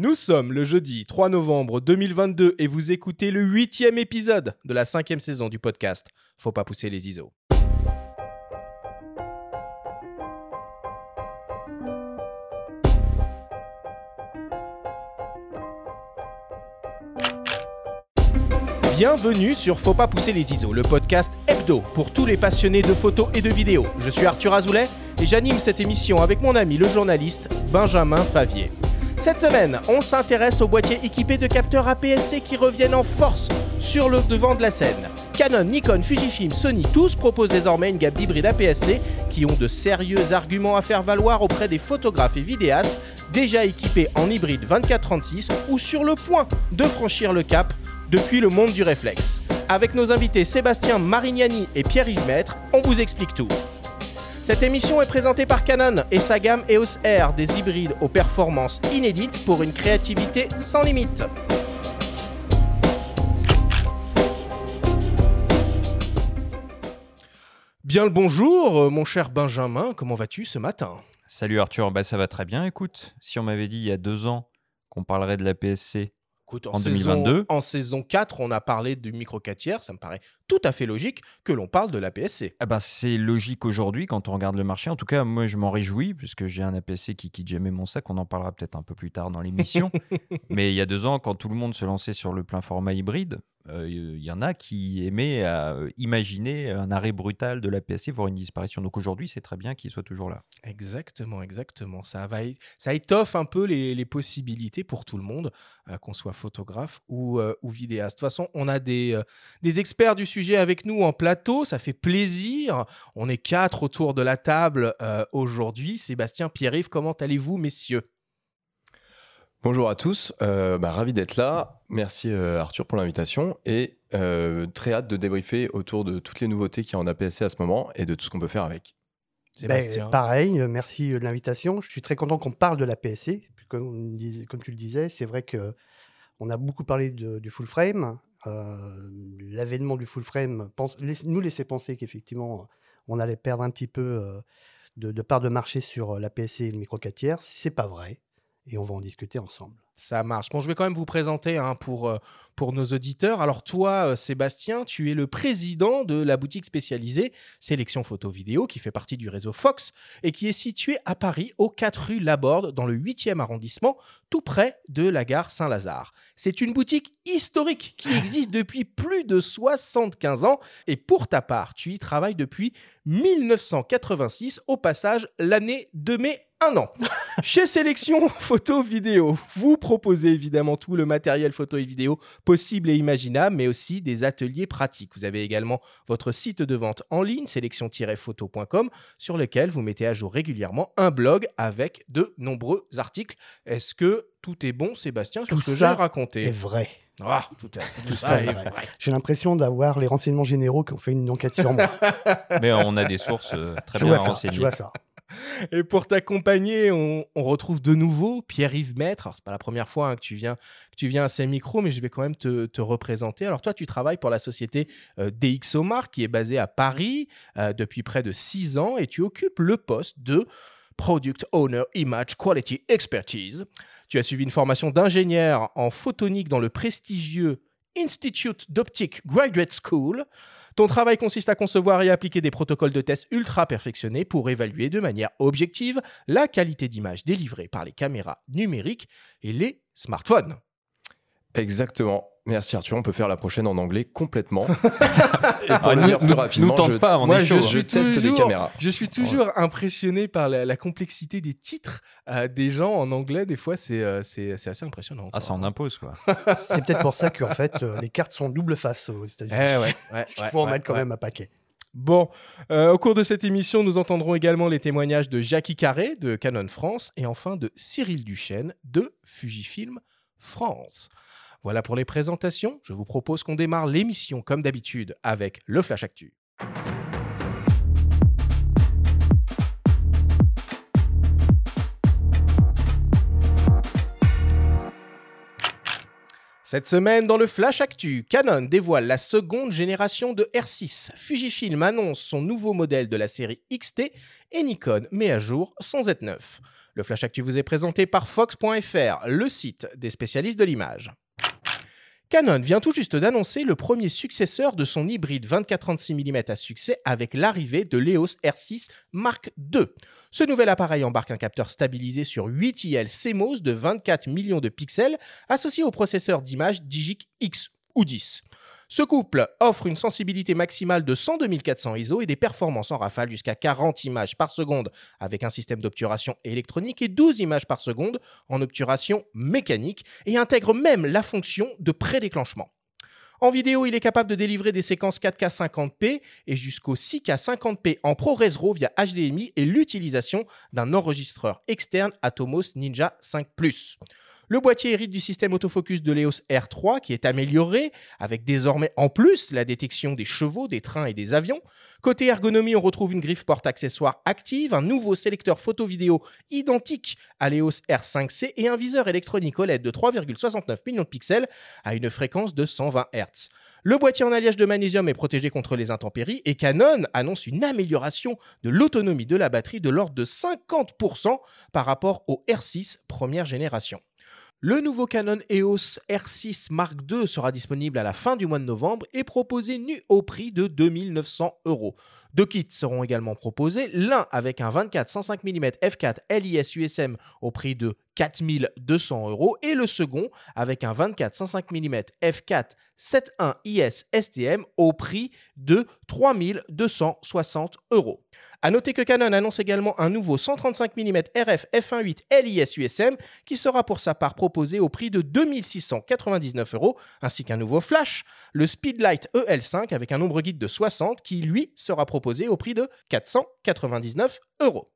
Nous sommes le jeudi 3 novembre 2022 et vous écoutez le huitième épisode de la cinquième saison du podcast Faut pas pousser les ISO. Bienvenue sur Faut pas pousser les ISO, le podcast hebdo pour tous les passionnés de photos et de vidéos. Je suis Arthur Azoulay et j'anime cette émission avec mon ami le journaliste Benjamin Favier. Cette semaine, on s'intéresse aux boîtiers équipés de capteurs APS-C qui reviennent en force sur le devant de la scène. Canon, Nikon, Fujifilm, Sony, tous proposent désormais une gamme d'hybrides APS-C qui ont de sérieux arguments à faire valoir auprès des photographes et vidéastes déjà équipés en hybride 24-36 ou sur le point de franchir le cap depuis le monde du réflexe. Avec nos invités Sébastien Marignani et Pierre-Yves Maître, on vous explique tout. Cette émission est présentée par Canon et sa gamme EOS R, des hybrides aux performances inédites pour une créativité sans limite. Bien le bonjour, euh, mon cher Benjamin, comment vas-tu ce matin? Salut Arthur, bah ça va très bien. Écoute, si on m'avait dit il y a deux ans qu'on parlerait de la PSC Écoute, en, En saison, 2022. en saison 4, on a parlé du micro 4 tiers, ça me paraît tout à fait logique que l'on parle de la PSC. Ah bah, c'est logique aujourd'hui quand on regarde le marché. En tout cas, moi, je m'en réjouis puisque j'ai un APC qui quitte jamais mon sac. On en parlera peut-être un peu plus tard dans l'émission. Mais il y a deux ans, quand tout le monde se lançait sur le plein format hybride, euh, il y en a qui aimaient à euh, imaginer un arrêt brutal de l'APC, voire une disparition. Donc aujourd'hui, c'est très bien qu'il soit toujours là. Exactement, exactement. Ça, va, ça étoffe un peu les, les possibilités pour tout le monde, euh, qu'on soit photographe ou, euh, ou vidéaste. De toute façon, on a des, des experts du sujet avec nous en plateau, ça fait plaisir. On est quatre autour de la table euh, aujourd'hui. Sébastien, Pierre-Yves, comment allez-vous, messieurs? Bonjour à tous, euh, bah, ravi d'être là. Merci euh, Arthur pour l'invitation et euh, très hâte de débriefer autour de toutes les nouveautés qu'il y a en APS-C à ce moment et de tout ce qu'on peut faire avec. Sébastien Ben, pareil, euh, merci de l'invitation. Je suis très content qu'on parle de la PSC. Comme, comme tu le disais, c'est vrai que on a beaucoup parlé de- du full frame. Euh, L'avènement du full frame nous laissait penser qu'effectivement, on allait perdre un petit peu euh, de, de part de marché sur euh, la PSC et le micro 4 tiers. C'est pas vrai. Et on va en discuter ensemble. Ça marche. Bon, je vais quand même vous présenter hein, pour, euh, pour nos auditeurs. Alors toi, euh, Sébastien, tu es le président de la boutique spécialisée Sélection Photo Vidéo qui fait partie du réseau Fox et qui est située à Paris, au 4 rue Laborde, dans le 8e arrondissement, tout près de la gare Saint-Lazare. C'est une boutique historique qui existe depuis plus de 75 ans et pour ta part, tu y travailles depuis 1986. Au passage, l'année de mai un an. Chez Sélection Photo Vidéo, vous proposez évidemment tout le matériel photo et vidéo possible et imaginable, mais aussi des ateliers pratiques. Vous avez également votre site de vente en ligne, sélection-photo.com, sur lequel vous mettez à jour régulièrement un blog avec de nombreux articles. Est-ce que tout est bon, Sébastien, sur Tout ce que j'ai raconté C'est vrai. Ah, tout, est- tout Tout ça ça est vrai. J'ai l'impression d'avoir les renseignements généraux qui ont fait une enquête sur moi. Mais on a des sources euh, très je, bien vois ça, je renseignées. vois ça. Et pour t'accompagner, on, retrouve de nouveau Pierre-Yves Maître. Alors, c'est pas la première fois hein, que, tu viens, que tu viens à ces micros, mais je vais quand même te, te représenter. Alors, toi, tu travailles pour la société euh, DxOMark, qui est basée à Paris euh, depuis près de six ans, et tu occupes le poste de Product Owner Image Quality Expertise. Tu as suivi une formation d'ingénieur en photonique dans le prestigieux Institute d'Optique Graduate School. Ton travail consiste à concevoir et appliquer des protocoles de test ultra perfectionnés pour évaluer de manière objective la qualité d'image délivrée par les caméras numériques et les smartphones. Exactement. Merci Arthur, on peut faire la prochaine en anglais complètement. et pour Ah, le nous- plus rapidement, nous tente je, pas, on Moi, est je suis je teste des toujours- caméras. Je suis toujours impressionné par la, la complexité des titres euh, des gens en anglais. Des fois, c'est euh, assez impressionnant. Ah, ça en impose, quoi. C'est peut-être pour ça qu'en fait, euh, les cartes sont double face aux Eh États-Unis. ouais, ouais, Il ouais, faut en ouais, mettre quand ouais. même un paquet. Bon, euh, au cours de cette émission, nous entendrons également les témoignages de Jackie Carré de Canon France et enfin de Cyril Duchesne de Fujifilm France. Voilà pour les présentations. Je vous propose qu'on démarre l'émission comme d'habitude avec le Flash Actu. Cette semaine, dans le Flash Actu, Canon dévoile la seconde génération de R6. Fujifilm annonce son nouveau modèle de la série XT et Nikon met à jour son Z9. Le Flash Actu vous est présenté par Fox.fr, le site des spécialistes de l'image. Canon vient tout juste d'annoncer le premier successeur de son hybride 24-36 mm à succès avec l'arrivée de l'EOS R6 Mark II. Ce nouvel appareil embarque un capteur stabilisé sur 8 IL CMOS de 24 millions de pixels associé au processeur d'image Digic X ou 10. Ce couple offre une sensibilité maximale de 102 400 ISO et des performances en rafale jusqu'à 40 images par seconde avec un système d'obturation électronique et 12 images par seconde en obturation mécanique et intègre même la fonction de prédéclenchement. En vidéo, il est capable de délivrer des séquences 4K 50p et jusqu'au 6K 50p en ProRes RAW via HDMI et l'utilisation d'un enregistreur externe Atomos Ninja 5 ⁇ le boîtier hérite du système autofocus de l'EOS R3 qui est amélioré, avec désormais en plus la détection des chevaux, des trains et des avions. Côté ergonomie, on retrouve une griffe porte-accessoires active, un nouveau sélecteur photo-vidéo identique à l'EOS R5C et un viseur électronique OLED de 3,69 millions de pixels à une fréquence de 120 Hz. Le boîtier en alliage de magnésium est protégé contre les intempéries et Canon annonce une amélioration de l'autonomie de la batterie de l'ordre de 50% par rapport au R6 première génération. Le nouveau Canon EOS R6 Mark II sera disponible à la fin du mois de novembre et proposé nu au prix de 2900 euros. Deux kits seront également proposés, l'un avec un 24 105 mm f4 LIS USM au prix de 4200 euros et le second avec un 24 105 mm f4 7.1 IS STM au prix de 3260 euros. A noter que Canon annonce également un nouveau 135 mm RF f1.8 LIS USM qui sera pour sa part proposé au prix de 2699 euros, ainsi qu'un nouveau flash, le Speedlight EL5 avec un nombre guide de 60 qui lui sera proposé au prix de 499 euros.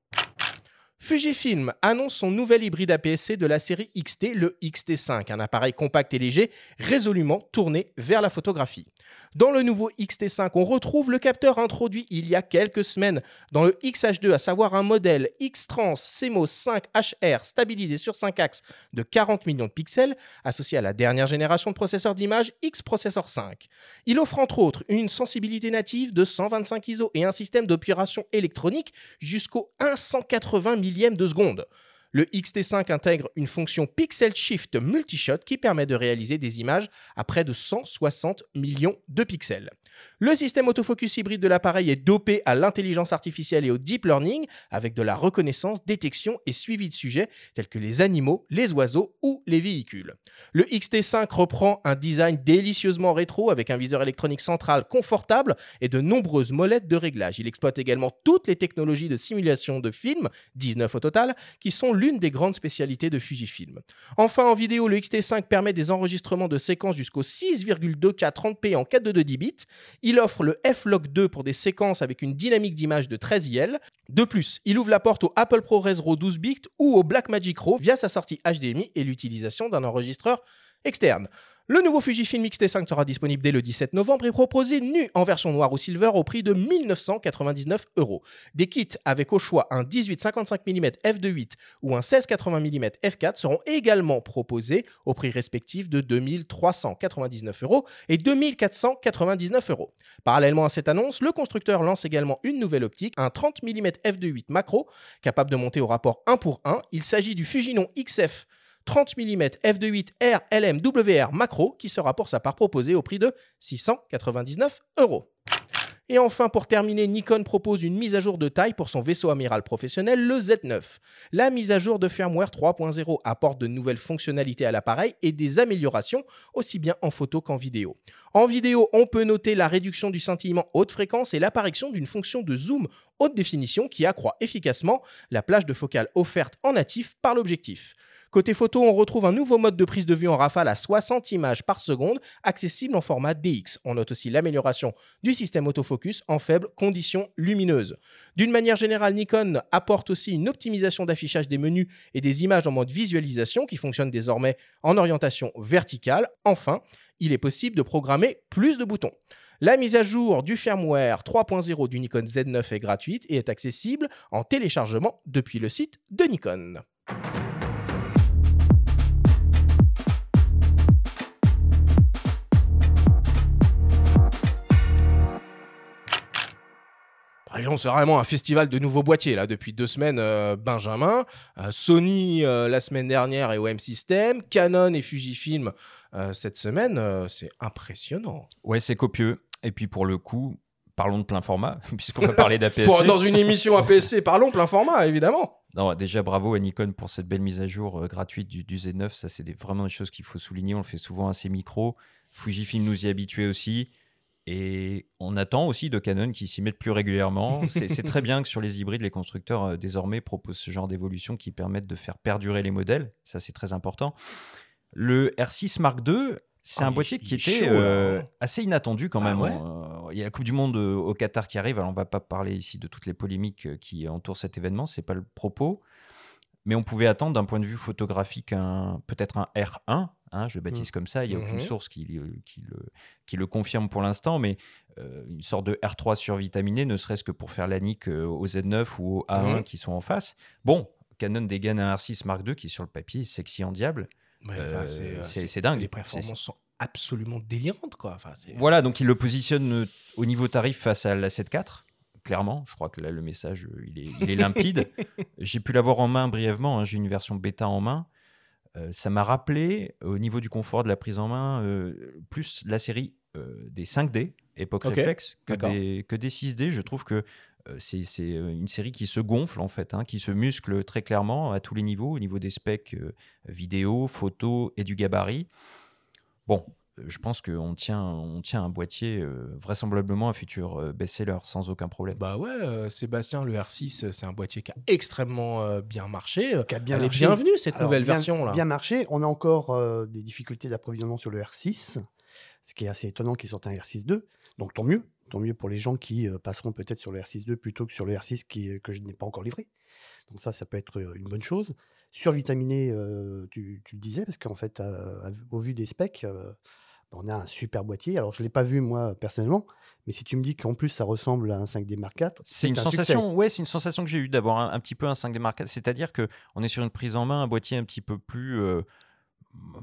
Fujifilm annonce son nouvel hybride APS-C de la série XT, le XT5, un appareil compact et léger, résolument tourné vers la photographie. Dans le nouveau XT5, on retrouve le capteur introduit il y a quelques semaines dans le XH2, à savoir un modèle X-Trans CMOS 5 HR stabilisé sur 5 axes de 40 millions de pixels, associé à la dernière génération de processeurs d'image X-Processor 5. Il offre entre autres une sensibilité native de 125 ISO et un système d'opération électronique jusqu'au 180 millions de seconde. Le XT5 intègre une fonction Pixel Shift Multishot qui permet de réaliser des images à près de 160 millions de pixels. Le système autofocus hybride de l'appareil est dopé à l'intelligence artificielle et au deep learning avec de la reconnaissance, détection et suivi de sujets tels que les animaux, les oiseaux ou les véhicules. Le XT5 reprend un design délicieusement rétro avec un viseur électronique central confortable et de nombreuses molettes de réglage. Il exploite également toutes les technologies de simulation de film, 19 au total, qui sont l'une des grandes spécialités de Fujifilm. Enfin, en vidéo, le XT5 permet des enregistrements de séquences jusqu'au 6,2K 30p en 422 bits. Il offre le F-Log 2 pour des séquences avec une dynamique d'image de 13 IL. De plus, il ouvre la porte au Apple ProRes RAW 12 bits ou au Blackmagic RAW via sa sortie HDMI et l'utilisation d'un enregistreur externe. Le nouveau Fujifilm X-T5 sera disponible dès le 17 novembre et proposé nu en version noire ou silver au prix de 1999 euros. Des kits avec au choix un 18-55 mm f2.8 ou un 16-80 mm f4 seront également proposés au prix respectif de 2399 euros et 2499 euros. Parallèlement à cette annonce, le constructeur lance également une nouvelle optique, un 30 mm f2.8 macro, capable de monter au rapport 1 pour 1. Il s'agit du Fujinon XF 30 mm f2.8 R LM macro qui sera pour sa part proposé au prix de 699 euros. Et enfin, pour terminer, Nikon propose une mise à jour de taille pour son vaisseau amiral professionnel, le Z9. La mise à jour de firmware 3.0 apporte de nouvelles fonctionnalités à l'appareil et des améliorations aussi bien en photo qu'en vidéo. En vidéo, on peut noter la réduction du scintillement haute fréquence et l'apparition d'une fonction de zoom haute définition qui accroît efficacement la plage de focale offerte en natif par l'objectif. Côté photo, on retrouve un nouveau mode de prise de vue en rafale à 60 images par seconde, accessible en format DX. On note aussi l'amélioration du système autofocus en faibles conditions lumineuses. D'une manière générale, Nikon apporte aussi une optimisation d'affichage des menus et des images en mode visualisation qui fonctionne désormais en orientation verticale. Enfin, il est possible de programmer plus de boutons. La mise à jour du firmware 3.0 du Nikon Z9 est gratuite et est accessible en téléchargement depuis le site de Nikon. C'est vraiment un festival de nouveaux boîtiers là depuis deux semaines. euh, Benjamin, Euh, Sony euh, la semaine dernière et OM System, Canon et Fujifilm cette semaine. c'est impressionnant. Ouais, c'est copieux. Et puis pour le coup, parlons de plein format, puisqu'on va parler. Pour- dans une émission APS-C, parlons plein format évidemment. Non, déjà bravo à Nikon pour cette belle mise à jour gratuite du, du Z9. Ça, c'est des- vraiment des choses qu'il faut souligner. On le fait souvent assez micro. Fujifilm nous y habituait aussi. Et on attend aussi de Canon qui s'y mettent plus régulièrement. C'est très bien que sur les hybrides, les constructeurs euh, désormais proposent ce genre d'évolution qui permettent de faire perdurer les modèles. Ça, c'est très important. Le R6 Mark II, c'est Ah, un boîtier qui était chaud, euh, hein. assez inattendu quand Ah même. ouais Euh, Il y a la Coupe du Monde euh, au Qatar qui arrive. Alors, on va pas parler ici de toutes les polémiques qui entourent cet événement. C'est pas le propos. Mais on pouvait attendre d'un point de vue photographique un- peut-être un R1, hein, je le baptise comme ça, il n'y a aucune Mhm. source qui, le- qui le, qui le confirme pour l'instant, mais euh, une sorte de R3 survitaminé, ne serait-ce que pour faire la nique euh, au Z9 ou au A1 Mhm. qui sont en face. Bon, Canon dégaine un R6 Mark II qui, sur le papier, est sexy en diable. Ouais, Euh, c'est, dingue. Les performances sont absolument délirantes quoi. Enfin, Voilà, donc il le positionne au niveau tarif face à la 7.4. Clairement, je crois que là, le message, euh, il est, il est limpide. J'ai pu l'avoir en main brièvement, hein, j'ai une version bêta en main. Euh, ça m'a rappelé, au niveau du confort de la prise en main, euh, plus la série euh, des 5D, époque Ok, réflexe, que des, que des 6D. Je trouve que c'est une série qui se gonfle, en fait, hein, qui se muscle très clairement à tous les niveaux, au niveau des specs vidéo, photo et du gabarit. Bon, je pense qu'on tient, on tient un boîtier euh, vraisemblablement un futur euh, best-seller sans aucun problème. Bah ouais, euh, Sébastien, le R6, euh, c'est un boîtier qui a extrêmement euh, bien marché. Qui a bien Elle est marché. bienvenue cette Alors, nouvelle bien- version là. Bien marché. On a encore euh, des difficultés d'approvisionnement sur le R6, ce qui est assez étonnant qu'ils sortent un R6.2. Donc tant mieux. Tant mieux pour les gens qui euh, passeront peut-être sur le R6.2 plutôt que sur le R6 qui, que je n'ai pas encore livré. Donc ça, ça peut être une bonne chose. Survitaminé, euh, tu, tu le disais, parce qu'en fait, au vu des specs, euh, on a un super boîtier. Alors, je ne l'ai pas vu, moi, personnellement, mais si tu me dis qu'en plus, ça ressemble à un 5D Mark IV, C'est une un succès. sensation, ouais, c'est une sensation que j'ai eue d'avoir un, un petit peu un 5D Mark IV. C'est-à-dire que on est sur une prise en main, un boîtier un petit peu plus euh,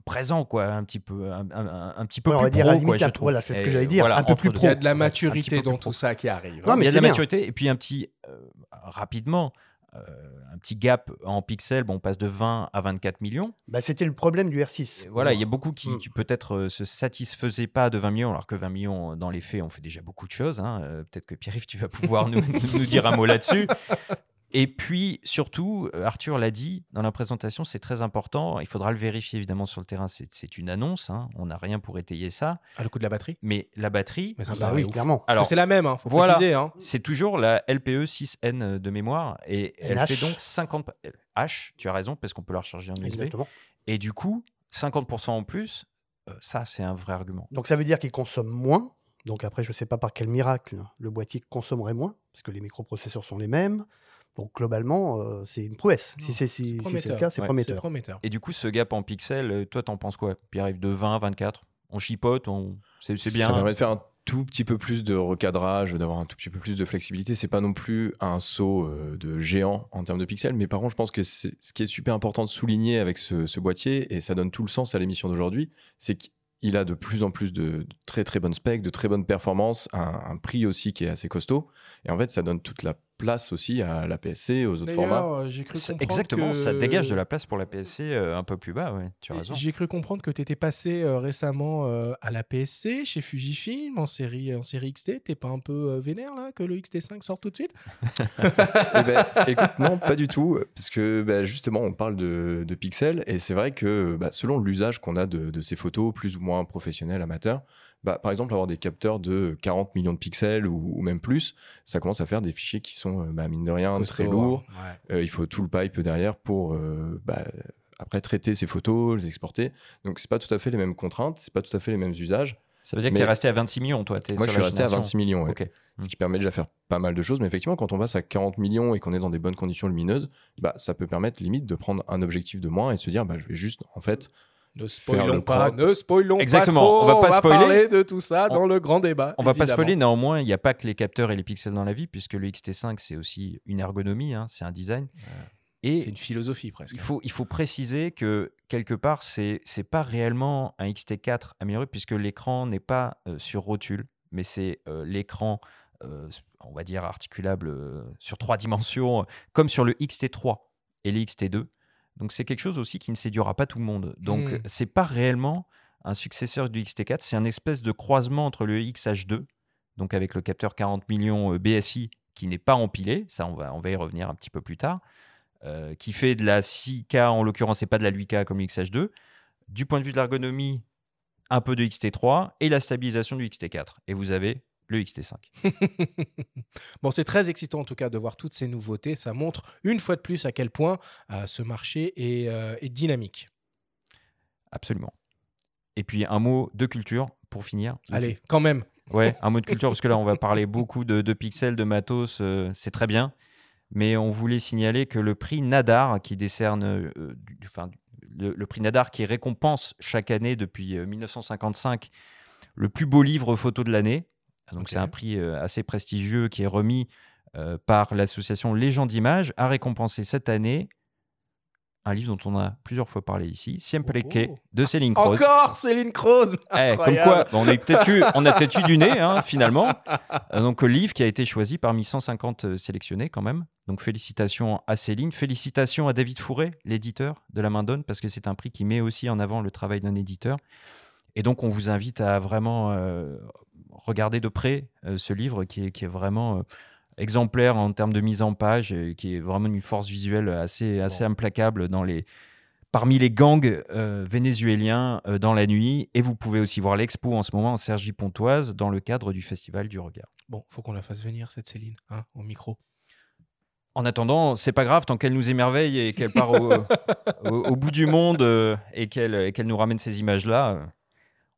présent, quoi, un petit peu, un, un- un petit peu Ouais, on va plus dire pro, quoi, voilà, c'est ce que j'allais dire, un peu entre plus. Il y a de la maturité dans tout pro. ça qui arrive. Non, mais il y a de la bien. maturité et puis un petit euh, rapidement euh, un petit gap en pixels. Bon, on passe de 20 à 24 millions. Bah, C'était le problème du R6. Et voilà, il y a beaucoup qui, Mm. qui peut-être euh, se satisfaisaient pas de 20 millions, alors que 20 millions, euh, dans les faits, on fait déjà beaucoup de choses. hein. Euh, Peut-être que Pierre-Yves, tu vas pouvoir nous, nous dire un mot là-dessus. Et puis, surtout, euh, Arthur l'a dit dans la présentation, c'est très important. Il faudra le vérifier évidemment sur le terrain. C'est une annonce. hein. On n'a rien pour étayer ça. Ah, le coup de la batterie? Mais la batterie, Mais ça Bah oui, ouf. clairement. Parce que alors, c'est la même, hein, faut voilà. préciser. Hein. c'est toujours la LPE 6N de mémoire. Et elle fait donc 50. H, tu as raison, parce qu'on peut la recharger en USB. Exactement. Et du coup, 50% en plus, euh, ça, c'est un vrai argument. Donc ça veut dire qu'il consomme moins. Donc après, je ne sais pas par quel miracle le boîtier consommerait moins, parce que les microprocesseurs sont les mêmes. Donc globalement, euh, c'est une prouesse. Si c'est si, si c'est le cas, c'est Ouais, prometteur. prometteur. Et du coup, ce gap en pixels, euh, toi, t'en penses quoi? Puis arrive de 20 à 24 On chipote, on... c'est c'est bien. Ça permet de faire un tout petit peu plus de recadrage, d'avoir un tout petit peu plus de flexibilité. C'est pas non plus un saut euh, de géant en termes de pixels, mais par contre, je pense que c'est- ce qui est super important de souligner avec ce, ce boîtier, et ça donne tout le sens à l'émission d'aujourd'hui, c'est qu'il a de plus en plus de, de très très bonnes specs, de très bonnes performances, un, un prix aussi qui est assez costaud, et en fait, ça donne toute la place aussi à la PSC, aux autres formats. Euh, j'ai cru C'est- comprendre Exactement, que- ça dégage de la place pour la PSC euh, un peu plus bas, ouais, tu as raison. J'ai cru comprendre que tu étais passé euh, récemment euh, à la PSC chez Fujifilm en série, en série XT. T'es pas un peu euh, vénère là que le XT5 sorte tout de suite? Eh ben, écoute, non, pas du tout, parce que bah, justement, on parle de, de pixels, et c'est vrai que bah, selon l'usage qu'on a de, de ces photos, plus ou moins professionnels, amateurs, bah, par exemple, avoir des capteurs de 40 millions de pixels ou, ou même plus, ça commence à faire des fichiers qui sont, euh, bah, mine de rien, Costaud, très lourds. hein. Ouais. Euh, il faut tout le pipe derrière pour euh, bah, après traiter ces photos, les exporter. Donc, c'est pas tout à fait les mêmes contraintes, c'est pas tout à fait les mêmes usages. Ça veut dire que Mais- tu es resté à 26 millions, toi Moi, je suis resté à génération. 26 millions. ouais. Ok. ce qui permet déjà de faire pas mal de choses. Mais effectivement, quand on passe à 40 millions et qu'on est dans des bonnes conditions lumineuses, bah, ça peut permettre limite de prendre un objectif de moins et de se dire, bah, je vais juste, en fait, Ne spoilons pas, ne spoilons Exactement, pas trop. on va pas spoiler. parler de tout ça On- dans le grand débat. On va pas évidemment. spoiler, néanmoins, il n'y a pas que les capteurs et les pixels dans la vie, puisque le XT5, c'est aussi une ergonomie, hein, c'est un design. Et C'est une philosophie presque. il faut, il faut préciser que quelque part, c'est c'est pas réellement un XT4 amélioré puisque l'écran n'est pas euh, sur rotule, mais c'est euh, l'écran on va dire articulable sur trois dimensions, comme sur le XT3 et le XT2. Donc c'est quelque chose aussi qui ne séduira pas tout le monde. Donc Mmh. c'est pas réellement un successeur du XT4, c'est un espèce de croisement entre le XH2, donc avec le capteur 40 millions euh, BSI qui n'est pas empilé, ça on va, on va y revenir un petit peu plus tard, euh, qui fait de la 6K en l'occurrence et pas de la 8K comme le XH2. Du point de vue de l'ergonomie, un peu de XT3 et la stabilisation du XT4. Et vous avez le XT5. bon, c'est très excitant en tout cas de voir toutes ces nouveautés. Ça montre une fois de plus à quel point euh, ce marché est, euh, est dynamique. Absolument. Et puis un mot de culture pour finir. Allez, quand même. Ouais, un mot de culture, parce que là, on va parler beaucoup de, de pixels, de matos, euh, c'est très bien. Mais on voulait signaler que le prix Nadar, qui décerne, du- enfin, le, le prix Nadar qui récompense chaque année depuis euh, 1955 le plus beau livre photo de l'année. Donc Ok. c'est un prix assez prestigieux qui est remis par l'association Légende d'Images, a récompensé cette année un livre dont on a plusieurs fois parlé ici, Siempre que, Oh. de Céline Croze. Encore Céline Croze Eh, comme quoi, on a peut-être eu, on a peut-être eu du nez, hein, finalement. Euh, donc, le livre qui a été choisi parmi 150 euh, sélectionnés, quand même. Donc, félicitations à Céline. Félicitations à David Fourré, l'éditeur de La Main d'Onne, parce que c'est un prix qui met aussi en avant le travail d'un éditeur. Et donc, on vous invite à vraiment euh, regarder de près euh, ce livre qui est, qui est vraiment euh, exemplaire en termes de mise en page, qui est vraiment une force visuelle assez, assez implacable dans les, parmi les gangs euh, vénézuéliens euh, dans la nuit. Et vous pouvez aussi voir l'expo en ce moment en Sergi Pontoise dans le cadre du Festival du Regard. Bon, faut qu'on la fasse venir, cette Céline, hein, au micro. En attendant, c'est pas grave tant qu'elle nous émerveille et qu'elle part au, au- au bout du monde euh, et qu'elle nous ramène ces images-là,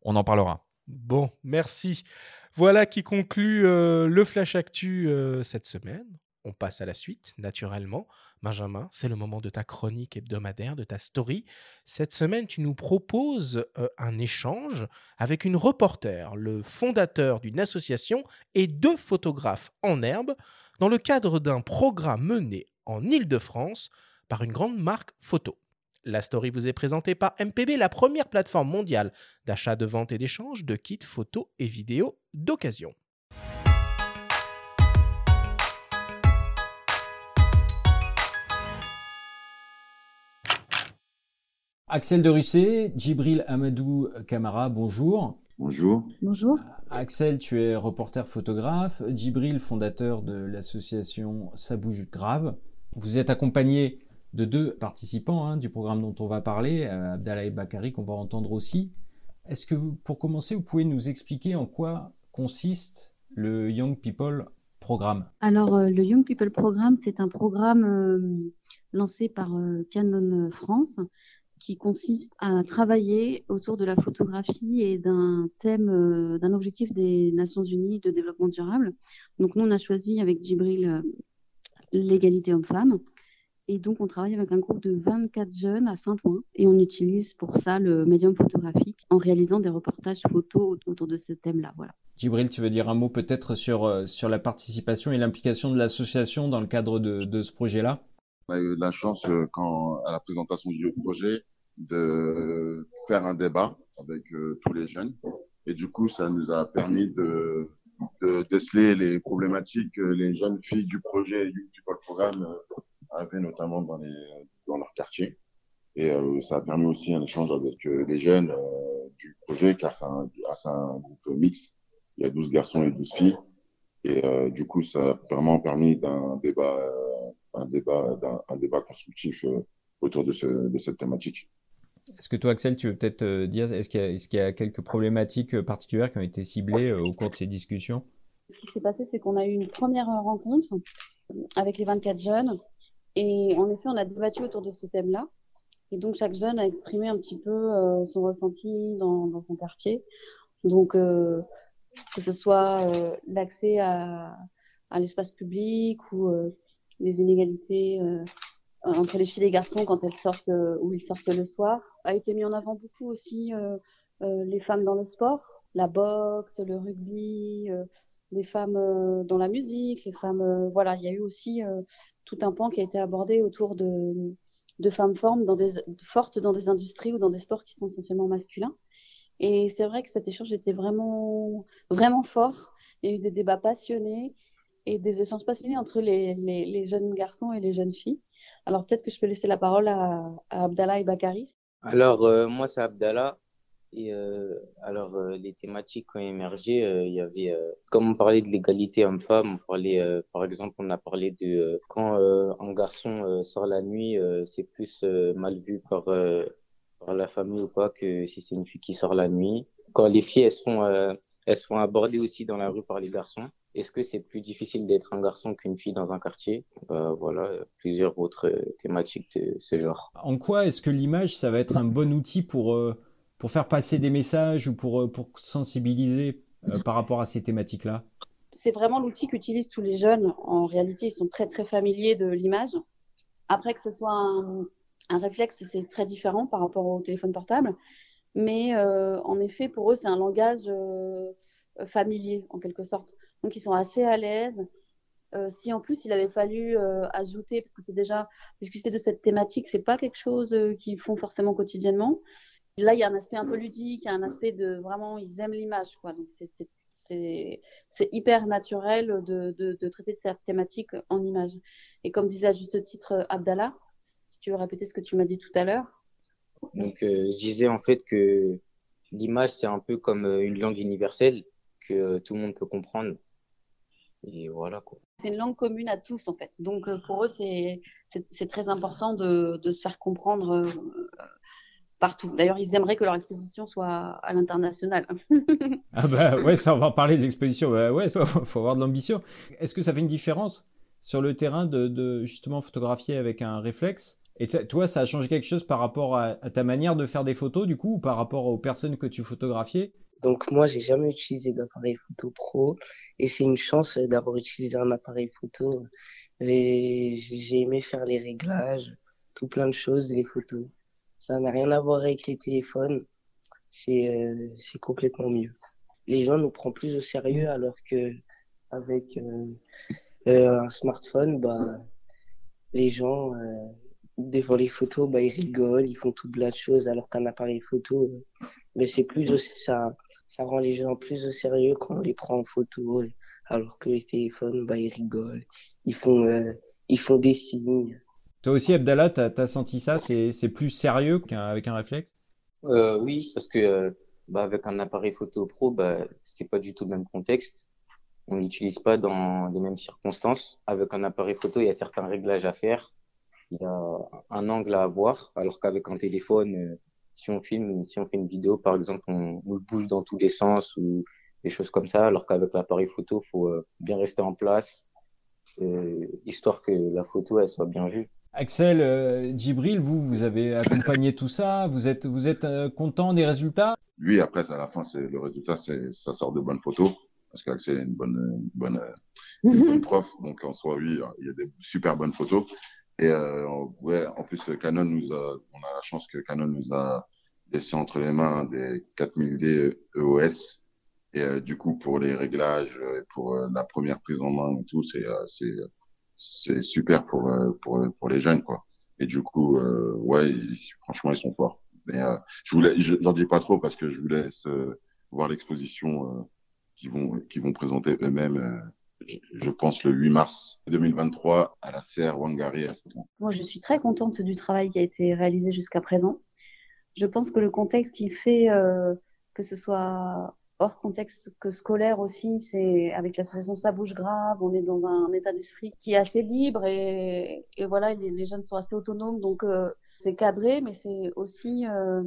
on en parlera. Bon, merci. Voilà qui conclut euh, le Flash Actu euh, cette semaine. On passe à la suite, naturellement. Benjamin, c'est le moment de ta chronique hebdomadaire, de ta story. Cette semaine, tu nous proposes euh, un échange avec une reporter, le fondateur d'une association et deux photographes en herbe, dans le cadre d'un programme mené en Île-de-France par une grande marque photo. La story vous est présentée par MPB, la première plateforme mondiale d'achat, de vente et d'échange de kits photos et vidéos d'occasion. Axel de Russet, Djibril Amadou Camara, bonjour. Bonjour. Bonjour. Axel, tu es reporter photographe. Djibril, fondateur de l'association Ça bouge grave. Vous êtes accompagné de deux participants hein, du programme dont on va parler, euh, Abdallah et Bakari, qu'on va entendre aussi. Est-ce que vous, pour commencer, vous pouvez nous expliquer en quoi consiste le Young People Programme? Alors, euh, le Young People Programme, c'est un programme euh, lancé par Canon France qui consiste à travailler autour de la photographie et d'un thème, d'un objectif des Nations Unies de développement durable. Donc, nous, on a choisi avec Djibril l'égalité homme-femme. Et donc, on travaille avec un groupe de 24 jeunes à Saint-Ouen et on utilise pour ça le médium photographique en réalisant des reportages photos autour de ce thème-là. Voilà. Djibril, tu veux dire un mot peut-être sur, euh, sur la participation et l'implication de l'association dans le cadre de, de ce projet-là? On a eu de la chance, euh, quand, à la présentation du projet, de faire un débat avec euh, tous les jeunes. Et du coup, ça nous a permis de, de déceler les problématiques que les jeunes filles du projet du Programme euh, avaient notamment dans, les, dans leur quartier. Et euh, ça a permis aussi un échange avec euh, les jeunes euh, du projet, car c'est un, ah, un groupe mix. Il y a 12 garçons et 12 filles. Et euh, du coup, ça a vraiment permis d'un débat, euh, un débat, un débat constructif euh, autour de, ce, de cette thématique. Est-ce que toi, Axel, tu veux peut-être dire, est-ce qu'il y, a- y quelques problématiques particulières qui ont été ciblées euh, au cours de ces discussions? Ce qui s'est passé, c'est qu'on a eu une première rencontre avec les 24 jeunes. Et en effet, on a débattu autour de ce thème-là. Et donc, chaque jeune a exprimé un petit peu euh, son ressenti dans, son quartier. Donc, euh, que ce soit euh, l'accès à, l'espace public ou les inégalités entre les filles et les garçons quand elles sortent ou ils sortent le soir, a été mis en avant beaucoup aussi les femmes dans le sport, la boxe, le rugby, les femmes euh, dans la musique, les femmes, euh, voilà, il y a eu aussi euh, tout un pan qui a été abordé autour de, de femmes fortes dans, des, industries ou dans des sports qui sont essentiellement masculins. Et c'est vrai que cet échange était vraiment, vraiment fort. Il y a eu des débats passionnés et des échanges passionnés entre les, les, jeunes garçons et les jeunes filles. Alors peut-être que je peux laisser la parole à, Abdallah et Bakary. Alors, moi, c'est Abdallah. Et euh, alors, euh, les thématiques ont émergé. euh, Il y avait, euh, comme on parlait de l'égalité homme-femme, on parlait, euh, par exemple, on a parlé de quand un garçon sort la nuit, c'est plus mal vu par, par la famille ou pas que si c'est une fille qui sort la nuit. Quand les filles, elles sont, elles sont abordées aussi dans la rue par les garçons. Est-ce que c'est plus difficile d'être un garçon qu'une fille dans un quartier? Bah, voilà, plusieurs autres thématiques de ce genre. En quoi est-ce que l'image, ça va être un bon outil pour, pour faire passer des messages ou pour, euh, sensibiliser euh, par rapport à ces thématiques-là? C'est vraiment l'outil qu'utilisent tous les jeunes. En réalité, ils sont très très familiers de l'image. Après que ce soit un, réflexe, c'est très différent par rapport au téléphone portable. Mais euh, en effet, pour eux, c'est un langage familier en quelque sorte. Donc, ils sont assez à l'aise. Si en plus il avait fallu ajouter, parce que c'est déjà discuter de cette thématique, c'est pas quelque chose qu'ils font forcément quotidiennement. Là, il y a un aspect un peu ludique, il y a un aspect de vraiment, ils aiment l'image, quoi. Donc, c'est, hyper naturel de, de, de traiter de cette thématique en image. Et comme disait à juste titre Abdallah, si tu veux répéter ce que tu m'as dit tout à l'heure, Donc, euh, je disais en fait que l'image, c'est un peu comme euh, une langue universelle que euh, tout le monde peut comprendre. Et voilà, quoi. c'est une langue commune à tous, en fait. Donc, euh, pour eux, c'est, très important de, de se faire comprendre euh, partout. D'ailleurs, ils aimeraient que leur exposition soit à l'international. Ah bah ouais, ça, on va en parler. Bah ouais, ça, faut avoir de l'ambition. Est-ce que ça fait une différence sur le terrain de, de justement photographier avec un réflexe? Et toi, ça a changé quelque chose par rapport à, à ta manière de faire des photos, du coup, ou par rapport aux personnes que tu photographiais? Donc moi, j'ai jamais utilisé d'appareil photo pro et c'est une chance euh, d'avoir utilisé un appareil photo. Et j'ai aimé faire les réglages, tout plein de choses, les photos. Ça n'a rien à voir avec les téléphones. C'est euh, c'est complètement mieux. Les gens nous prennent plus au sérieux alors que avec euh, euh, un smartphone, bah les gens devant les photos, bah ils rigolent, ils font tout plein de choses alors qu'un appareil photo, plus ça rend les gens plus au sérieux quand on les prend en photo, alors que les téléphones, bah, ils rigolent, ils font, ils font des signes. Toi aussi, Abdallah, t'as, t'as senti ça? C'est, plus sérieux qu'avec un réflexe? Euh, oui, parce que euh, bah, avec un appareil photo pro, bah, c'est pas du tout le même contexte. On l'utilise pas dans les mêmes circonstances. Avec un appareil photo, il y a certains réglages à faire. Il y a un angle à avoir, alors qu'avec un téléphone, euh, si on filme, si on fait une vidéo, par exemple, on, on le bouge dans tous les sens ou des choses comme ça, alors qu'avec l'appareil photo, faut euh, bien rester en place, euh, histoire que la photo, elle soit bien vue. Axel, euh, Djibril, vous, vous avez accompagné tout ça. Vous êtes, vous êtes euh, content des résultats? Lui, après, à la fin, c'est le résultat, c'est ça sort de bonnes photos parce qu'Axel est une bonne, une bonne, euh, bonne prof. Donc en soi, oui, il y a des super bonnes photos. Et euh, ouais, en plus, Canon nous a, on a la chance que Canon nous a laissé entre les mains des 4000D EOS. Et euh, du coup, pour les réglages, pour euh, la première prise en main et tout, c'est euh, c'est c'est super pour euh, pour pour les jeunes quoi. Et du coup, euh, ouais, franchement, ils sont forts. Mais euh, je voulais, je- j'en dis pas trop parce que je vous laisse euh, voir l'exposition euh, qu'ils vont qu'ils vont présenter eux-mêmes. euh, je, je pense le 8 mars 2023 à la serre Wangari à Saint-Ouen. Moi, je suis très contente du travail qui a été réalisé jusqu'à présent. Je pense que le contexte qui fait que ce soit hors contexte que scolaire aussi, c'est avec l'association Ça bouge grave, on est dans un état d'esprit qui est assez libre et, et voilà, les, jeunes sont assez autonomes, donc euh, c'est cadré, mais c'est aussi euh,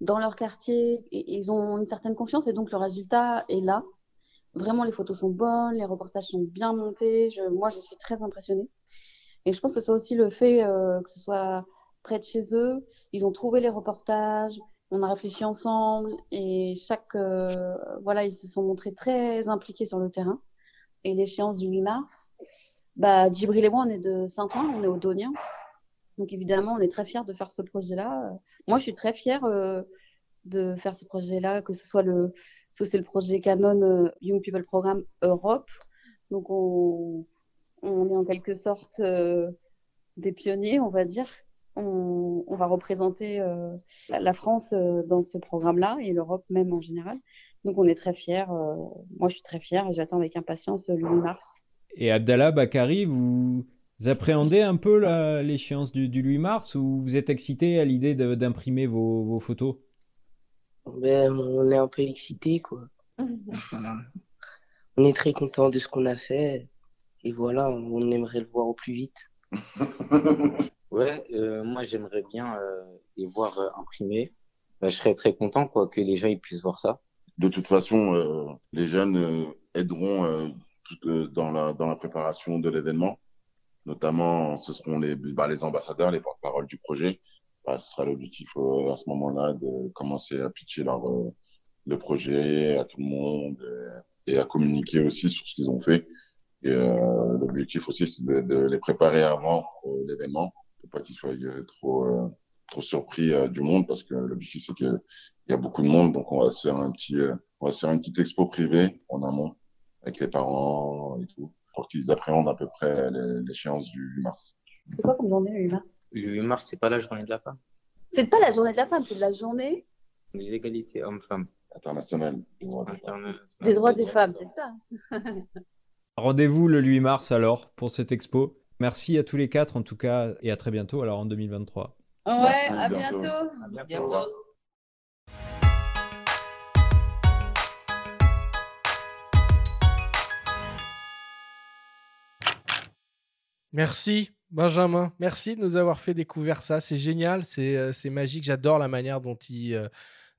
dans leur quartier, et, ils ont une certaine confiance et donc le résultat est là. Vraiment, les photos sont bonnes, les reportages sont bien montés. Moi, je suis très impressionnée. Et je pense que c'est aussi le fait euh, que ce soit près de chez eux. Ils ont trouvé les reportages, on a réfléchi ensemble et chaque euh, voilà, ils se sont montrés très impliqués sur le terrain. Et l'échéance du 8 mars, bah Djibril et moi, on est de Saint-Ouen, on est au Donien. Donc évidemment, on est très fiers de faire ce projet-là. Moi, je suis très fière euh, de faire ce projet-là, que ce soit le c'est le projet Canon euh, Young People Programme Europe. Donc on on est en quelque sorte euh, des pionniers, on va dire. On, on va représenter euh, la, France euh, dans ce programme-là et l'Europe même en général. Donc on est très fiers. euh, moi, je suis très fière et j'attends avec impatience le 8 mars. Et Abdallah Bakari, vous appréhendez un peu l'échéance du, du 8 mars ou vous êtes excité à l'idée d'imprimer vos, vos photos? Ben, on est un peu excité, quoi. Voilà. On est très content de ce qu'on a fait. Et voilà, on aimerait le voir au plus vite. Ouais, euh, moi j'aimerais bien euh, les voir euh, imprimés. Bah, je serais très content quoi que les gens ils puissent voir ça. De toute façon, euh, les jeunes aideront tout, dans la, dans la préparation de l'événement. Notamment, ce seront les, bah, les ambassadeurs, les porte-parole du projet. Bah, ce sera l'objectif à ce moment-là de commencer à pitcher leur, le projet à tout le monde et à communiquer aussi sur ce qu'ils ont fait. Et euh, l'objectif aussi, c'est de, de les préparer avant euh, l'événement pour pas qu'ils soient euh, trop, euh, trop surpris euh, du monde parce que l'objectif, c'est qu'il y a beaucoup de monde. Donc, on va se faire un petit, euh, on va se faire une petite expo privée en amont avec les parents et tout pour qu'ils appréhendent à peu près l'échéance du 8 mars. C'est quoi comme journée le 8 mars? Le 8 mars, c'est pas la journée de la femme. C'est pas la journée de la femme, c'est la journée Des égalités hommes-femmes. International. des droits des femmes. International. des droits des femmes, c'est ça Rendez-vous le 8 mars alors pour cette expo. Merci à tous les quatre en tout cas et à très bientôt alors en 2023. Ouais, Merci, à bientôt. bientôt. À bientôt. Merci, Benjamin. Merci de nous avoir fait découvrir ça. C'est génial, c'est euh, c'est magique. J'adore la manière dont ils, euh,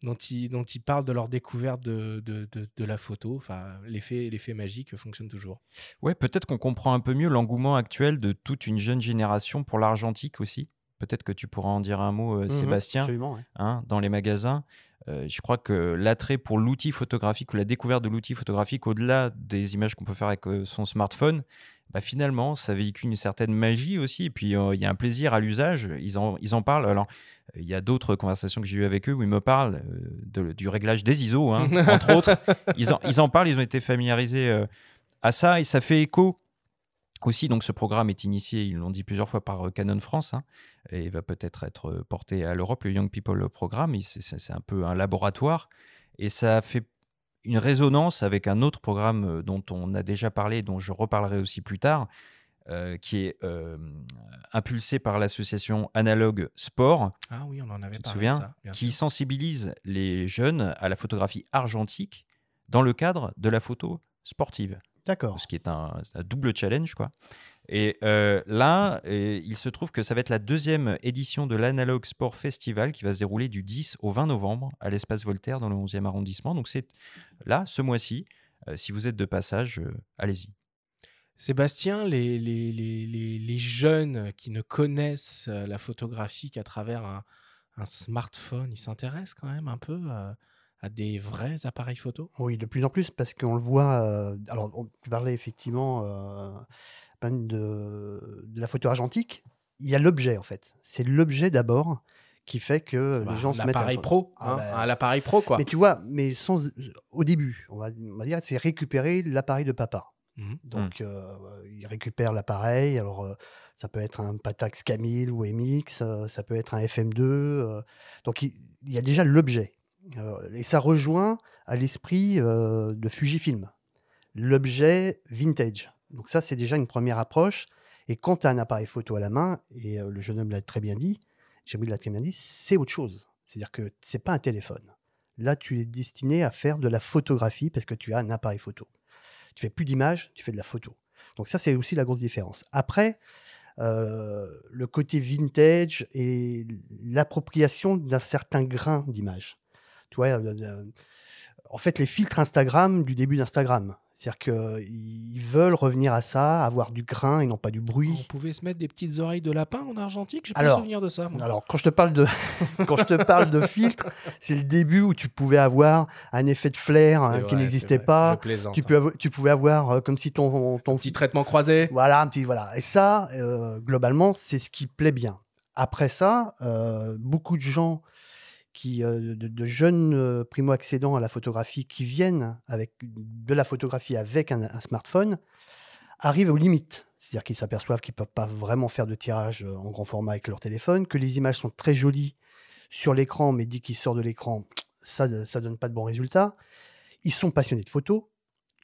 dont ils, dont ils parlent de leur découverte de, de, de- de la photo. Enfin, l'effet l'effet magique fonctionne toujours. Ouais, peut-être qu'on comprend un peu mieux l'engouement actuel de toute une jeune génération pour l'argentique aussi. Peut-être que tu pourras en dire un mot, euh, Mhm, Sébastien, Absolument. ouais. hein, dans les magasins. Euh, je crois que l'attrait pour l'outil photographique ou la découverte de l'outil photographique, au-delà des images qu'on peut faire avec euh, son smartphone, bah, finalement, ça véhicule une certaine magie aussi. Et puis, euh, il y a un plaisir à l'usage. Ils en, ils en parlent. Alors, il y a d'autres conversations que j'ai eues avec eux où ils me parlent euh, de- du réglage des ISO, hein, entre autres. Ils en, ils en parlent, ils ont été familiarisés euh, à ça et ça fait écho aussi. Donc, ce programme est initié, ils l'ont dit plusieurs fois, par Canon France hein, et va peut-être être porté à l'Europe. Le Young People Programme, c'est un peu un laboratoire et ça fait une résonance avec un autre programme euh, dont on a déjà parlé, dont je reparlerai aussi plus tard, euh, qui est euh, impulsé par l'association Analogue Sport, Ah oui, on en avait parlé. souviens de ça, qui sûr. sensibilise les jeunes à la photographie argentique dans le cadre de la photo sportive D'accord. ce qui est un, un double challenge. Quoi. Et euh, là, euh, il se trouve que ça va être la deuxième édition de l'Analog Sport Festival qui va se dérouler du 10 au 20 novembre à l'espace Voltaire dans le 11e arrondissement. Donc c'est là, ce mois-ci. Euh, si vous êtes de passage, euh, allez-y. Sébastien, les, les, les, les, les jeunes qui ne connaissent la photographie qu'à travers un, un smartphone, ils s'intéressent quand même un peu euh, à des vrais appareils photo? Oui, de plus en plus, parce qu'on le voit. euh, alors, on tu parlais effectivement de, de la photo argentique. Il y a l'objet, en fait. C'est l'objet d'abord qui fait que Bah, les gens se mettent L'appareil pro, Ah hein, bah, l'appareil pro quoi. Mais tu vois, mais sans, au début, on va, on va dire, c'est récupérer l'appareil de papa. Mhm. Donc, euh, il récupère l'appareil. Alors, euh, ça peut être un Patax Camille ou MX, euh, ça peut être un FM2. euh, donc, il, il y a déjà l'objet. Et ça rejoint à l'esprit de Fujifilm, l'objet vintage. Donc, ça, c'est déjà une première approche. Et quand tu as un appareil photo à la main, et euh, le jeune homme l'a très bien dit, Jibril l'a très bien dit, c'est autre chose. C'est-à-dire que c'est pas un téléphone. Là, tu es destiné à faire de la photographie parce que tu as un appareil photo. Tu fais plus d'images, tu fais de la photo. Donc ça, c'est aussi la grosse différence. Après, euh, le côté vintage et l'appropriation d'un certain grain d'image. Tu vois, euh, en fait, les filtres Instagram du début d'Instagram. C'est-à-dire qu'ils veulent revenir à ça, avoir du grain et non pas du On bruit. pouvait se mettre des petites oreilles de lapin en argentique? J'ai pas Alors, souvenir de ça. moi. Alors, quand je te parle de, quand je te parle de filtre, c'est le début où tu pouvais avoir un effet de flair hein, qui n'existait pas. Plaisante, Tu, hein. peux avo- tu pouvais avoir euh, comme si ton, ton Petit traitement croisé. Voilà, un petit voilà. Et ça, euh, globalement, c'est ce qui plaît bien. Après ça, euh, beaucoup de gens qui, euh, de, jeunes euh, primo-accédants à la photographie qui viennent avec de la photographie avec un, smartphone arrivent aux limites. C'est-à-dire qu'ils s'aperçoivent qu'ils ne peuvent pas vraiment faire de tirage euh, en grand format avec leur téléphone, que les images sont très jolies sur l'écran, mais dès qu'ils sortent de l'écran, ça ne donne pas de bons résultats. Ils sont passionnés de photos,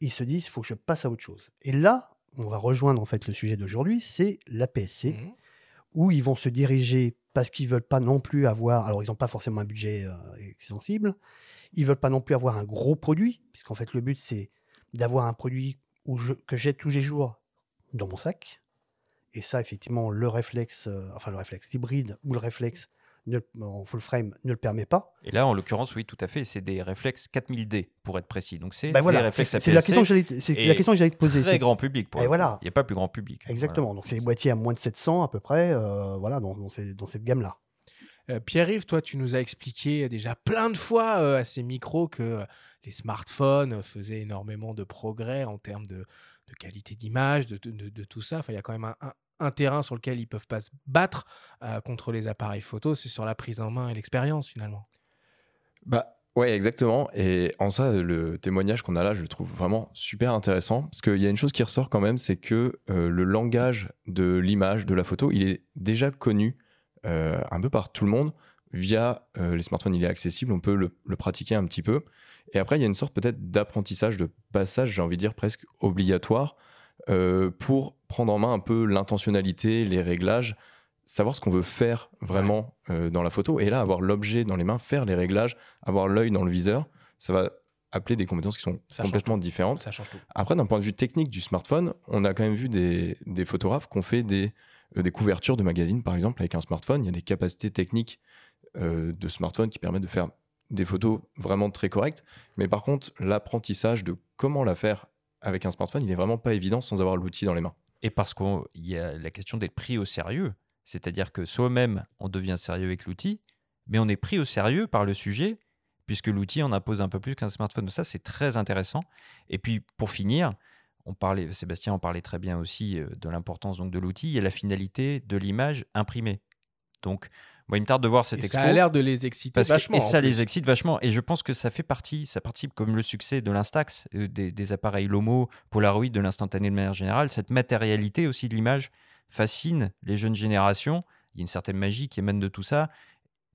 ils se disent, il faut que je passe à autre chose. Et là, on va rejoindre en fait le sujet d'aujourd'hui, c'est la PSC, Mhm. Où ils vont se diriger parce qu'ils veulent pas non plus avoir, alors ils n'ont pas forcément un budget euh, extensible, ils veulent pas non plus avoir un gros produit, puisqu'en fait le but c'est d'avoir un produit que j'ai tous les jours dans mon sac. Et ça, effectivement, le réflexe, euh, enfin le réflexe hybride ou le réflexe ne le- en full frame ne le permet pas. Et là, en l'occurrence, oui, tout à fait, c'est des réflexes 4000D pour être précis. Donc c'est Ben des voilà, c'est réflexes c'est la APS-C question que j'allais, c'est et la question que j'allais te poser. Très c'est- grand public. Pour Et voilà. Il n'y a pas plus grand public. Exactement. Donc c'est des boîtiers à moins de 700 à peu près, euh, voilà, dans, dans ces- dans cette gamme-là. Euh, Pierre-Yves, toi, tu nous as expliqué déjà plein de fois euh, à ces micros que les smartphones faisaient énormément de progrès en termes de, de qualité d'image, de, de- de tout ça. Enfin, il y a quand même un, un- un terrain sur lequel ils peuvent pas se battre euh, contre les appareils photo, c'est sur la prise en main et l'expérience finalement. Bah ouais, exactement. Et en ça, le témoignage qu'on a là, je le trouve vraiment super intéressant. Parce qu'il y a une chose qui ressort quand même, c'est que euh, le langage de l'image, de la photo, il est déjà connu euh, un peu par tout le monde. Via les smartphones, il est accessible, on peut le, le pratiquer un petit peu. Et après, il y a une sorte peut-être d'apprentissage, de passage, j'ai envie de dire presque obligatoire, euh, pour prendre en main un peu l'intentionnalité, les réglages, savoir ce qu'on veut faire vraiment euh, dans la photo. Et là, avoir l'objet dans les mains, faire les réglages, avoir l'œil dans le viseur, ça va appeler des compétences qui sont Ça complètement différentes. Ça change tout. Après, d'un point de vue technique du smartphone, on a quand même vu des, des photographes qui ont fait des, euh, des couvertures de magazines, par exemple, avec un smartphone. Il y a des capacités techniques de smartphone qui permettent de faire des photos vraiment très correctes. Mais par contre, l'apprentissage de comment la faire avec un smartphone, il est vraiment pas évident sans avoir l'outil dans les mains. Et parce qu'il y a la question d'être pris au sérieux. C'est-à-dire que soi-même, on devient sérieux avec l'outil, mais on est pris au sérieux par le sujet, puisque l'outil en impose un peu plus qu'un smartphone. Ça, c'est très intéressant. Et puis, pour finir, on parlait, Sébastien en parlait très bien aussi euh, de l'importance donc de l'outil. A la finalité de l'image imprimée. Donc, moi, il me tarde de voir cette Et expo. ça a l'air de les exciter Parce que- vachement. et ça plus. les excite vachement. Et je pense que ça fait partie, ça participe comme le succès de l'Instax, euh, des, des appareils Lomo, Polaroid, de l'instantané de manière générale. Cette matérialité aussi de l'image fascine les jeunes générations. Il y a une certaine magie qui émane de tout ça.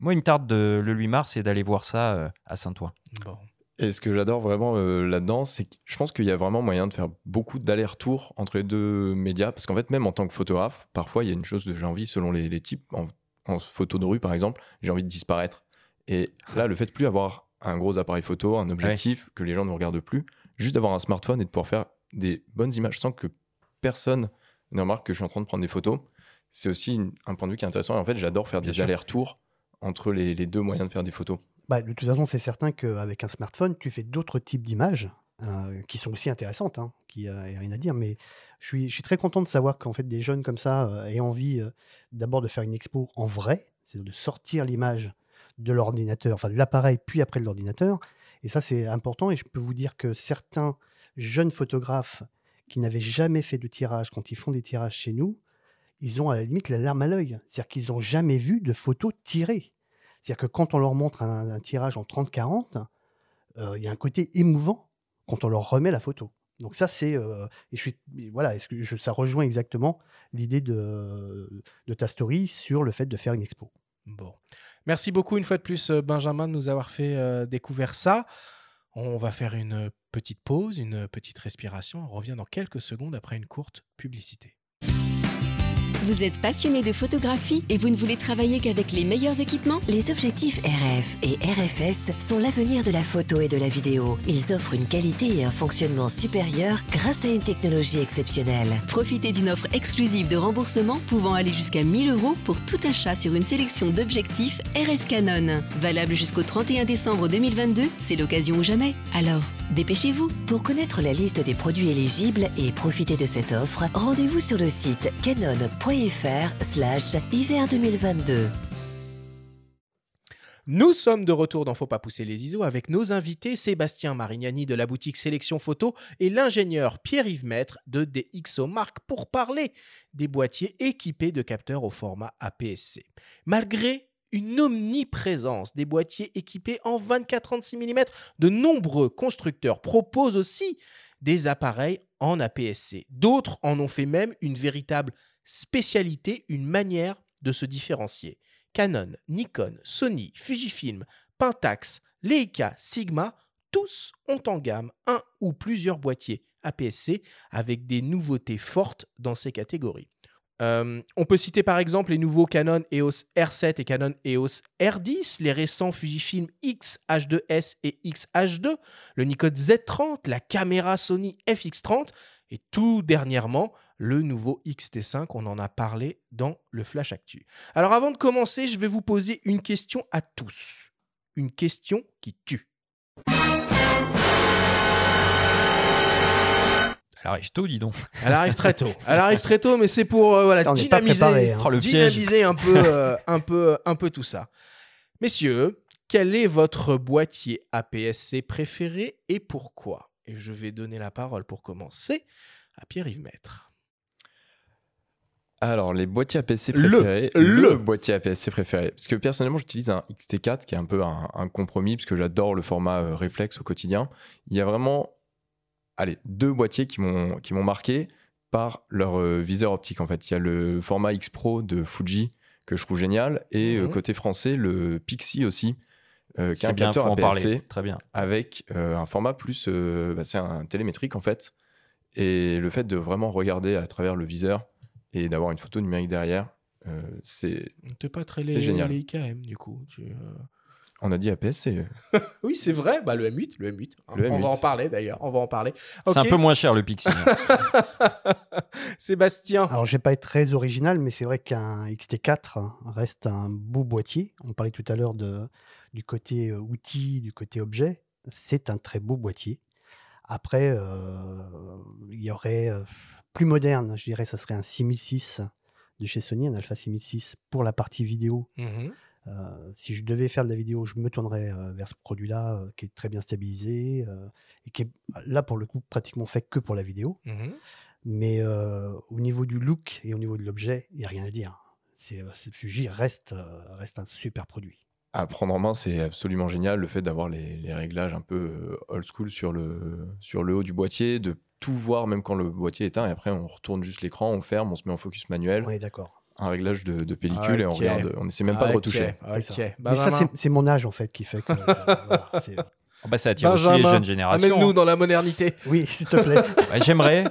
Moi, il me tarde de, le 8 mars et d'aller voir ça euh, à Saint-Ouen. Bon. Et ce que j'adore vraiment euh, là-dedans, c'est que je pense qu'il y a vraiment moyen de faire beaucoup d'allers-retours entre les deux médias. Parce qu'en fait, même en tant que photographe, parfois, il y a une chose de j'ai envie, selon les, les types, en, en photo de rue par exemple, j'ai envie de disparaître. Et là, le fait de plus avoir un gros appareil photo, un objectif, que les gens ne regardent plus, juste d'avoir un smartphone et de pouvoir faire des bonnes images sans que personne ne remarque que je suis en train de prendre des photos, c'est aussi une- un point de vue qui est intéressant. Et en fait, j'adore faire Bien des allers-retours entre les, les deux moyens de faire des photos. Bah, de toute façon, c'est certain qu'avec un smartphone, tu fais d'autres types d'images euh, qui sont aussi intéressantes, hein, qui n'y a rien à dire. Mais je suis, très content de savoir qu'en fait, des jeunes comme ça euh, aient envie euh, d'abord de faire une expo en vrai, c'est-à-dire de sortir l'image de l'ordinateur, enfin de l'appareil, puis après de l'ordinateur. Et ça, c'est important. Et je peux vous dire que certains jeunes photographes qui n'avaient jamais fait de tirage, quand ils font des tirages chez nous, ils ont à la limite la larme à l'œil. C'est-à-dire qu'ils n'ont jamais vu de photos tirées. C'est-à-dire que quand on leur montre un, tirage en 30-40, euh, il y a un côté émouvant quand on leur remet la photo. Donc ça, c'est... euh, et je suis, voilà, je- ça rejoint exactement l'idée de, de ta story sur le fait de faire une expo? Bon. Merci beaucoup une fois de plus, euh, Benjamin, de nous avoir fait euh, découvrir ça. On va faire une petite pause, une petite respiration. On revient dans quelques secondes après une courte publicité. Vous êtes passionné de photographie et vous ne voulez travailler qu'avec les meilleurs équipements Les objectifs RF et RFS sont l'avenir de la photo et de la vidéo. Ils offrent une qualité et un fonctionnement supérieur grâce à une technologie exceptionnelle. Profitez d'une offre exclusive de remboursement pouvant aller jusqu'à 1000 euros pour tout achat sur une sélection d'objectifs RF Canon. Valable jusqu'au 31 décembre 2022, c'est l'occasion ou jamais. Alors, dépêchez-vous Pour connaître la liste des produits éligibles et profiter de cette offre, rendez-vous sur le site canon.fr slash hiver 2022. Nous sommes de retour dans Faut pas pousser les ISO avec nos invités Sébastien Marignani de la boutique Sélection Photo et l'ingénieur Pierre-Yves Maître de DxO Mark pour parler des boîtiers équipés de capteurs au format APS-C. Malgré une omniprésence des boîtiers équipés en 24-36 mm, de nombreux constructeurs proposent aussi des appareils en APS-C. D'autres en ont fait même une véritable spécialité, une manière de se différencier. Canon, Nikon, Sony, Fujifilm, Pentax, Leica, Sigma, tous ont en gamme un ou plusieurs boîtiers APS-C avec des nouveautés fortes dans ces catégories. Euh, on peut citer par exemple les nouveaux Canon EOS R7 et Canon EOS R10, les récents Fujifilm X-H2S et X-H2, le Nikon Z30, la caméra Sony FX30 et tout dernièrement le nouveau XT5, on en a parlé dans le Flash Actu. Alors avant de commencer, je vais vous poser une question à tous. Une question qui tue. Elle arrive tôt, dis donc. Elle arrive très tôt. Elle arrive très tôt, mais c'est pour euh, voilà, pas dynamiser, préparé, hein. Oh, le dynamiser un peu, euh, un peu, un peu tout ça. Messieurs, quel est votre boîtier APS-C préféré et pourquoi? Et je vais donner la parole pour commencer à Pierre-Yves Maître. Alors, les boîtiers APS-C Le- préférés. le. boîtier APS-C préféré. Parce que personnellement, j'utilise un XT4 qui est un peu un, un compromis, parce que j'adore le format euh, réflexe au quotidien. Il y a vraiment, allez, deux boîtiers qui m'ont qui m'ont marqué par leur euh, viseur optique. En fait, il y a le format X Pro de Fuji que je trouve génial, et euh, côté français, le Pixie aussi, euh, qui est C'est un bien, capteur en parler. APS-C Très bien. avec euh, un format plus, euh, bah, c'est un télémétrique en fait, et le fait de vraiment regarder à travers le viseur et d'avoir une photo numérique derrière, euh, c'est, T'es pas très C'est les, génial. les IKM du coup. tu, euh. On a dit APS-C. Oui, c'est vrai. Bah, le M8, le M8. hein. Le On va M8. en parler d'ailleurs. On va en parler. C'est un peu moins cher le Pixie. Sébastien. Alors, je vais pas être très original, mais c'est vrai qu'un XT4 reste un beau boîtier. On parlait tout à l'heure de, du côté euh, outil, du côté objet. C'est un très beau boîtier. Après, euh, il y aurait euh, plus moderne, je dirais, ça serait un 6006 de chez Sony, un Alpha 6006 pour la partie vidéo. Mhm. Si je devais faire de la vidéo, je me tournerais euh, vers ce produit-là euh, qui est très bien stabilisé euh, et qui est là pour le coup pratiquement fait que pour la vidéo. Mhm. Mais euh, au niveau du look et au niveau de l'objet, il n'y a rien à dire. C'est, euh, c'est- Fuji reste, euh, reste un super produit. À prendre en main, c'est absolument génial le fait d'avoir les, les réglages un peu euh, old school sur le, sur le haut du boîtier, de tout voir même quand le boîtier est éteint, et après on retourne juste l'écran, on ferme, on se met en focus manuel, On est d'accord. Un réglage de, de pellicule et on regarde, on n'essaie même pas de retoucher. Ça. Ok. Mais ça, c'est, c'est mon âge en fait qui fait que. euh, voilà, c'est- Ah bah, ça attire aussi les jeunes générations. Amène-nous hein. dans la modernité. Oui, s'il te plaît. Ouais, j'aimerais.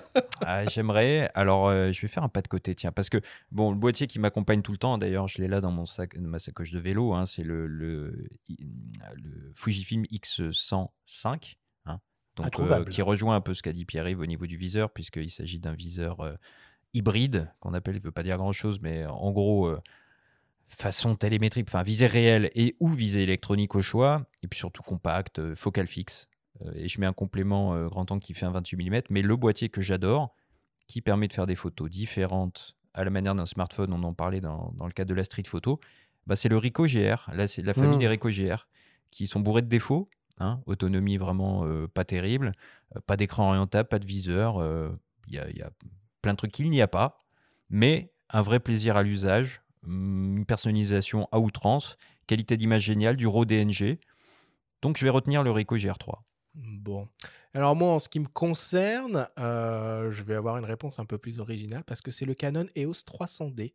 Ah, j'aimerais. Alors, euh, je vais faire un pas de côté, tiens, parce que bon, le boîtier qui m'accompagne tout le temps, d'ailleurs, je l'ai là dans mon sac, dans ma sacoche de vélo. hein, c'est le, le, le Fujifilm X105, hein, donc euh, qui rejoint un peu ce qu'a dit Pierre-Yves au niveau du viseur, puisqu'il s'agit d'un viseur euh, hybride qu'on appelle, il veut pas dire grand-chose, mais en gros. euh, façon télémétrique, enfin visée réelle et ou visée électronique au choix, et puis surtout compact, euh, focal fixe. Euh, et je mets un complément euh, grand angle qui fait un 28 mm, mais le boîtier que j'adore, qui permet de faire des photos différentes à la manière d'un smartphone, on en parlait dans, dans le cadre de la street photo, bah, c'est le Ricoh GR. Là, c'est la famille Mm. des Ricoh GR, qui sont bourrés de défauts. hein, autonomie vraiment euh, pas terrible, euh, pas d'écran orientable, pas de viseur. euh, y, il y a plein de trucs qu'il n'y a pas, mais un vrai plaisir à l'usage, hum, une personnalisation à outrance, qualité d'image géniale, du RAW DNG. Donc je vais retenir le Ricoh GR3. Bon. Alors moi, en ce qui me concerne, euh, je vais avoir une réponse un peu plus originale parce que c'est le Canon EOS 300D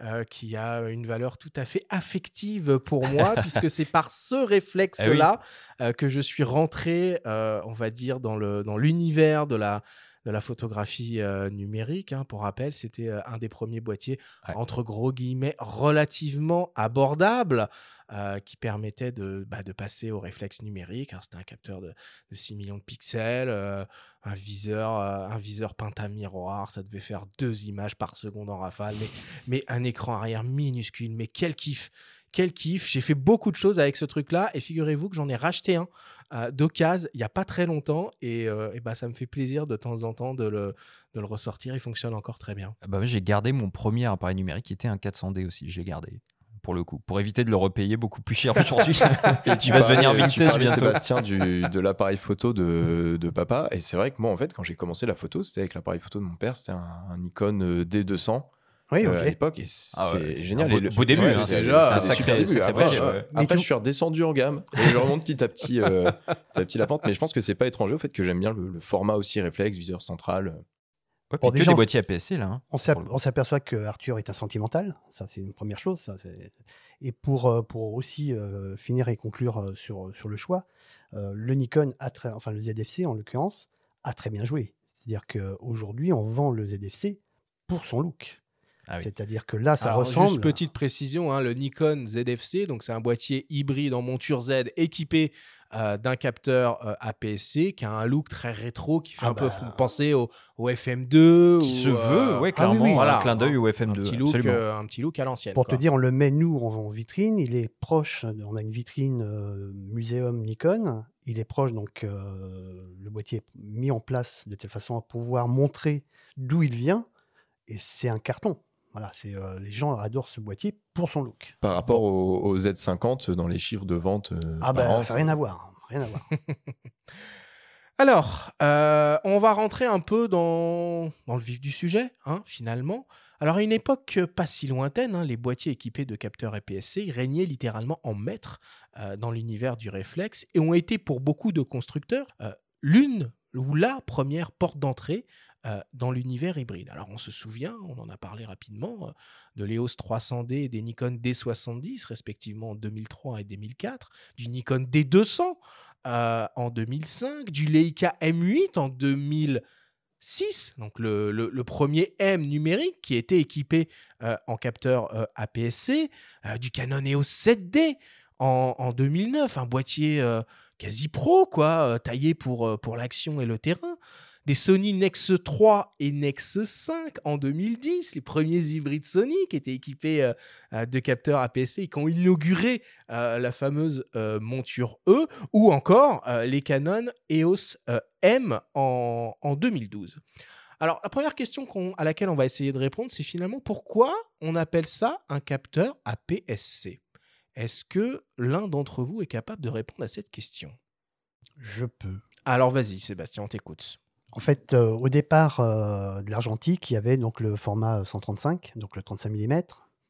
euh, qui a une valeur tout à fait affective pour moi puisque c'est par ce réflexe-là euh, que je suis rentré, on va dire, dans le dans l'univers de la de la photographie euh, numérique. hein. Pour rappel, c'était euh, un des premiers boîtiers, Ouais. entre gros guillemets, relativement abordable, euh, qui permettait de, bah, de passer au réflexe numérique. C'était un capteur de, de 6 millions de pixels, euh, un viseur, euh, un viseur pentamiroir, ça devait faire deux images par seconde en rafale, mais, mais un écran arrière minuscule. Mais quel kiff! Quel kiff! J'ai fait beaucoup de choses avec ce truc-là et figurez-vous que j'en ai racheté un euh, d'occasion il n'y a pas très longtemps et, euh, et bah, ça me fait plaisir de temps en temps de le, de le ressortir. Il fonctionne encore très bien. Ah Bah, j'ai gardé mon premier appareil numérique qui était un 400D aussi. J'ai gardé pour le coup, pour éviter de le repayer beaucoup plus cher aujourd'hui. Et tu vas devenir parlais- vintage parlais, bientôt. Sébastien, du, de l'appareil photo de, de papa. Et c'est vrai que moi, en fait, quand j'ai commencé la photo, c'était avec l'appareil photo de mon père. C'était un, un Nikon euh, D200 Oui, euh, à l'époque. Et c'est Ah ouais, c'est génial. beau- le- beau début, ouais, hein, c'est déjà un sacré- début. Après, je- ouais. Mais après, tout- je suis redescendu en gamme et je remonte petit à petit, euh, petit à petit la pente. Mais je pense que c'est pas étranger au fait que j'aime bien le, le format aussi réflexe, viseur central. Ouais, Bon, puis que déjà, des boîtiers APS-C là. hein, On pour s'aperçoit que Arthur est un sentimental, ça c'est une première chose. Ça, et pour, euh, pour aussi euh, finir et conclure euh, sur, sur le choix, euh, le Nikon, a très, enfin le ZFC en l'occurrence, a très bien joué. C'est-à-dire qu'aujourd'hui, on vend le ZFC pour son look. Ah oui. C'est-à-dire que là, ça Alors, ressemble. Juste petite précision, hein, le Nikon ZFC, donc c'est un boîtier hybride en monture Z équipé euh, d'un capteur euh, APS-C qui a un look très rétro qui fait Ah un peu bah. penser au, au FM2. Qui se veut, euh, ouais, ah oui, clairement, oui. Voilà, un clin d'œil au un FM2. petit look, absolument. euh, un petit look à l'ancienne. Pour quoi. te dire, on le met nous en, en vitrine. Il est proche. On a une vitrine euh, muséum Nikon. Il est proche, donc euh, le boîtier est mis en place de telle façon à pouvoir montrer d'où il vient. Et c'est un carton. Voilà, c'est euh, les gens adorent ce boîtier pour son look. Par rapport au, au Z50 dans les chiffres de vente. euh, Ah ben, an, ça n'a rien à voir. Rien à voir. Alors, euh, on va rentrer un peu dans, dans le vif du sujet, hein, finalement. Alors, à une époque pas si lointaine, hein, les boîtiers équipés de capteurs APS-C régnaient littéralement en maître euh, dans l'univers du réflexe et ont été pour beaucoup de constructeurs euh, l'une ou la première porte d'entrée euh, dans l'univers hybride. Alors, on se souvient, on en a parlé rapidement, euh, de l'EOS 300D et des Nikon D70, respectivement en 2003 et 2004, du Nikon D200 euh, en 2005, du Leica M8 en 2006, donc le, premier M numérique qui était équipé en capteur APS-C, du Canon EOS 7D en, en 2009, un boîtier quasi pro, quoi, taillé pour, pour l'action et le terrain. Des Sony Nex 3 et Nex 5 en 2010, les premiers hybrides Sony qui étaient équipés euh, euh, de capteurs APS-C et qui ont inauguré euh, la fameuse euh, monture E, ou encore les Canon EOS M en, en 2012. Alors, la première question à laquelle on va essayer de répondre, c'est finalement pourquoi on appelle ça un capteur APS-C Est-ce que l'un d'entre vous est capable de répondre à cette question? Je peux. Alors, vas-y, Sébastien, on t'écoute. En fait, euh, au départ euh, de l'argentique, il y avait donc le format 135, donc le 35 mm,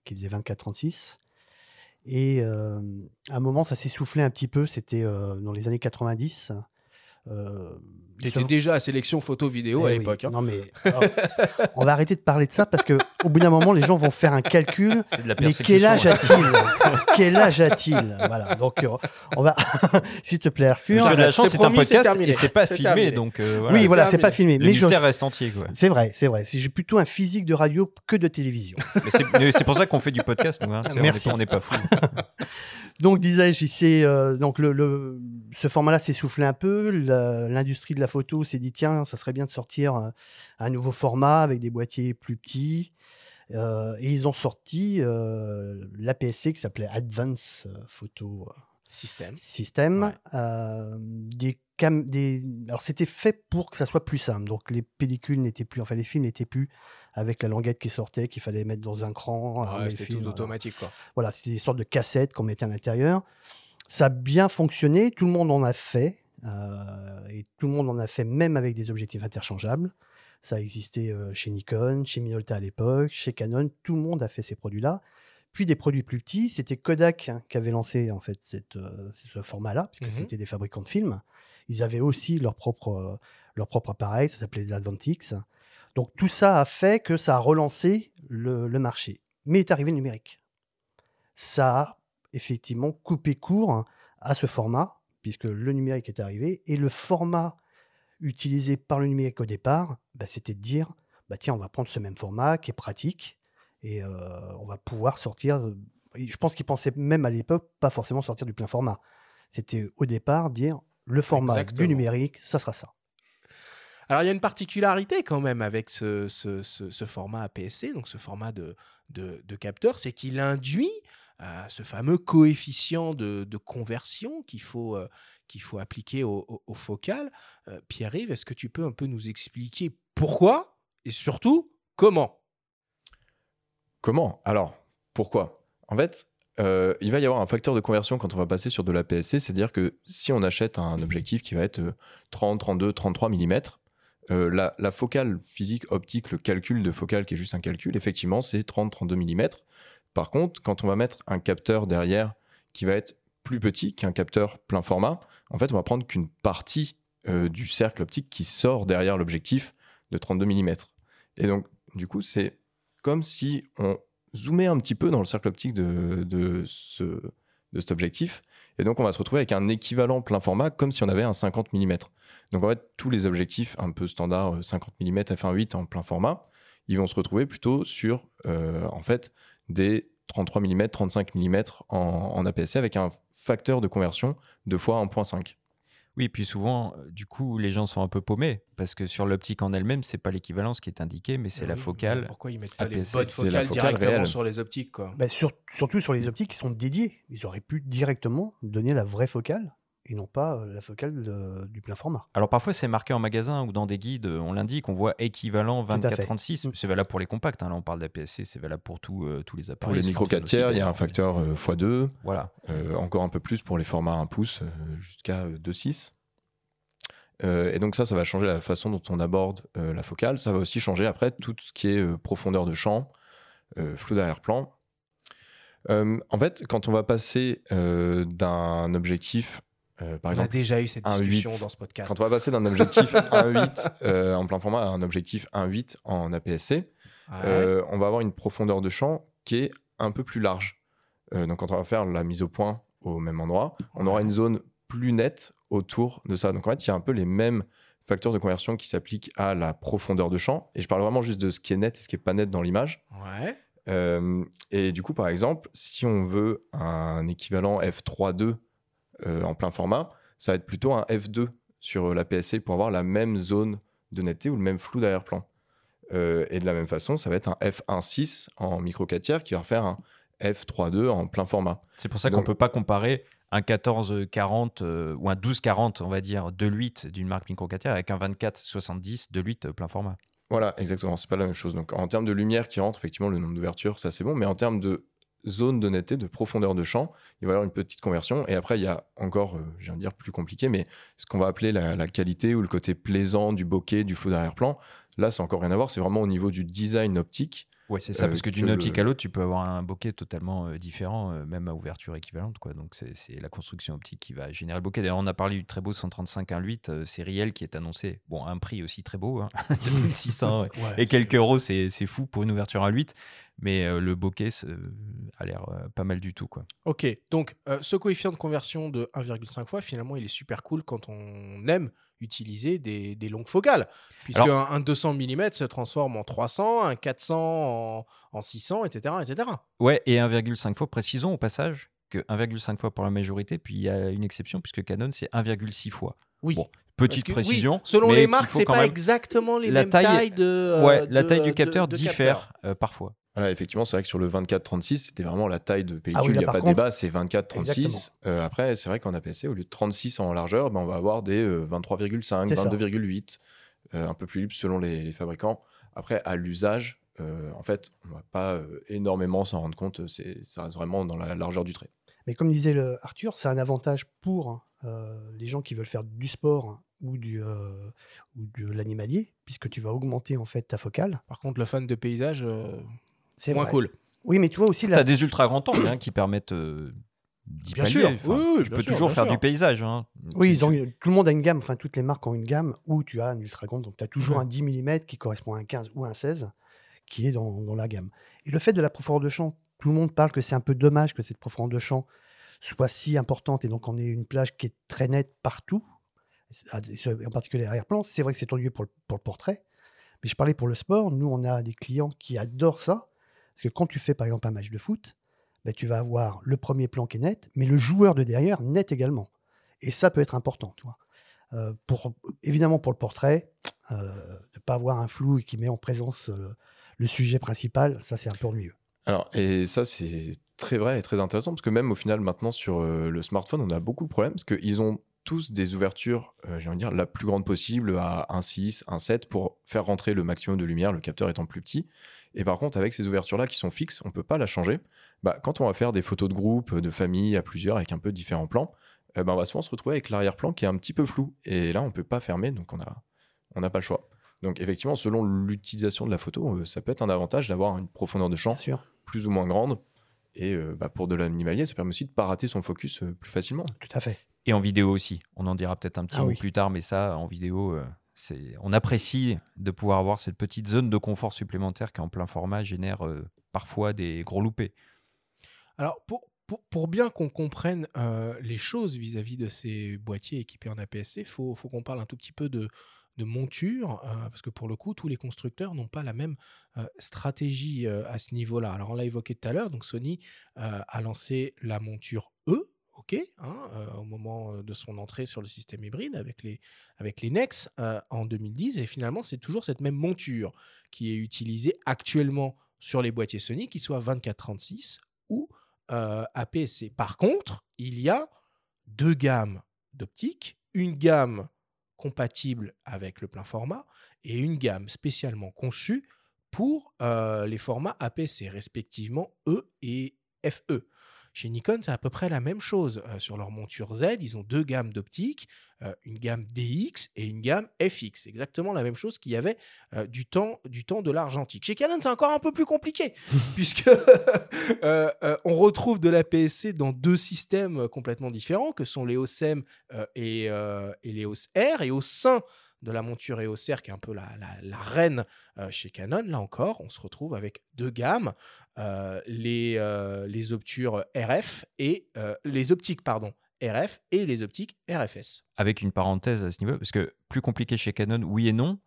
qui faisait 24-36. Et euh, à un moment, ça s'est soufflé un petit peu, c'était dans les années 90. Euh, T'étais déjà à sélection photo vidéo Eh à oui. l'époque. hein. Non mais alors, on va arrêter de parler de ça parce que au bout d'un moment, les gens vont faire un calcul. C'est de la Mais persécution. quel âge a-t-il? Quel âge a-t-il? Voilà. Donc, euh, on va, s'il te plaît, Arthur. C'est chance, c'est un podcast terminé. et c'est pas filmé, terminé. donc euh, voilà. Oui, voilà, c'est pas filmé. Le Mais je- mystère reste entier, quoi. c'est vrai, c'est vrai. Si J'ai plutôt un physique de radio que de télévision. Mais c'est- pour ça qu'on fait du podcast, nous. hein. Merci. On n'est pas fous. Donc, disais-je, euh, donc le, le- ce format-là s'est soufflé un peu. L'industrie de la photo s'est dit tiens, ça serait bien de sortir euh, un nouveau format avec des boîtiers plus petits. Euh, et ils ont sorti euh, l'APS-C qui s'appelait Advance Photo. System. Ouais. des cam- des... Alors, c'était fait pour que ça soit plus simple. Donc, les pellicules n'étaient plus, enfin, les films n'étaient plus avec la languette qui sortait, qu'il fallait mettre dans un cran. Ouais, c'était tout automatique, quoi. Voilà, c'était des sortes de cassettes qu'on mettait à l'intérieur. Ça a bien fonctionné, tout le monde en a fait, euh, et tout le monde en a fait même avec des objectifs interchangeables. Ça existait euh, chez Nikon, chez Minolta à l'époque, chez Canon, tout le monde a fait ces produits-là. Puis des produits plus petits, c'était Kodak hein, qui avait lancé en fait cette, euh, ce format-là, puisque Mhm. c'était des fabricants de films. Ils avaient aussi leur propre, euh, leur propre appareil, ça s'appelait les Advantix. Donc tout ça a fait que ça a relancé le, marché. Mais est arrivé le numérique ça a effectivement coupé court à ce format, puisque le numérique est arrivé, et le format utilisé par le numérique au départ, bah, c'était de dire, bah, tiens, on va prendre ce même format qui est pratique, et euh, on va pouvoir sortir, euh, je pense qu'ils pensaient même à l'époque pas forcément sortir du plein format. C'était au départ dire, le format Exactement. du numérique, ça sera ça. Alors, il y a une particularité quand même avec ce, ce- ce- ce format APS-C, donc ce format de, de, de capteur, c'est qu'il induit euh, ce fameux coefficient de, de conversion qu'il faut, euh, qu'il faut appliquer au, au- au focal. Euh, Pierre-Yves, est-ce que tu peux un peu nous expliquer pourquoi et surtout comment? Comment? Alors, pourquoi? En fait, euh, il va y avoir un facteur de conversion quand on va passer sur de la PSC, c'est-à-dire que si on achète un objectif qui va être euh, 30, 32, 33 mm, la, focale physique optique, le calcul de focale qui est juste un calcul, effectivement, c'est 30-32 mm. Par contre, quand on va mettre un capteur derrière qui va être plus petit qu'un capteur plein format, en fait, on va prendre qu'une partie euh, du cercle optique qui sort derrière l'objectif de 32 mm. Et donc, du coup, c'est comme si on zoomait un petit peu dans le cercle optique de, de, ce, de cet objectif. Et donc, on va se retrouver avec un équivalent plein format comme si on avait un 50 mm. Donc, en fait, tous les objectifs un peu standard euh, 50 mm f1.8 en plein format, ils vont se retrouver plutôt sur, euh, en fait, des 33 mm, 35 mm en, en APS-C avec un facteur de conversion de fois 1.5. Oui, puis souvent, euh, du coup, les gens sont un peu paumés parce que sur l'optique en elle-même, c'est pas l'équivalence qui est indiquée, mais c'est la focale. Pourquoi ils mettent pas Ah, les la focales focale directement réelle. sur les optiques quoi? Bah, sur- surtout sur les optiques qui sont dédiées. Ils auraient pu directement donner la vraie focale et non pas euh, la focale de- du plein format. Alors parfois, c'est marqué en magasin ou dans des guides, euh, on l'indique, on voit équivalent à fait. 24-36. Mm. C'est valable pour les compacts. hein, Là, on parle d'APS-C, c'est valable pour tous euh, tous les Pour appareils. les micro 4 tiers, il y a un facteur facteur euh, x2, Voilà. euh, encore un peu plus pour les formats 1 pouce euh, jusqu'à euh, 2.6. Euh, et donc ça, ça va changer la façon dont on aborde euh, la focale. Ça va aussi changer après tout ce qui est euh, profondeur de champ, euh, flou d'arrière-plan. Euh, en fait, quand on va passer euh, d'un objectif, euh, par On a déjà eu cette 1.8, discussion dans ce podcast. quand on va passer d'un objectif 1.8 euh, en plein format à un objectif 1.8 en APS-C, Ouais. euh, on va avoir une profondeur de champ qui est un peu plus large. Donc, quand on va faire la mise au point au même endroit, on aura une zone plus nette autour de ça. Donc, en fait, il y a un peu les mêmes facteurs de conversion qui s'appliquent à la profondeur de champ. Et je parle vraiment juste de ce qui est net et ce qui est pas net dans l'image. Ouais. Et du coup, par exemple, si on veut un équivalent f3.2 euh, en plein format, ça va être plutôt un f2 sur la PSC pour avoir la même zone de netteté ou le même flou d'arrière-plan. Euh, et de la même façon, ça va être un f1.6 en micro 4 tiers qui va faire un f3.2 en plein format. C'est pour ça qu'on Donc- peut pas comparer un 14-40 euh, ou un 12-40, on va dire, de l'huit d'une marque micro 4 tiers avec un 24-70 de l'huit plein format. Voilà, exactement, c'est pas la même chose. Donc en termes de lumière qui rentre, effectivement, le nombre d'ouvertures, ça c'est bon, mais en termes de zone de netteté, de profondeur de champ, il va y avoir une petite conversion. Et après, il y a encore, euh, je viens de dire plus compliqué, mais ce qu'on va appeler la, la qualité ou le côté plaisant du bokeh, du flou d'arrière-plan, là, c'est encore rien à voir, c'est vraiment au niveau du design optique. Ouais, c'est ça, Euh, parce que que d'une le- optique à l'autre, tu peux avoir un bokeh totalement euh, différent, euh, même à ouverture équivalente. Quoi. Donc, c'est la construction optique qui va générer le bokeh. D'ailleurs, on a parlé du très beau 135 1.8 euh, sériel qui est annoncé. Bon, un prix aussi très beau, hein, 2600 ouais. Ouais, et quelques euros, c'est c'est fou pour une ouverture 1.8. Mais euh, le bokeh c'est- a l'air euh, pas mal du tout. Quoi. Ok, donc euh, ce coefficient de conversion de 1,5 fois, finalement, il est super cool quand on aime utiliser des, des longues focales. Puisque Alors- un, un 200 mm se transforme en 300, un 400 en, en 600, etc., etc. Ouais, et 1,5 fois, précisons au passage que 1,5 fois pour la majorité, puis il y a une exception puisque Canon c'est 1,6 fois. Oui. Bon, petite que, oui, précision. selon mais les marques, c'est pas exactement les la mêmes taille- tailles de. euh, ouais, la de- taille du de- capteur de diffère euh, parfois. Voilà, effectivement, c'est vrai que sur le 24-36, c'était vraiment la taille de pellicule, Ah oui, il n'y a pas de débat, c'est 24-36. Exactement. Euh, après, c'est vrai qu'en APC, au lieu de 36 en largeur, ben, on va avoir des euh, 23,5, C'est ça. 22,8, euh, un peu plus libre selon les, les fabricants. Après, à l'usage, euh, en fait, on ne va pas euh, énormément s'en rendre compte, c'est- ça reste vraiment dans la largeur du trait. Mais comme disait le Arthur, c'est un avantage pour euh, les gens qui veulent faire du sport ou, du, euh, ou de l'animalier, puisque tu vas augmenter en fait ta focale. Par contre, le fan de paysage, euh, C'est moins vrai. cool. Oui, mais tu vois aussi Tu la... as des ultra grands angles hein, qui permettent euh, Bien pallier. sûr, Enfin, oui, oui, tu bien peux sûr, toujours bien faire sûr. du paysage. hein. Oui, ils ont tout le monde a une gamme, enfin toutes les marques ont une gamme où tu as un ultra grand, donc tu as toujours Mhm. un 10 mm qui correspond à un 15 ou un 16 qui est dans, dans la gamme. Et le fait de la profondeur de champ, tout le monde parle que c'est un peu dommage que cette profondeur de champ soit si importante et donc on ait une plage qui est très nette partout, en particulier l'arrière-plan. C'est vrai que c'est ennuyeux pour le, pour le portrait, mais je parlais pour le sport. Nous, on a des clients qui adorent ça parce que quand tu fais par exemple un match de foot, ben, tu vas avoir le premier plan qui est net, mais le joueur de derrière net également. Et ça peut être important, tu vois. Euh, pour, évidemment, pour le portrait, euh, de ne pas avoir un flou qui met en présence euh, le sujet principal, ça c'est un peu ennuyeux. Alors, et ça, c'est très vrai et très intéressant parce que même au final, maintenant, sur le smartphone, on a beaucoup de problèmes parce qu'ils ont tous des ouvertures, j'ai envie de dire, la plus grande possible à 1.6, 1.7 pour faire rentrer le maximum de lumière, le capteur étant plus petit. Et par contre, avec ces ouvertures-là qui sont fixes, on ne peut pas la changer. Bah, quand on va faire des photos de groupe, de famille à plusieurs avec un peu différents plans, euh, bah, on va souvent se retrouver avec l'arrière-plan qui est un petit peu flou. Et là, on ne peut pas fermer, donc on n'a on n'a pas le choix. Donc effectivement, selon l'utilisation de la photo, euh, ça peut être un avantage d'avoir une profondeur de champ plus ou moins grande. Et euh, bah, pour de l'animalier, ça permet aussi de ne pas rater son focus euh, plus facilement. tout à fait. Et en vidéo aussi. On en dira peut-être un petit Ah mot oui. plus tard, mais ça, en vidéo, euh, on apprécie de pouvoir avoir cette petite zone de confort supplémentaire qui en plein format génère euh, parfois des gros loupés. Alors, pour, bien qu'on comprenne euh, les choses vis-à-vis de ces boîtiers équipés en APS-C, il faut, qu'on parle un tout petit peu de, de monture, euh, parce que pour le coup, tous les constructeurs n'ont pas la même stratégie à ce niveau-là. Alors, on l'a évoqué tout à l'heure, donc Sony a lancé la monture E, hein, au moment de son entrée sur le système hybride avec les, NEX en 2010, et finalement, c'est toujours cette même monture qui est utilisée actuellement sur les boîtiers Sony, qu'ils soient 2436 ou euh, APS-C. Par contre, il y a deux gammes d'optiques, une gamme compatible avec le plein format et une gamme spécialement conçue pour les formats APC, respectivement E et FE. Chez Nikon, c'est à peu près la même chose. Euh, sur leur monture Z, ils ont deux gammes d'optiques, euh, une gamme DX et une gamme FX. Exactement la même chose qu'il y avait euh, du, temps, du temps de l'argentique. Chez Canon, c'est encore un peu plus compliqué, puisque euh, euh, on retrouve de la PSC dans deux systèmes complètement différents, que sont les EOS M euh, et, et les EOS R. Et au sein de la monture EOS R, qui est un peu la, la- la reine euh, chez Canon, là encore, on se retrouve avec deux gammes, les, euh, les obtures RF et euh, les optiques, pardon, RF et les optiques RFS. Avec une parenthèse à ce niveau, parce que plus compliqué chez Canon, oui et non,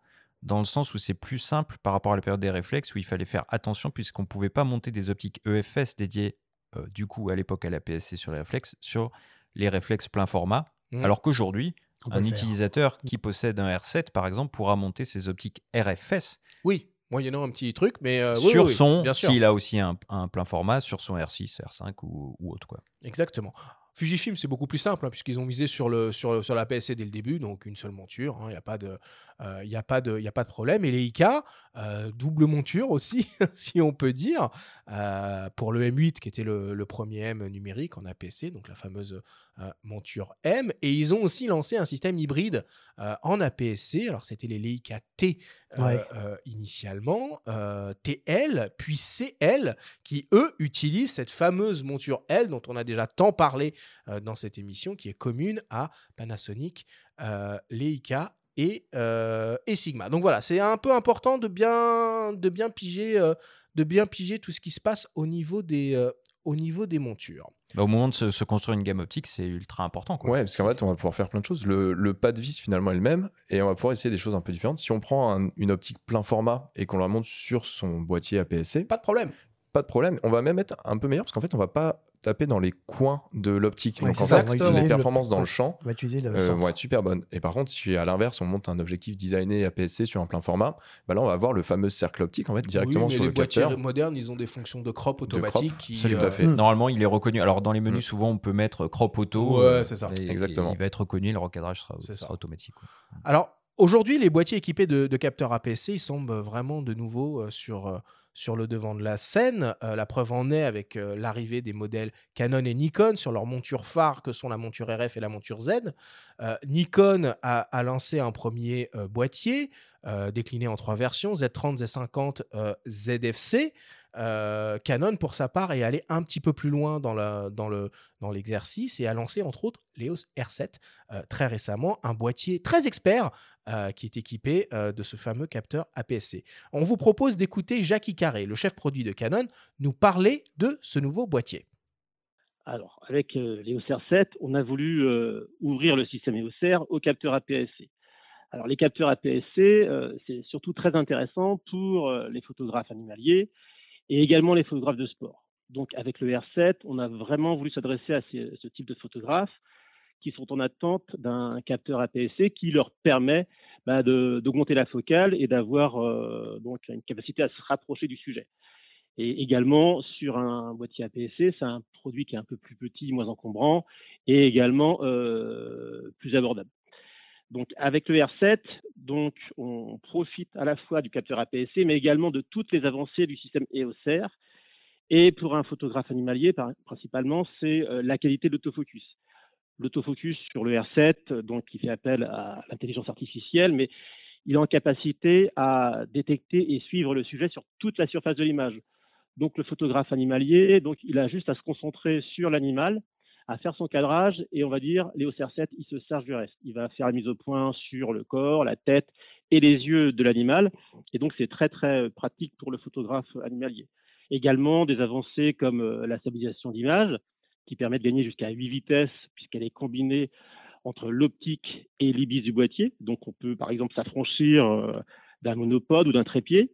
dans le sens où c'est plus simple par rapport à la période des réflexes, où il fallait faire attention puisqu'on ne pouvait pas monter des optiques EFS dédiées, euh, du coup, à l'époque à la PSC sur les réflexes, sur les réflexes plein format, Mhm. alors qu'aujourd'hui, un utilisateur qui possède un R7, par exemple, pourra monter ses optiques RFS Oui, moyennant un petit truc, mais euh, oui, sur oui, oui, son, s'il a aussi un, un plein format, sur son R6, R5 ou, ou autre. Quoi. Exactement. Fujifilm, c'est beaucoup plus simple, hein, puisqu'ils ont misé sur, le, sur, sur la PSC dès le début, donc une seule monture, il n'y a, pas de- euh, y a, pas de- y a pas de problème. Et les IK, euh, double monture aussi, si on peut dire, euh, pour le M8, qui était le, le premier M numérique en APC, donc la fameuse monture M. Et ils ont aussi lancé un système hybride en APS-C. Alors, c'était les Leica T Ouais. initialement, TL, puis CL, qui eux utilisent cette fameuse monture L dont on a déjà tant parlé dans cette émission, qui est commune à Panasonic, euh, Leica et, euh, et Sigma. Donc voilà, c'est un peu important de bien, de bien, piger, euh, de bien piger tout ce qui se passe au niveau des, euh, au niveau des montures. Bah, au moment de se, se construire une gamme optique, c'est ultra important. Quoi. Ouais, parce qu'en fait, on va pouvoir faire plein de choses. Le, le pas de vis, finalement, est le même, et on va pouvoir essayer des choses un peu différentes. Si on prend un- une optique plein format et qu'on la monte sur son boîtier APS-C, Pas de problème. pas de problème. On va même être un peu meilleur, parce qu'en fait, on va pas taper dans les coins de l'optique. Ouais, Donc, en fait, les le- performances dans le champ On va euh, vont être super bonnes. Et par contre, si à l'inverse, on monte un objectif designé APS-C sur un plein format, bah là, on va avoir le fameux cercle optique, en fait, directement Oui, mais sur les le boîtiers capteur. modernes, ils ont des fonctions de crop automatique crop, qui. ça, tout à euh, fait. Mm. Normalement, il est reconnu. Alors, dans les menus, Mm. souvent, on peut mettre crop auto. Ouais, euh, c'est ça. et- et Exactement. il va être reconnu, le recadrage sera, automatique. quoi. Alors, aujourd'hui, les boîtiers équipés de, de capteurs APS-C, ils semblent vraiment de nouveau euh, sur, euh, sur le devant de la scène. Euh, la preuve en est avec euh, l'arrivée des modèles Canon et Nikon sur leurs montures phares que sont la monture RF et la monture Z. Euh, Nikon a, lancé un premier boîtier décliné en trois versions, Z30, Z50, euh, ZFC. Canon, pour sa part, est allé un petit peu plus loin dans, l'exercice et a lancé, entre autres, l'EOS R7 euh, très récemment, un boîtier très expert euh, qui est équipé euh, de ce fameux capteur APS-C. On vous propose d'écouter Jackie Carré, le chef produit de Canon, nous parler de ce nouveau boîtier. Alors, avec euh, l'EOS R7, on a voulu ouvrir le système EOS R au capteur APS-C. Alors, les capteurs APS-C, c'est surtout très intéressant pour les photographes animaliers et également les photographes de sport. Donc, avec le R7, on a vraiment voulu s'adresser à ce type de photographes qui sont en attente d'un capteur APS-C qui leur permet bah, d'augmenter la focale et d'avoir euh, donc une capacité à se rapprocher du sujet. Et également, sur un boîtier APS-C, c'est un produit qui est un peu plus petit, moins encombrant et également euh, plus abordable. Donc, avec le R7, donc, on profite à la fois du capteur APS-C, mais également de toutes les avancées du système EOS R. Et pour un photographe animalier, principalement, c'est euh, la qualité de l'autofocus. L'autofocus sur le R7, euh, donc, qui fait appel à l'intelligence artificielle, mais il est en capacité à détecter et suivre le sujet sur toute la surface de l'image. Donc le photographe animalier, donc il a juste à se concentrer sur l'animal à faire son cadrage et on va dire Léo CR7, il se charge du reste. Il va faire la mise au point sur le corps, la tête et les yeux de l'animal. Et donc c'est très très pratique pour le photographe animalier. Également des avancées comme euh, la stabilisation d'image qui permet de gagner jusqu'à 8 vitesses puisqu'elle est combinée entre l'optique et l'ibis du boîtier. Donc on peut par exemple s'affranchir euh, d'un monopode ou d'un trépied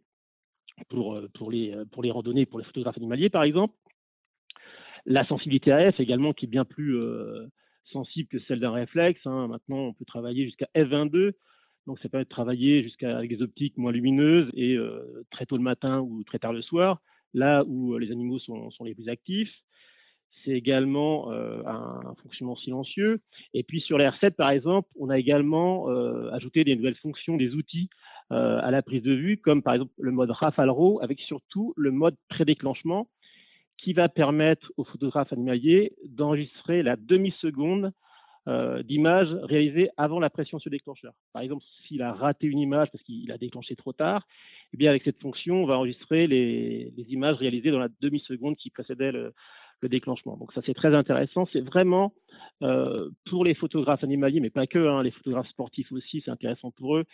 pour, euh, pour, les, pour les randonnées, pour les photographes animaliers par exemple. La sensibilité AF également qui est bien plus sensible que celle d'un réflexe. Hein. Maintenant on peut travailler jusqu'à F22 donc ça peut de travailler jusqu'à avec des optiques moins lumineuses et très tôt le matin ou très tard le soir là où euh, les animaux sont, les plus actifs. C'est également euh, un, fonctionnement silencieux. Et puis sur les R7, par exemple, on a également euh, ajouté des nouvelles fonctions, des outils à la prise de vue, comme par exemple le mode Rafale RAW, avec surtout le mode prédéclenchement, qui va permettre aux photographes animaliers d'enregistrer la demi-seconde euh, d'images réalisées avant la pression sur le déclencheur. Par exemple, s'il a raté une image parce qu'il a déclenché trop tard, eh bien avec cette fonction, on va enregistrer les, images réalisées dans la demi-seconde qui précédait le, déclenchement. Donc ça c'est très intéressant. C'est vraiment euh, pour les photographes animaliers, mais pas que, hein, les photographes sportifs aussi, c'est intéressant pour eux,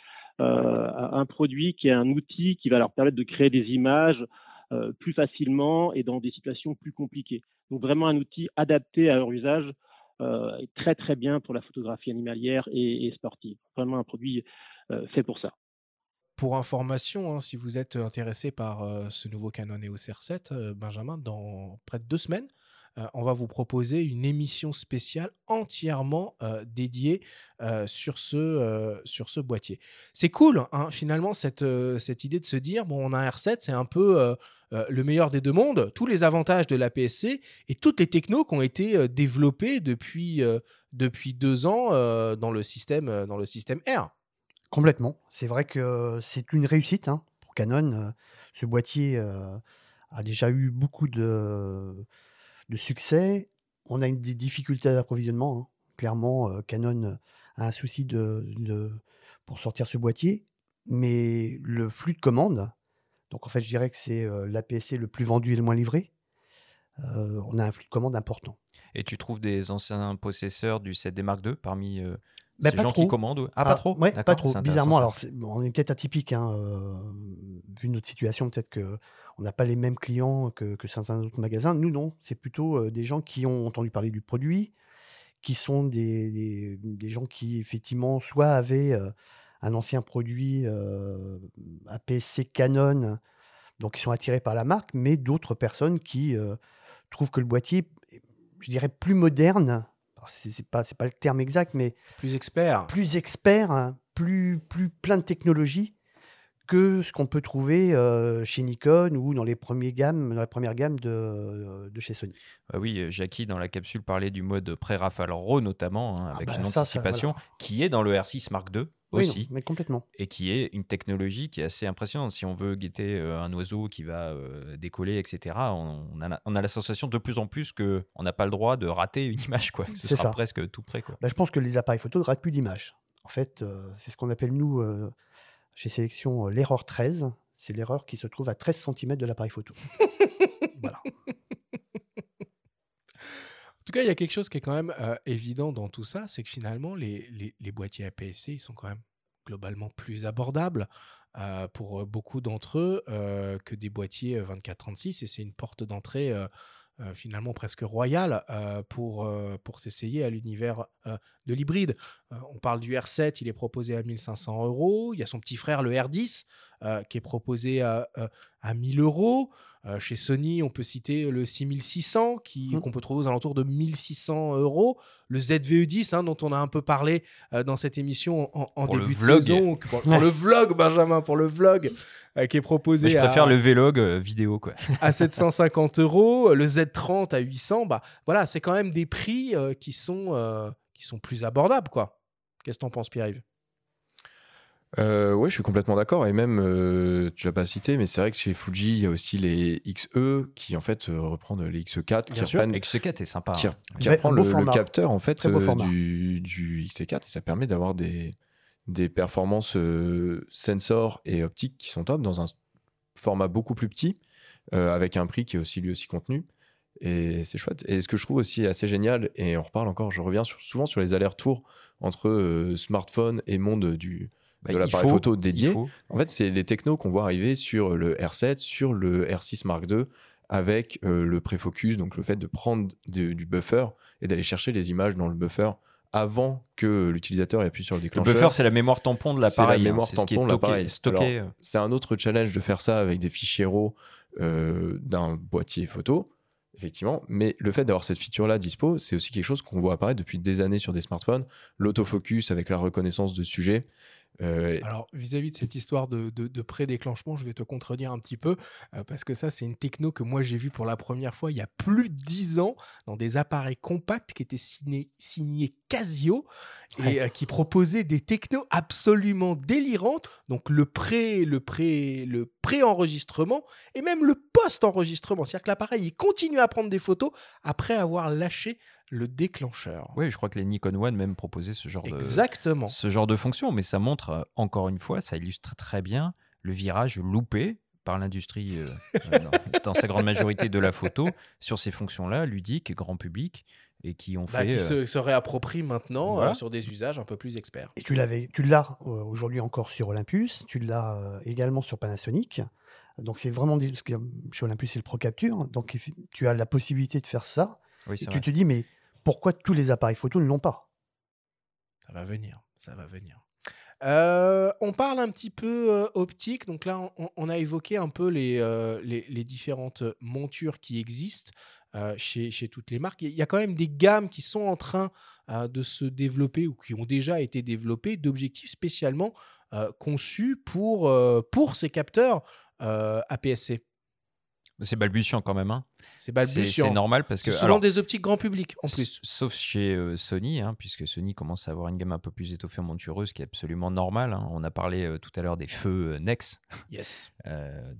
euh, un produit qui est un outil qui va leur permettre de créer des images plus facilement et dans des situations plus compliquées. Donc vraiment un outil adapté à leur usage euh, très très bien pour la photographie animalière et, sportive. Vraiment un produit euh, fait pour ça. Pour information, hein, si vous êtes intéressé par euh, ce nouveau Canon EOS R7, Benjamin, dans près de deux semaines, on va vous proposer une émission spéciale entièrement dédiée sur, ce, sur ce boîtier. C'est cool, hein, finalement, cette, cette idée de se dire, bon, on a un R7, c'est un peu euh, le meilleur des deux mondes, tous les avantages de la PSC et toutes les technos qui ont été euh, développées depuis, euh, depuis deux ans dans, le système, dans le système R. Complètement. C'est vrai que c'est une réussite hein, pour Canon. ce boîtier a déjà eu beaucoup de, succès. On a des difficultés d'approvisionnement. Hein. Clairement, Canon a un souci de, pour sortir ce boîtier. Mais le flux de commandes donc en fait, je dirais que c'est l'APC le plus vendu et le moins livré. on a un flux de commandes important. Et tu trouves des anciens possesseurs du 7D Mark II parmi bah, ces gens qui commandent Ah, pas ah, trop Oui, pas trop. Bizarrement, alors on est peut-être atypique, hein, vu notre situation, peut-être qu'on n'a pas les mêmes clients que, certains autres magasins. Nous, non. C'est plutôt des gens qui ont entendu parler du produit, qui sont des, des gens qui, effectivement, soit avaient un ancien produit APC Canon, donc ils sont attirés par la marque, mais d'autres personnes qui trouvent que le boîtier, je dirais plus moderne, c'est pas c'est pas le terme exact, mais plus expert, plus expert, hein, plus plus plein de technologies que ce qu'on peut trouver chez Nikon ou dans les premiers gammes, dans la première gamme de, de chez Sony. Bah oui, Jackie dans la capsule parlait du mode pré-Rafale RAW notamment, hein, ah avec bah une anticipation qui est dans le R6 Mark II aussi. mais complètement. Et qui est une technologie qui est assez impressionnante. Si on veut guetter un oiseau qui va décoller, etc., on, a, on, a, la sensation de plus en plus qu'on n'a pas le droit de rater une image. Quoi. Ce sera presque tout près. Quoi. Bah, je pense que les appareils photo ne ratent plus d'images. En fait, c'est ce qu'on appelle, nous, chez Sélection euh, l'erreur 13. C'est l'erreur qui se trouve à 13 cm de l'appareil photo. voilà. Tout cas, il y a quelque chose qui est quand même euh, évident dans tout ça, c'est que finalement, les, boîtiers APS-C, sont quand même globalement plus abordables euh, pour beaucoup d'entre eux que des boîtiers 2436, et c'est une porte d'entrée euh, finalement presque royal euh, pour, euh, pour s'essayer à l'univers de l'hybride. on parle du R7, il est proposé à 1500 euros. Il y a son petit frère, le R10, qui est proposé à 1000 euros. Euh, chez Sony, on peut citer le 6600 qui mmh. qu'on peut trouver aux alentours de 1600 euros. Le ZVE10 hein, dont on a un peu parlé euh, dans cette émission en, début de saison. Pour, le vlog, Benjamin, pour le vlog euh, qui est proposé. je préfère le vlog vidéo quoi. à 750 euros. Le Z30 à 800. Bah voilà, c'est quand même des prix qui sont qui sont plus abordables quoi. Qu'est-ce que t'en penses, Pierre-Yves? Euh, ouais, je suis complètement d'accord. Et même, euh, tu l'as pas cité, mais c'est vrai que chez Fuji, il y a aussi les XE qui en fait euh, reprennent les XE4. Bien sûr, XE4 est sympa. Qui, hein. reprend le, capteur en fait euh, du, du, XE4 et ça permet d'avoir des, des performances sensor et optiques qui sont top dans un format beaucoup plus petit avec un prix qui est aussi lui aussi contenu. Et c'est chouette. Et ce que je trouve aussi assez génial, et on reparle encore, je reviens sur- souvent sur les allers-retours entre euh, smartphone et monde du, Bah, de il l'appareil photo dédié. En fait, c'est les technos qu'on voit arriver sur le R7, sur le R6 Mark II, avec euh, le préfocus, donc le fait de prendre de- du buffer et d'aller chercher les images dans le buffer avant que l'utilisateur ait appuyé sur le Le déclencheur. buffer, c'est la mémoire tampon de C'est la l'appareil. hein, mémoire est tampon de l'appareil. stocké, euh. C'est un autre challenge de faire ça avec des fichiers RAW euh, d'un boîtier photo, effectivement. Mais le fait d'avoir cette feature-là dispo, c'est aussi quelque chose qu'on voit apparaître depuis des années sur des smartphones. L'autofocus avec la reconnaissance de sujet. Euh, Alors, vis-à-vis de cette histoire de, de, de pré-déclenchement, je vais te contredire un petit peu, euh, parce que ça, c'est une techno que moi j'ai vue pour la première fois il y a plus de 10 ans dans des appareils compacts qui étaient signés, signés Casio et euh, qui proposaient des technos absolument délirantes. Donc, le pré, le pré, le pré-enregistrement et même le post-enregistrement. C'est-à-dire que l'appareil, il continue à prendre des photos après avoir lâché le déclencheur. Oui, je crois que les Nikon One même proposaient ce genre Exactement. de ce genre de fonction, mais ça montre euh, encore une fois, ça illustre très bien le virage loupé par l'industrie euh, euh, dans, sa grande majorité de la photo sur ces fonctions-là, ludiques, grand public, et qui ont Bah, fait. qui euh, se, se réapproprient maintenant voilà. euh, sur des usages un peu plus experts. Et tu l'avais, tu l'as aujourd'hui encore sur Olympus, tu l'as également sur Panasonic. Donc c'est vraiment des- parce que chez Olympus c'est le Pro Capture, donc effi- tu as la possibilité de faire ça. Oui, et tu vrai. te dis mais pourquoi tous les appareils photo ne l'ont pas? Ça va venir, ça va venir. Euh, on parle un petit peu euh, optique. Donc là, on, a évoqué un peu les, euh, les, différentes montures qui existent chez, chez toutes les marques. Il y a quand même des gammes qui sont en train de se développer ou qui ont déjà été développées d'objectifs spécialement conçus pour, pour ces capteurs APS-C. C'est balbutiant quand même. hein. C'est balbutiant. C'est normal parce que. Souvent alors, des optiques grand public en plus. Sauf chez euh, Sony, hein, puisque Sony commence à avoir une gamme un peu plus étoffée en montureuse, qui est absolument normale. hein. On a parlé euh, tout à l'heure des feux euh, Nex. Yes.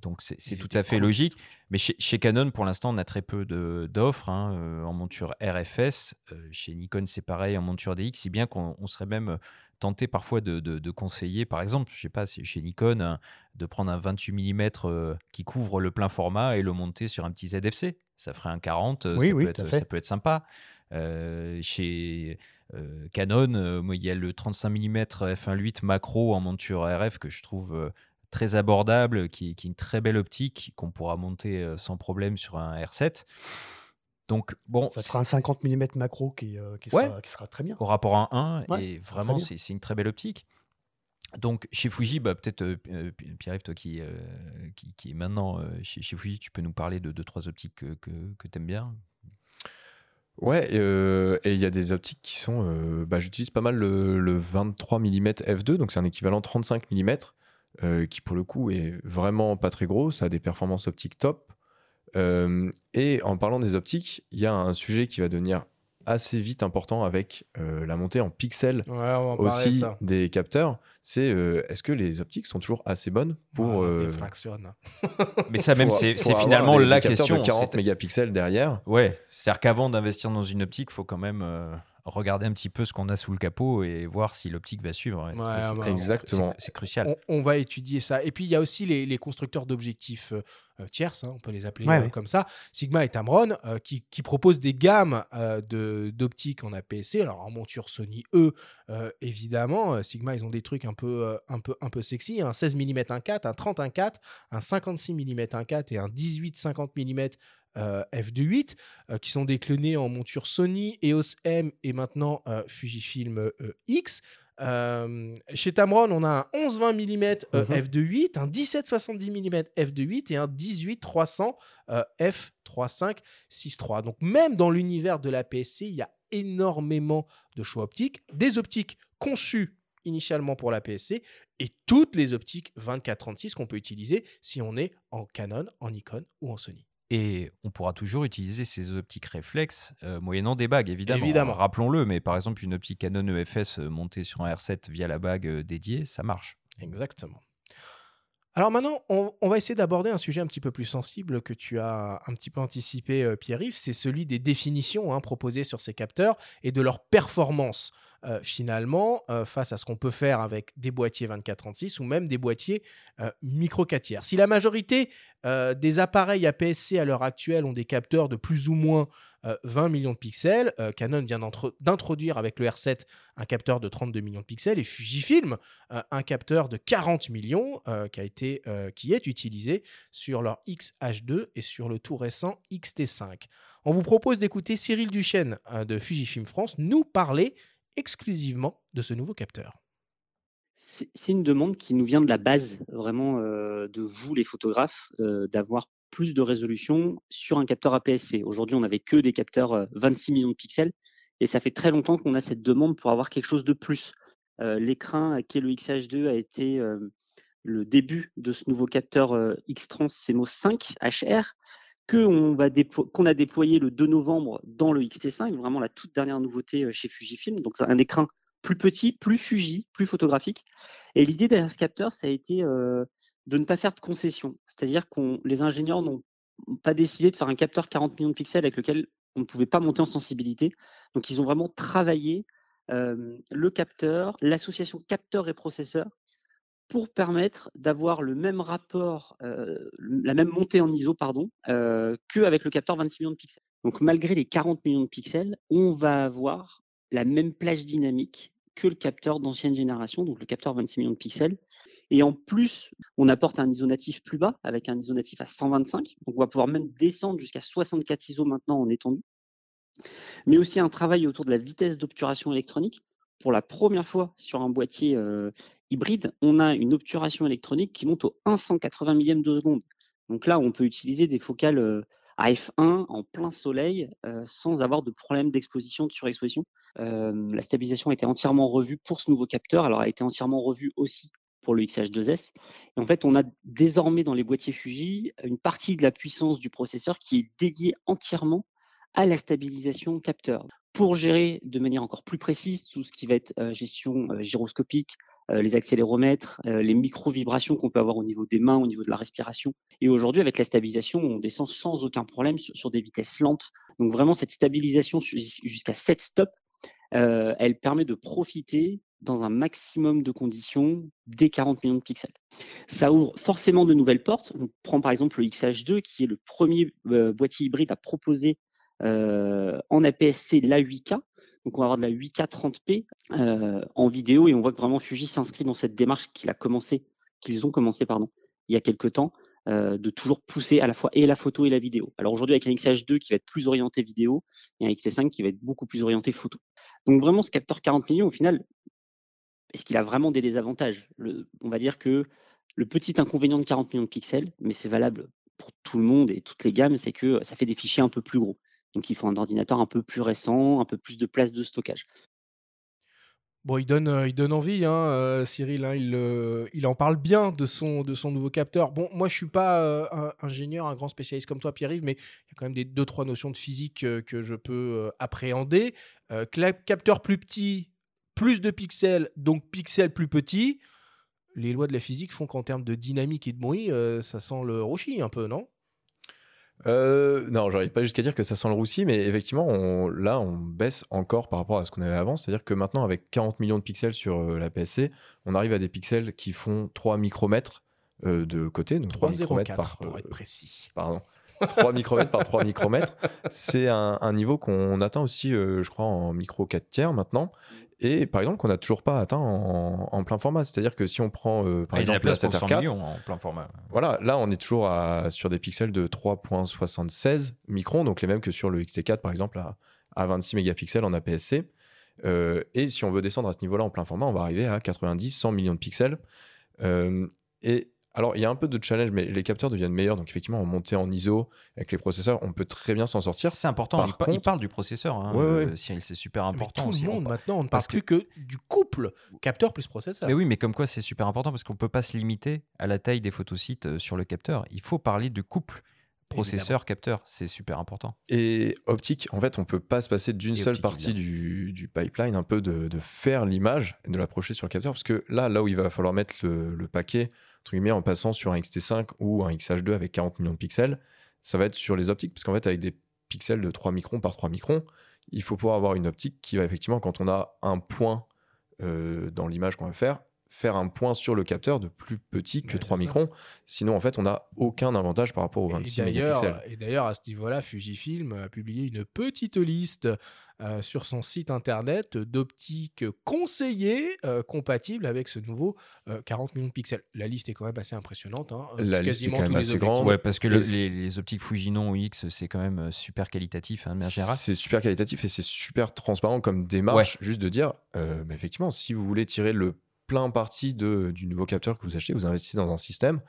Donc c'est tout à fait cool. logique. Mais chez, chez Canon, pour l'instant, on a très peu de- d'offres en monture RFS. Chez Nikon, c'est pareil en monture DX, si bien qu'on on serait même tenté parfois de, de- de conseiller, par exemple, je sais pas, chez Nikon, hein, de prendre un 28 mm euh, qui couvre le plein format et le monter sur un petit ZFC. Ça ferait un 40, euh, Oui, ça, oui, peut être, ça peut être sympa. Euh, chez euh, Canon, il y a le 35 mm f1.8 macro en monture RF que je trouve très abordable, qui, qui est une très belle optique qu'on pourra monter sans problème sur un R7. Donc, bon, Ça sera un 50 mm macro qui, euh, qui, Ouais. sera, qui sera très bien. au rapport à un 1, Ouais, et vraiment, c'est c'est une très belle optique. Donc, chez Fuji, bah, peut-être, euh, euh, Pierre-Yves, toi qui, euh, qui, qui est maintenant euh, chez, chez Fuji, tu peux nous parler de deux, trois optiques que, que, tu aimes bien? Ouais, euh, et il y a des optiques qui sont. euh, bah, J'utilise pas mal le, le 23 mm f2, donc c'est un équivalent 35 mm, euh, qui pour le coup est vraiment pas très gros. Ça a des performances optiques top. Euh, et en parlant des optiques, il y a un sujet qui va devenir assez vite important avec euh, la montée en pixels Ouais, on va parler de aussi des capteurs. C'est euh, est-ce que les optiques sont toujours assez bonnes pour. Voilà, euh. Mais ça, même, c'est finalement des- la des question. de 40 c'est- mégapixels derrière. Ouais, c'est-à-dire qu'avant d'investir dans une optique, il faut quand même euh, regarder un petit peu ce qu'on a sous le capot et voir si l'optique va suivre. Ouais, Ouais, ça, c'est- bah, Exactement. C'est crucial. On, on va étudier ça. Et puis, il y a aussi les, les constructeurs d'objectifs euh, tierces, hein, on peut les appeler Ouais, euh, ouais. comme ça, Sigma et Tamron, euh, qui, qui proposent des gammes euh, de- d'optiques en APS-C. Alors, en monture Sony E, euh, évidemment, euh, Sigma, ils ont des trucs un peu, euh, un peu, un peu sexy. Un 16 mm 1.4, un 30 1.4, un 56 mm 1.4 et un 18 50 mm f2.8 euh, qui sont déclinés en monture Sony, EOS M et maintenant euh, Fujifilm euh, X. Euh, chez Tamron, on a un 11-20 mm euh, Mhm. f2.8, un 17-70 mm f2.8 et un 18-300 euh, f3.5-6.3. Donc même dans l'univers de la PSC, il y a énormément de choix optiques, des optiques conçues initialement pour la PSC et toutes les optiques 24-36 qu'on peut utiliser si on est en Canon, en Nikon ou en Sony. Et on pourra toujours utiliser ces optiques réflexes euh, moyennant des bagues, évidemment. Évidemment. Rappelons-le, mais par exemple, une optique Canon EFS euh, montée sur un R7 via la bague euh, dédiée, ça marche. Exactement. Alors maintenant, on, on va essayer d'aborder un sujet un petit peu plus sensible que tu as un petit peu anticipé, euh, Pierre-Yves. C'est celui des définitions hein, proposées sur ces capteurs et de leur performance. Euh, finalement euh, face à ce qu'on peut faire avec des boîtiers 24-36 ou même des boîtiers euh, micro 4 tiers. Si la majorité des appareils APS-C à l'heure actuelle ont des capteurs de plus ou moins euh, 20 millions de pixels, Canon vient d'introduire avec le R7 un capteur de 32 millions de pixels et Fujifilm un capteur de 40 millions qui, a été, qui est utilisé sur leur X-H2 et sur le tout récent XT5. On vous propose d'écouter Cyril Duchesne de Fujifilm France nous parler exclusivement de ce nouveau capteur. C'est une demande qui nous vient de la base, vraiment, euh, de vous, les photographes, euh, d'avoir plus de résolution sur un capteur APS-C. Aujourd'hui, on n'avait que des capteurs euh, 26 millions de pixels et ça fait très longtemps qu'on a cette demande pour avoir quelque chose de plus. Euh, L'écran qui est le XH2 a été euh, le début de ce nouveau capteur euh, X-Trans CMOS 5 HR qu'on a déployé le 2 novembre dans le XT5, vraiment la toute dernière nouveauté euh, chez Fujifilm. Donc, un écran plus petit, plus Fuji, plus photographique. Et l'idée derrière ce capteur, ça a été euh, de ne pas faire de concessions. C'est-à-dire que les ingénieurs n'ont pas décidé de faire un capteur 40 millions de pixels avec lequel on ne pouvait pas monter en sensibilité. Donc, ils ont vraiment travaillé euh, le capteur, l'association capteur et processeur pour permettre d'avoir le même rapport, la même montée en ISO, pardon, qu'avec le capteur 26 millions de pixels. Donc, malgré les 40 millions de pixels, on va avoir la même plage dynamique que le capteur d'ancienne génération, donc le capteur 26 millions de pixels. Et en plus, on apporte un ISO natif plus bas, avec un ISO natif à 125. Donc, on va pouvoir même descendre jusqu'à 64 ISO maintenant en étendu. Mais aussi un travail autour de la vitesse d'obturation électronique. Pour la première fois sur un boîtier hybride, on a une obturation électronique qui monte au 1 180 millième de seconde. Donc là, on peut utiliser des focales euh, à f1 en plein soleil euh, sans avoir de problème d'exposition, de surexposition. Euh, la stabilisation a été entièrement revue pour ce nouveau capteur, alors a été entièrement revue aussi pour le XH2S. Et en fait, on a désormais dans les boîtiers Fuji une partie de la puissance du processeur qui est dédiée entièrement à la stabilisation capteur. Pour gérer de manière encore plus précise tout ce qui va être gestion gyroscopique, les accéléromètres, euh, les micro-vibrations qu'on peut avoir au niveau des mains, au niveau de la respiration. Et aujourd'hui, avec la stabilisation, on descend sans aucun problème sur, des vitesses lentes. Donc vraiment, cette stabilisation jus- jusqu'à 7 stops, euh, elle permet de profiter dans un maximum de conditions des 40 millions de pixels. Ça ouvre forcément de nouvelles portes. On prend par exemple le XH2, qui est le premier euh, boîtier hybride à proposer euh, en APS-C la 8K. Donc on va avoir de la 8K 30p euh, en vidéo et on voit que vraiment Fuji s'inscrit dans cette démarche qu'il a commencé, qu'ils ont commencé pardon, il y a quelques temps, euh, de toujours pousser à la fois et la photo et la vidéo. Alors aujourd'hui avec un XH2 qui va être plus orienté vidéo et un XT5 qui va être beaucoup plus orienté photo. Donc vraiment ce capteur 40 millions au final, est-ce qu'il a vraiment des désavantages? On va dire que le petit inconvénient de 40 millions de pixels, mais c'est valable pour tout le monde et toutes les gammes, c'est que ça fait des fichiers un peu plus gros. Donc il faut un ordinateur un peu plus récent, un peu plus de place de stockage. Bon, il donne, euh, envie, hein, euh, Cyril. hein, il, euh, il en parle bien de son, nouveau capteur. Bon, moi, je suis pas ingénieur, un grand spécialiste comme toi, Pierre-Yves, mais il y a quand même des deux, trois notions de physique que je peux appréhender. Capteur plus petit, plus de pixels, donc pixels plus petits. Les lois de la physique font qu'en termes de dynamique et de bruit, ça sent le rochi un peu, non? Euh, non, j'arrive pas jusqu'à dire que ça sent le roussi, mais effectivement, on- là, on baisse encore par rapport à ce qu'on avait avant. C'est-à-dire que maintenant, avec 40 millions de pixels sur euh, la PSC, on arrive à des pixels qui font 3 micromètres euh, de côté. Donc 3 micromètres 3,04 par. pour euh, être précis. Pardon. 3 micromètres par 3 micromètres. C'est un, un niveau qu'on atteint aussi, je crois, en micro 4 tiers maintenant. Et par exemple, qu'on n'a toujours pas atteint en, en plein format. C'est-à-dire que si on prend, euh, par Ah, exemple, la place pour 100 7R4, millions en plein format. voilà, là on est toujours à- sur des pixels de 3.76 microns, donc les mêmes que sur le XT4 par exemple à, à 26 mégapixels en APS-C. Euh, et si on veut descendre à ce niveau-là en plein format, on va arriver à 90, 100 millions de pixels. Euh, et alors il y a un peu de challenge, mais les capteurs deviennent meilleurs, donc effectivement en montée en ISO avec les processeurs, on peut très bien s'en sortir. C'est important, Par il, contre- parle du processeur, hein, Ouais, ouais. euh, Cyril, c'est super Mais important. tout le On monde maintenant, on ne parle parce plus que du couple capteur plus processeur. Mais oui, mais comme quoi c'est super important parce qu'on peut pas se limiter à la taille des photosites euh, sur le capteur. Il faut parler du couple processeur-capteur. C'est super important. Et optique, en fait, on peut pas se passer d'une seule optique, partie du, du pipeline, un peu de, de faire l'image et de l'approcher sur le capteur, parce que là, là où il va falloir mettre le, le paquet, en passant sur un XT5 ou un XH2 avec 40 millions de pixels, ça va être sur les optiques, parce qu'en fait, avec des pixels de 3 microns par 3 microns, il faut pouvoir avoir une optique qui va effectivement, quand on a un point euh, dans l'image qu'on va faire, faire un point sur le capteur de plus petit que Ouais, 3 c'est ça. microns. Sinon, en fait, on n'a aucun avantage par rapport aux Et 26 d'ailleurs, mégapixels. et d'ailleurs, à ce niveau-là, Fujifilm a publié une petite liste euh, sur son site internet d'optiques conseillées euh, compatibles avec ce nouveau euh, 40 millions de pixels. La liste est quand même assez impressionnante. hein. La liste est quasiment quand même assez grande. Ouais, parce que le- les, les optiques Fujinon X, c'est quand même euh, super qualitatif, hein, de manière générale. C'est super qualitatif et c'est super transparent comme démarche, juste de dire, euh, bah, effectivement, si vous voulez tirer le plein parti de, du nouveau capteur que vous achetez, vous investissez dans un système,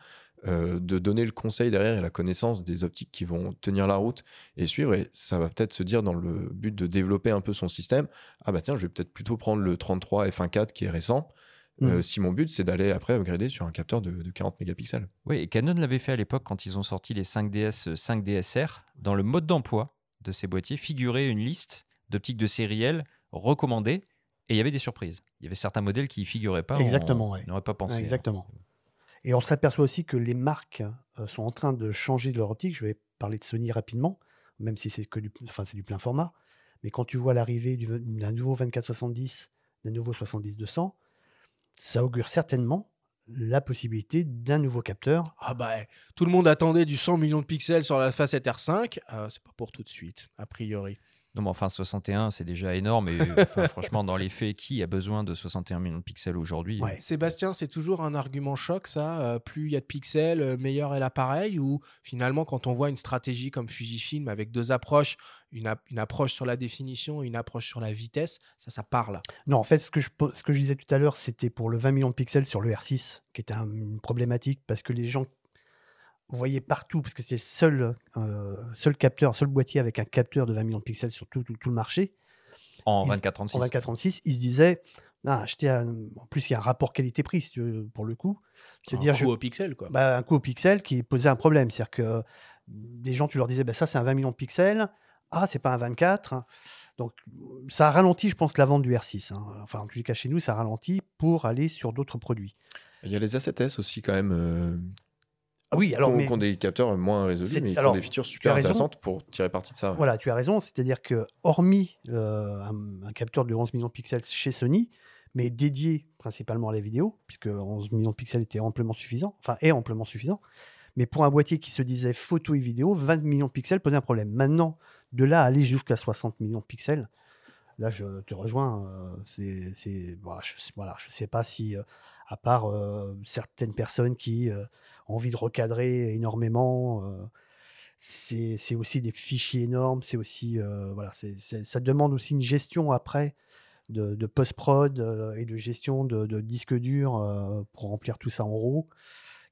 euh, de donner le conseil derrière et la connaissance des optiques qui vont tenir la route et suivre. Et ça va peut-être se dire dans le but de développer un peu son système, ah bah tiens, je vais peut-être plutôt prendre le 33 f1.4 qui est récent. euh, Mhm. si mon but c'est d'aller après upgrader sur un capteur de, de 40 mégapixels. Oui, et Canon l'avait fait à l'époque quand ils ont sorti les 5DS, euh, 5DSR. Dans le mode d'emploi de ces boîtiers figurait une liste d'optiques de série L recommandées et il y avait des surprises. Il y avait certains modèles qui y figuraient pas. Exactement, on ouais. n'aurait pas pensé. hein. Exactement. Et on s'aperçoit aussi que les marques euh, sont en train de changer de leur optique. Je vais parler de Sony rapidement, même si c'est que du, enfin, c'est du plein format. Mais quand tu vois l'arrivée du- d'un nouveau 24-70, d'un nouveau 70-200, ça augure certainement la possibilité d'un nouveau capteur. Ah bah, tout le monde attendait du 100 millions de pixels sur la facette R5. Euh, c'est pas pour tout de suite, a priori. Non, mais enfin, 61, c'est déjà énorme. Et enfin, franchement, dans les faits, qui a besoin de 61 millions de pixels aujourd'hui Sébastien, c'est toujours un argument choc, ça. euh, plus il y a de pixels, euh, meilleur est l'appareil. Ou finalement, quand on voit une stratégie comme Fujifilm avec deux approches, une, ap- une approche sur la définition et une approche sur la vitesse, ça, ça parle. Non, en fait, ce que je, ce que je disais tout à l'heure, c'était pour le 20 millions de pixels sur le R6, qui était un- une problématique parce que les gens voyaient partout, parce que c'est le seul, euh, seul capteur, seul boîtier avec un capteur de 20 millions de pixels sur tout, tout- tout le marché. En Ils- 24-36. En 24-36, ils se disaient, ah, acheter un- en plus, il y a un rapport qualité-prix, si pour le coup. Un dire, coût au pixel, quoi. Bah, un coût au pixel qui posait un problème. C'est-à-dire que des gens, tu leur disais, bah, ça, c'est un 20 millions de pixels. Ah, c'est pas un 24. Donc, ça a ralenti, je pense, la vente du R6. hein. Enfin, en tout cas, chez nous, ça ralentit pour aller sur d'autres produits. Il y a les A7S aussi quand même. euh, oui, alors, qui ont- mais- qui ont des capteurs moins résolus, mais qui alors, ont des features tu super intéressantes pour tirer parti de ça. Voilà, tu as raison. C'est-à-dire que, hormis euh, un, un capteur de 11 millions de pixels chez Sony, mais dédié principalement à la vidéo, puisque 11 millions de pixels était amplement suffisant, enfin, est amplement suffisant. Mais pour un boîtier qui se disait photo et vidéo, 20 millions de pixels posait un problème. Maintenant, de là à aller jusqu'à 60 millions de pixels, là, je te rejoins. euh, c'est, c'est, voilà, je ne voilà, sais pas si, euh, à part euh, certaines personnes qui envie de recadrer énormément, euh, c'est aussi des fichiers énormes, c'est aussi euh, voilà, ça demande aussi une gestion après de, post-prod euh, et de gestion de, disques durs pour remplir tout ça en RAW,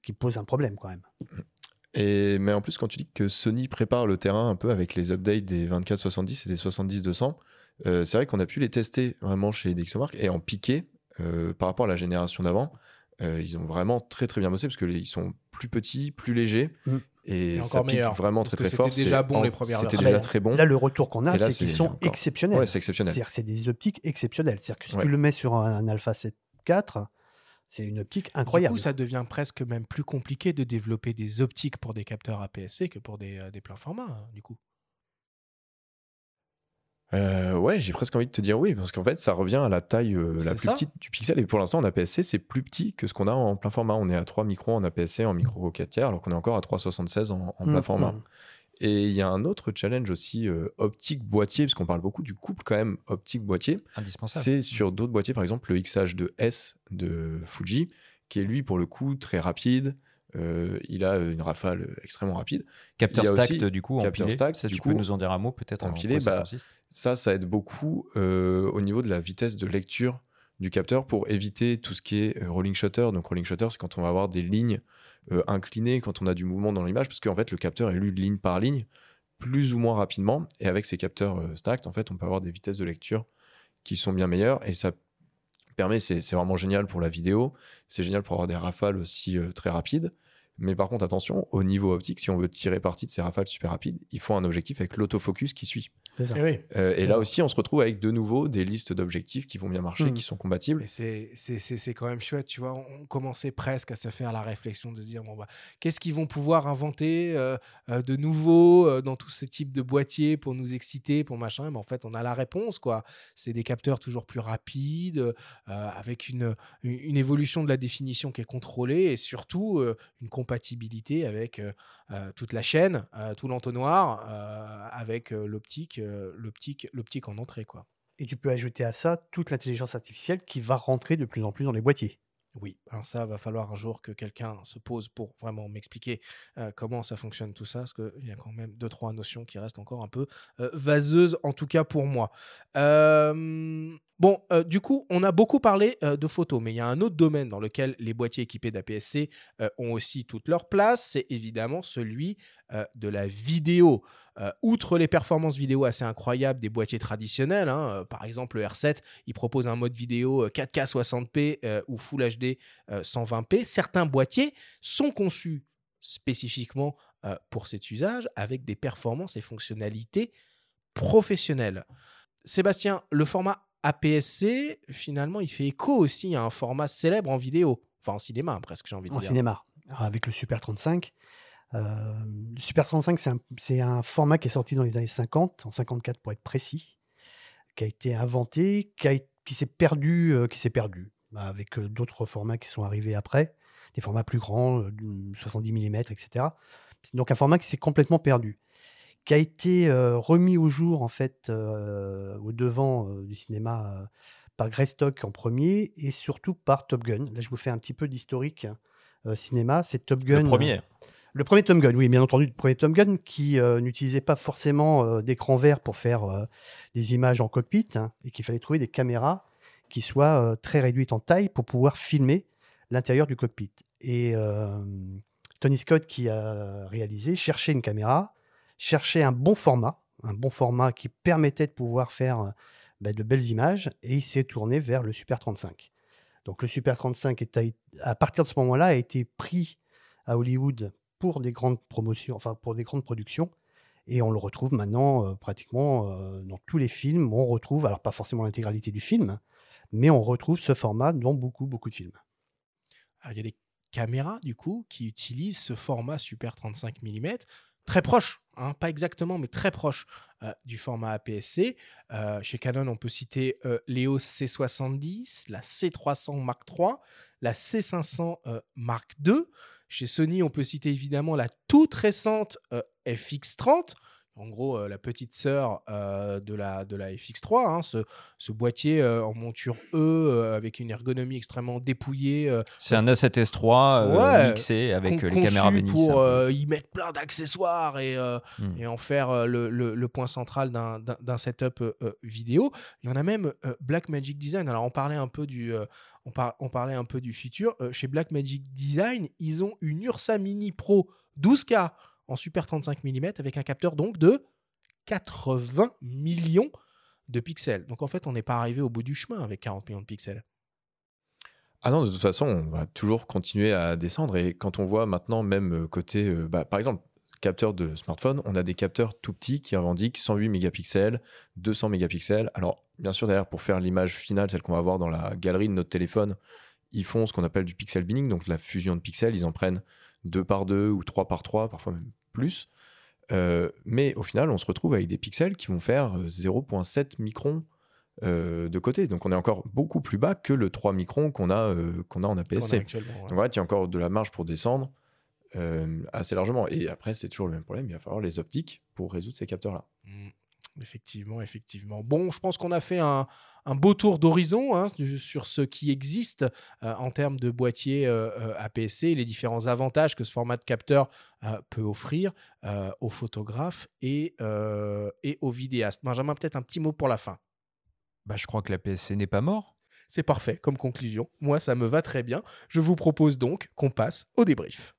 qui pose un problème quand même. Et, mais en plus, quand tu dis que Sony prépare le terrain un peu avec les updates des 2470 et des 70-200, euh, c'est vrai qu'on a pu les tester vraiment chez Dixomark et en piqué euh, par rapport à la génération d'avant. Euh, ils ont vraiment très très bien bossé parce qu'ils sont plus petits, plus légers Mm. et, Et ça encore pique meilleur, vraiment parce très très fort. c'était déjà bon en- les premières C'était versions. déjà Là- très bon. Là, le retour qu'on a, c'est qu'ils sont encore- exceptionnels. Ouais, c'est exceptionnel. C'est-à-dire que c'est des optiques exceptionnelles. C'est-à-dire que si Ouais. tu le mets sur un, un Alpha 7 IV, c'est une optique Du incroyable. coup, ça devient presque même plus compliqué de développer des optiques pour des capteurs APS-C que pour des, euh, des pleins formats, hein, du coup. Euh, ouais, j'ai presque envie de te dire oui, parce qu'en fait, ça revient à la taille euh, la plus ça. petite du pixel. Et pour l'instant, en APS-C, c'est plus petit que ce qu'on a en plein format. On est à 3 microns en APS-C, en micro 4 tiers, alors qu'on est encore à 3,76 en, en plein Mm, format. mm. Et il y a un autre challenge aussi euh, optique-boîtier, parce qu'on parle beaucoup du couple quand même optique-boîtier. Indispensable. C'est sur d'autres boîtiers, par exemple le XH2S de Fuji, qui est lui pour le coup très rapide. Euh, il a une rafale extrêmement rapide. Capteur stacked, du coup, empilé. stacked, Ça, du tu coup, peux nous en dire un mot, peut-être, en empilé, ça bah, ça, ça aide beaucoup euh, au niveau de la vitesse de lecture du capteur pour éviter tout ce qui est euh, rolling shutter. Donc, rolling shutter, c'est quand on va avoir des lignes euh, inclinées, quand on a du mouvement dans l'image, parce qu'en fait, le capteur est lu ligne par ligne, plus ou moins rapidement. Et avec ces capteurs stacked, en fait, on peut avoir des vitesses de lecture qui sont bien meilleures. Et ça permet, c'est vraiment génial pour la vidéo, c'est génial pour avoir des rafales aussi euh, très rapides. Mais par contre, attention, au niveau optique, si on veut tirer parti de ces rafales super rapides, il faut un objectif avec l'autofocus qui suit. Ça. Eh oui. Euh, et là aussi, on se retrouve avec de nouveau des listes d'objectifs qui vont bien marcher, Mm. qui sont compatibles. Et c'est- c'est c'est- c'est quand même chouette, tu vois. On commençait presque à se faire la réflexion de dire bon, bah, qu'est-ce qu'ils vont pouvoir inventer euh, euh, de nouveau euh, dans tous ces types de boîtiers pour nous exciter, pour machin? Mais en fait, on a la réponse, quoi. C'est des capteurs toujours plus rapides, euh, avec une, une, évolution de la définition qui est contrôlée et surtout euh, une compatibilité avec toute la chaîne, euh, tout l'entonnoir, euh, avec euh, l'optique, euh, l'optique, l'optique en entrée, quoi. Et tu peux ajouter à ça toute l'intelligence artificielle qui va rentrer de plus en plus dans les boîtiers. Oui, alors ça va falloir un jour que quelqu'un se pose pour vraiment m'expliquer euh, comment ça fonctionne tout ça, parce qu'il y a quand même deux, trois notions qui restent encore un peu euh, vaseuses, en tout cas pour moi. Euh, bon, euh, du coup, on a beaucoup parlé euh, de photos, mais il y a un autre domaine dans lequel les boîtiers équipés d'APS-C euh, ont aussi toute leur place, c'est évidemment celui euh, de la vidéo. Euh, outre les performances vidéo assez incroyables des boîtiers traditionnels, hein, euh, par exemple le R7, il propose un mode vidéo euh, 4K 60p euh, ou Full HD euh, 120p. Certains boîtiers sont conçus spécifiquement pour cet usage avec des performances et fonctionnalités professionnelles. Sébastien, le format APS-C, finalement, il fait écho aussi à un format célèbre en vidéo, enfin en cinéma hein, presque, j'ai envie de En dire. cinéma, avec le Super 35. Euh, le Super 35, c'est un, format qui est sorti dans les années 50, en 54 pour être précis, qui a été inventé, qui, s'est perdu, euh, qui s'est perdu, bah, avec euh, d'autres formats qui sont arrivés après, des formats plus grands, euh, du 70 mm, etc. C'est donc un format qui s'est complètement perdu, qui a été euh, remis au jour en fait euh, au devant euh, du cinéma euh, par Greystock en premier et surtout par Top Gun. Là, je vous fais un petit peu d'historique euh, cinéma. C'est Top Gun. Le premier. Le premier Tom Gun, oui, bien entendu, le premier Tom Gun qui euh, n'utilisait pas forcément euh, d'écran vert pour faire euh, des images en cockpit hein, et qu'il fallait trouver des caméras qui soient euh, très réduites en taille pour pouvoir filmer l'intérieur du cockpit. Et Tony Scott, qui a réalisé, cherchait une caméra, cherchait un bon format, un bon format qui permettait de pouvoir faire bah, de belles images, et il s'est tourné vers le Super 35. Donc le Super 35, est à, à partir de ce moment-là, a été pris à Hollywood pour des grandes promotions, enfin pour des grandes productions. Et on le retrouve maintenant euh, pratiquement euh, dans tous les films. On retrouve, alors pas forcément l'intégralité du film, mais on retrouve ce format dans beaucoup, beaucoup de films. Il y a des caméras, du coup, qui utilisent ce format Super 35 mm, très proche, hein, pas exactement, mais très proche euh, du format APS-C. Chez Canon, on peut citer l'EOS C70, la C300 Mark III, la C500 euh, Mark II. Chez Sony, on peut citer évidemment la toute récente euh, FX30, en gros euh, la petite sœur euh, de, la, de la FX3, hein, ce, ce boîtier euh, en monture E avec une ergonomie extrêmement dépouillée. C'est un A7S3 euh, Ouais, mixé avec con- les caméras Venice. pour y mettre plein d'accessoires et, Hmm. et en faire le, le- le point central d'un- setup vidéo. Il y en a même euh, Blackmagic Design. Alors on parlait un peu du, on parlait un peu du futur. Euh, chez Blackmagic Design, ils ont une Ursa Mini Pro 12K en super 35 mm avec un capteur donc de 80 millions de pixels. Donc en fait, on n'est pas arrivé au bout du chemin avec 40 millions de pixels. Ah non, de toute façon, on va toujours continuer à descendre. Et quand on voit maintenant, même euh, côté, euh, bah, par exemple, capteur de smartphone, on a des capteurs tout petits qui revendiquent 108 mégapixels, 200 mégapixels. Alors, bien sûr, derrière, pour faire l'image finale, celle qu'on va voir dans la galerie de notre téléphone, ils font ce qu'on appelle du pixel binning, donc la fusion de pixels. Ils en prennent 2 par 2 ou 3 par 3, parfois même plus. Euh, mais au final, on se retrouve avec des pixels qui vont faire euh, 0,7 microns euh, de côté. Donc on est encore beaucoup plus bas que le 3 microns qu'on a, euh, qu'on a en APS-C. ouais. Donc en fait, il y a encore de la marge pour descendre euh, assez largement. Et après, c'est toujours le même problème. Il va falloir les optiques pour résoudre ces capteurs-là. Mm. Effectivement, effectivement. Bon, je pense qu'on a fait un, un beau tour d'horizon hein, sur ce qui existe euh, en termes de boîtier euh, euh, APS-C, les différents avantages que ce format de capteur euh, peut offrir aux photographes et, et aux vidéastes. Benjamin, peut-être un petit mot pour la fin. Bah, je crois que la PSC n'est pas mort. C'est parfait comme conclusion. Moi, ça me va très bien. Je vous propose donc qu'on passe au débrief.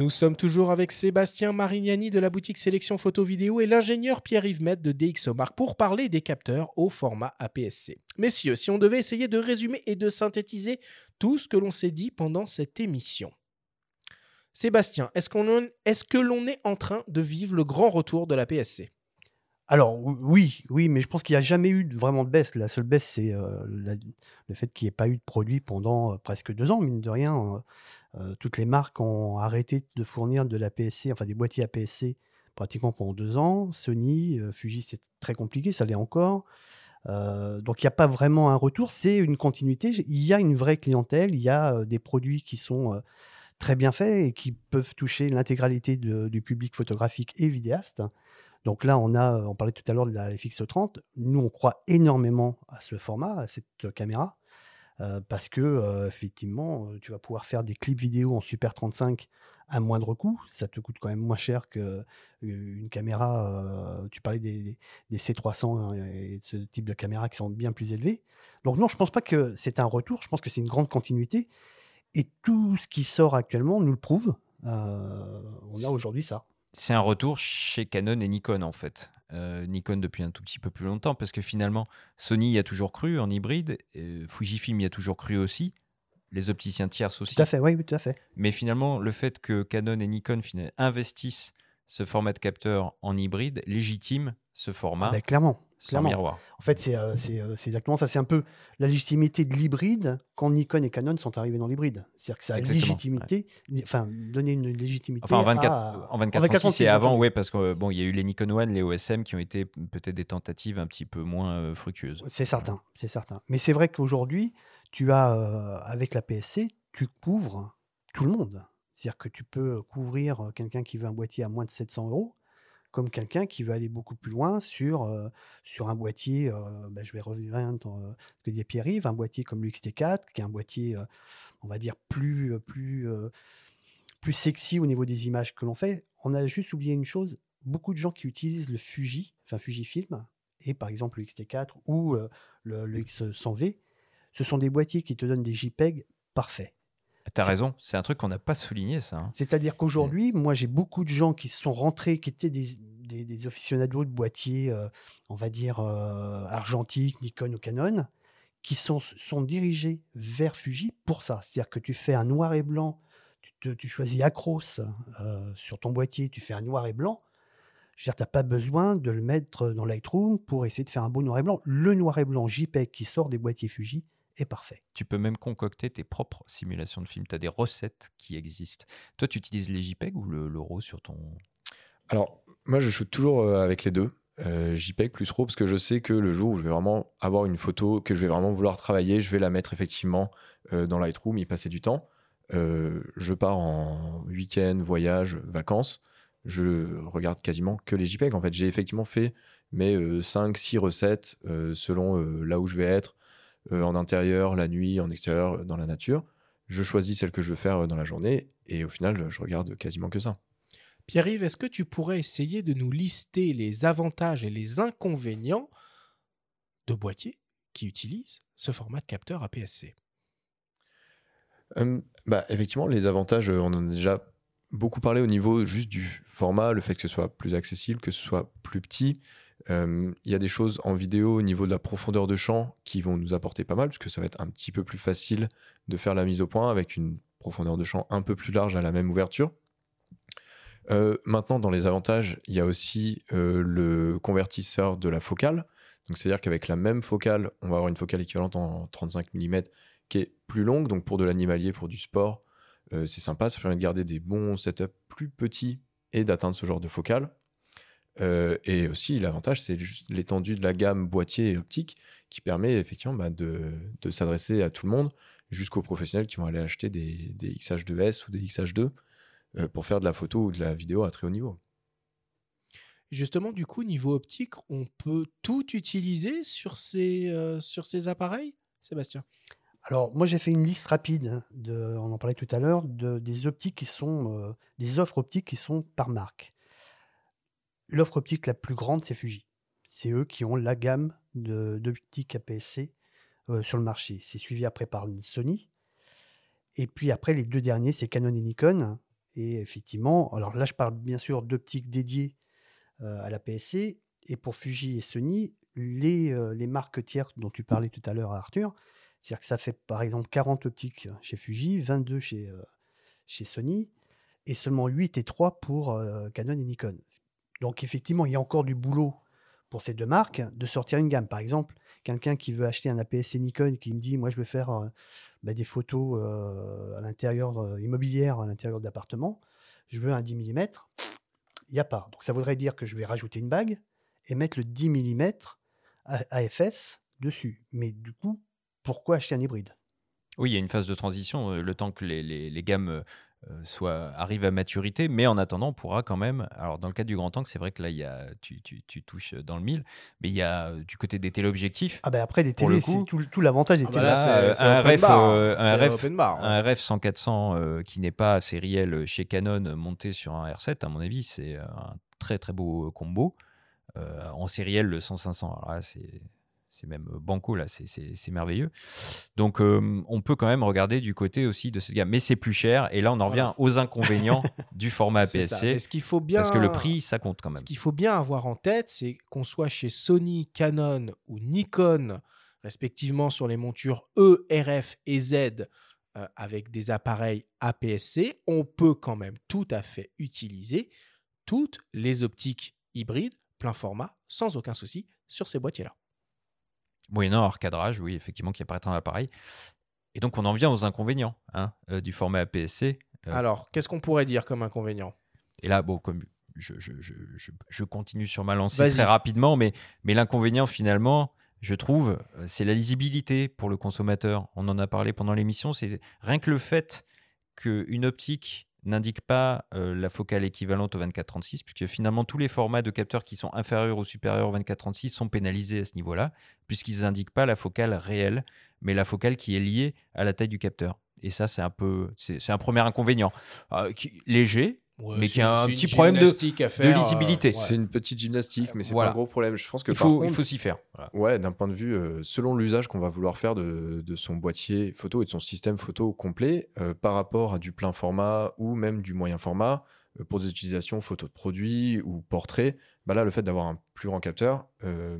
Nous sommes toujours avec Sébastien Marignani de la boutique Sélection Photo Vidéo et l'ingénieur Pierre-Yves Met de DxOMark pour parler des capteurs au format APS-C. Messieurs, si on devait essayer de résumer et de synthétiser tout ce que l'on s'est dit pendant cette émission. Sébastien, est-ce, que l'on est en train de vivre le grand retour de la PSC Alors oui, oui, mais je pense qu'il n'y a jamais eu vraiment de baisse. La seule baisse, c'est euh, le fait qu'il n'y ait pas eu de produit pendant euh, presque deux ans, mine de rien. Toutes les marques ont arrêté de fournir de la PSC, enfin des boîtiers APS-C pratiquement pendant deux ans. Sony, euh, Fuji, c'est très compliqué, ça l'est encore. Donc il n'y a pas vraiment un retour, c'est une continuité. Il y a une vraie clientèle, il y a des produits qui sont très bien faits et qui peuvent toucher l'intégralité du public photographique et vidéaste. Donc là, on a, on parlait tout à l'heure de la FX30. Nous, on croit énormément à ce format, à cette caméra, euh, parce que euh, effectivement, euh, tu vas pouvoir faire des clips vidéo en Super 35 à moindre coût. Ça te coûte quand même moins cher que euh, une caméra. euh, tu parlais des, des- des C300 et de ce type de caméra qui sont bien plus élevés. Donc non, je pense pas que c'est un retour. Je pense que c'est une grande continuité. Et tout ce qui sort actuellement nous le prouve. On a aujourd'hui ça. C'est un retour chez Canon et Nikon en fait. Euh, Nikon depuis un tout petit peu plus longtemps parce que finalement Sony y a toujours cru en hybride, et Fujifilm y a toujours cru aussi, les opticiens tierces aussi. Tout à fait, oui, oui, tout à fait. Mais finalement le fait que Canon et Nikon investissent ce format de capteur en hybride légitime ce format Ah ben, clairement. sans clairement. miroir. En fait, c'est euh, euh, c'est exactement ça. C'est un peu la légitimité de l'hybride quand Nikon et Canon sont arrivés dans l'hybride. C'est-à-dire que ça a Exactement, légitimité, enfin, donner une légitimité. Enfin, en 24, à- en 24, 36, 36, c'est avant, pardon. ouais, parce que bon, il y a eu les Nikon One, les OSM qui ont été peut-être des tentatives un petit peu moins euh, fructueuses. C'est certain, c'est certain. Mais c'est vrai qu'aujourd'hui, tu as, euh, avec la PSC, tu couvres tout le monde. C'est-à-dire que tu peux couvrir quelqu'un qui veut un boîtier à moins de 700 euros, comme quelqu'un qui veut aller beaucoup plus loin sur, euh, sur un boîtier, euh, bah, je vais revenir euh, ce que disait Pierre-Yves, un boîtier comme le XT4, qui est un boîtier, euh, on va dire, plus, plus, plus sexy au niveau des images que l'on fait. On a juste oublié une chose, beaucoup de gens qui utilisent le Fuji, enfin Fujifilm, et par exemple le XT4 ou le, le X100V, ce sont des boîtiers qui te donnent des JPEG parfaits. T'as raison, c'est un truc qu'on n'a pas souligné ça. hein. C'est-à-dire qu'aujourd'hui, moi, j'ai beaucoup de gens qui sont rentrés, qui étaient des, des, des aficionados de boîtiers, euh, on va dire, euh, argentiques, Nikon ou Canon, qui sont, sont dirigés vers Fuji pour ça. C'est-à-dire que tu fais un noir et blanc, tu, te- tu choisis Acros euh, sur ton boîtier, tu fais un noir et blanc. Je veux dire, tu n'as pas besoin de le mettre dans Lightroom pour essayer de faire un beau noir et blanc. Le noir et blanc JPEG qui sort des boîtiers Fuji est parfait. Tu peux même concocter tes propres simulations de films. Tu as des recettes qui existent. Toi, tu utilises les JPEG ou le, le RAW sur ton. Alors, moi, je shoot toujours euh, avec les deux, euh, JPEG plus RAW, parce que je sais que le jour où je vais vraiment avoir une photo que je vais vraiment vouloir travailler, je vais la mettre effectivement euh, dans Lightroom, y passer du temps. Euh, je pars en week-end, voyage, vacances. Je regarde quasiment que les JPEG. En fait, j'ai effectivement fait mes 5-6 recettes euh, selon euh, là où je vais être, en intérieur, la nuit, en extérieur, euh, dans la nature. Je choisis celle que je veux faire euh, dans la journée et au final, je regarde quasiment que ça. Pierre-Yves, est-ce que tu pourrais essayer de nous lister les avantages et les inconvénients de boîtiers qui utilisent ce format de capteur APS-C Euh, bah, effectivement, les avantages, euh, on en a déjà beaucoup parlé au niveau juste du format, le fait que ce soit plus accessible, que ce soit plus petit. Euh, Il y a des choses en vidéo au niveau de la profondeur de champ qui vont nous apporter pas mal, puisque ça va être un petit peu plus facile de faire la mise au point avec une profondeur de champ un peu plus large à la même ouverture. Euh, maintenant, dans les avantages, il y a aussi euh, le convertisseur de la focale. Donc, c'est-à-dire qu'avec la même focale, on va avoir une focale équivalente en 35 mm qui est plus longue. Donc, pour de l'animalier, pour du sport, c'est sympa. Ça permet de garder des bons setups plus petits et d'atteindre ce genre de focale. Euh, et aussi, l'avantage, c'est juste l'étendue de la gamme boîtier et optique qui permet effectivement bah, de, de s'adresser à tout le monde, jusqu'aux professionnels qui vont aller acheter des, des XH2S ou des XH2 euh, pour faire de la photo ou de la vidéo à très haut niveau. Justement, du coup, niveau optique, on peut tout utiliser sur ces, euh, sur ces appareils, Sébastien? Alors, moi, j'ai fait une liste rapide, de, on en parlait tout à l'heure, de, des optiques qui sont, euh, des offres optiques qui sont par marque. L'offre optique la plus grande, c'est Fuji. C'est eux qui ont la gamme d'optiques APS-C euh, sur le marché. C'est suivi après par Sony. Et puis après, les deux derniers, c'est Canon et Nikon. Et effectivement, alors là, je parle bien sûr d'optiques dédiées euh, à la PSC. Et pour Fuji et Sony, les, euh, les marques tierces dont tu parlais tout à l'heure, Arthur, c'est-à-dire que ça fait par exemple 40 optiques chez Fuji, 22 chez, chez Sony, et seulement 8 et 3 pour Canon et Nikon. Donc effectivement, il y a encore du boulot pour ces deux marques de sortir une gamme. Par exemple, quelqu'un qui veut acheter un APS-C Nikon qui me dit, moi je veux faire euh, bah, des photos euh, à l'intérieur euh, immobilières, à l'intérieur d'appartements, je veux un 10 mm, il n'y a pas. Donc ça voudrait dire que je vais rajouter une bague et mettre le 10 mm AFS dessus. Mais du coup, pourquoi acheter un hybride? Oui, il y a une phase de transition, le temps que les gammes euh, soient, arrivent à maturité, mais en attendant, on pourra quand même. Alors, dans le cas du grand angle, c'est vrai que là, il y a, tu, tu- tu touches dans le mille, mais il y a euh, du côté des téléobjectifs. Ah ben après, les le télés, c'est coup, tout, tout l'avantage des Ah bah télés. un bar, euh, un bar, un RF 100-400 euh, qui n'est pas sériel chez Canon euh, monté sur un R7, à mon avis, c'est un très très beau combo. Euh, en sériel, le 100-500, alors là, c'est c'est même euh, banco, là, c'est- merveilleux. Donc, euh, on peut quand même regarder du côté aussi de cette gamme, mais c'est plus cher. Et là, on en revient aux inconvénients du format. APS-C. Ce qu'il faut bien, Parce que le prix, ça compte quand même. Ce qu'il faut bien avoir en tête, c'est qu'on soit chez Sony, Canon ou Nikon, respectivement sur les montures E, RF et Z, euh, avec des appareils APS-C, on peut quand même tout à fait utiliser toutes les optiques hybrides plein format sans aucun souci sur ces boîtiers-là. Moyennant hors cadrage, oui, effectivement, qui apparaît dans l'appareil. Et donc, on en vient aux inconvénients hein, euh, du format APS-C. Euh, Alors, qu'est-ce qu'on pourrait dire comme inconvénient? Et là, bon, comme je, je- je- je- continue sur ma lancée très rapidement, mais, mais l'inconvénient finalement, je trouve, euh, c'est la lisibilité pour le consommateur. On en a parlé pendant l'émission, c'est rien que le fait qu'une optique n'indique pas euh, la focale équivalente au 24-36, puisque finalement tous les formats de capteurs qui sont inférieurs ou supérieurs au 24-36 sont pénalisés à ce niveau-là, puisqu'ils n'indiquent pas la focale réelle, mais la focale qui est liée à la taille du capteur. Et ça, c'est un premier inconvénient, Euh, léger, Ouais, mais qui a un petit problème de, euh, lisibilité. ouais. C'est une petite gymnastique, mais c'est Voilà. pas un gros problème. Je pense que Il par faut- il contre, faut s'y faire. Voilà. Ouais, d'un point de vue, euh, selon l'usage qu'on va vouloir faire de, de son boîtier photo et de son système photo complet, euh, par rapport à du plein format ou même du moyen format, euh, pour des utilisations photo de produits ou portrait, bah là, le fait d'avoir un plus grand capteur, euh,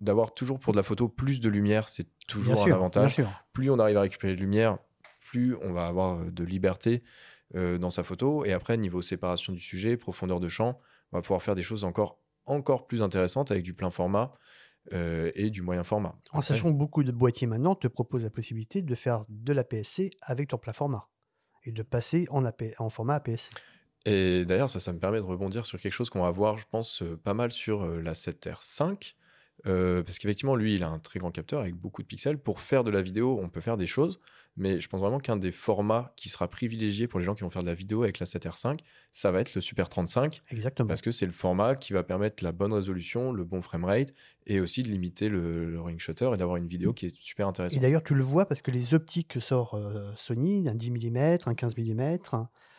d'avoir toujours pour de la photo plus de lumière, c'est toujours Bien un sûr, avantage. bien sûr. Plus on arrive à récupérer de lumière, plus on va avoir de liberté euh, dans sa photo. Et après, niveau séparation du sujet, profondeur de champ, on va pouvoir faire des choses encore, encore plus intéressantes avec du plein format euh, et du moyen format. En sachant que beaucoup de boîtiers maintenant te proposent la possibilité de faire de la PSC avec ton plat format et de passer en, AP en format APS-C. Et d'ailleurs, ça, ça me permet de rebondir sur quelque chose qu'on va voir, je pense, euh, pas mal sur la 7R5. euh, parce qu'effectivement, lui, il a un très grand capteur avec beaucoup de pixels. Pour faire de la vidéo, on peut faire des choses. Mais je pense vraiment qu'un des formats qui sera privilégié pour les gens qui vont faire de la vidéo avec la 7R5, ça va être le Super 35. Exactement. Parce que c'est le format qui va permettre la bonne résolution, le bon framerate et aussi de limiter le, le ring shutter et d'avoir une vidéo qui est super Et intéressante. d'ailleurs, tu le vois parce que les optiques que sort euh, Sony, un 10 mm, un 15 mm,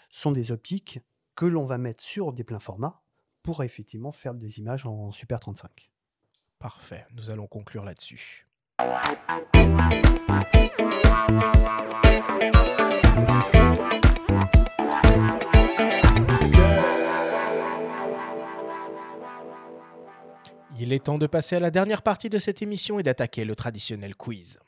sont des optiques que l'on va mettre sur des pleins formats pour effectivement faire des images en Super 35. Parfait, nous allons conclure là-dessus. Il est temps de passer à la dernière partie de cette émission et d'attaquer le traditionnel quiz.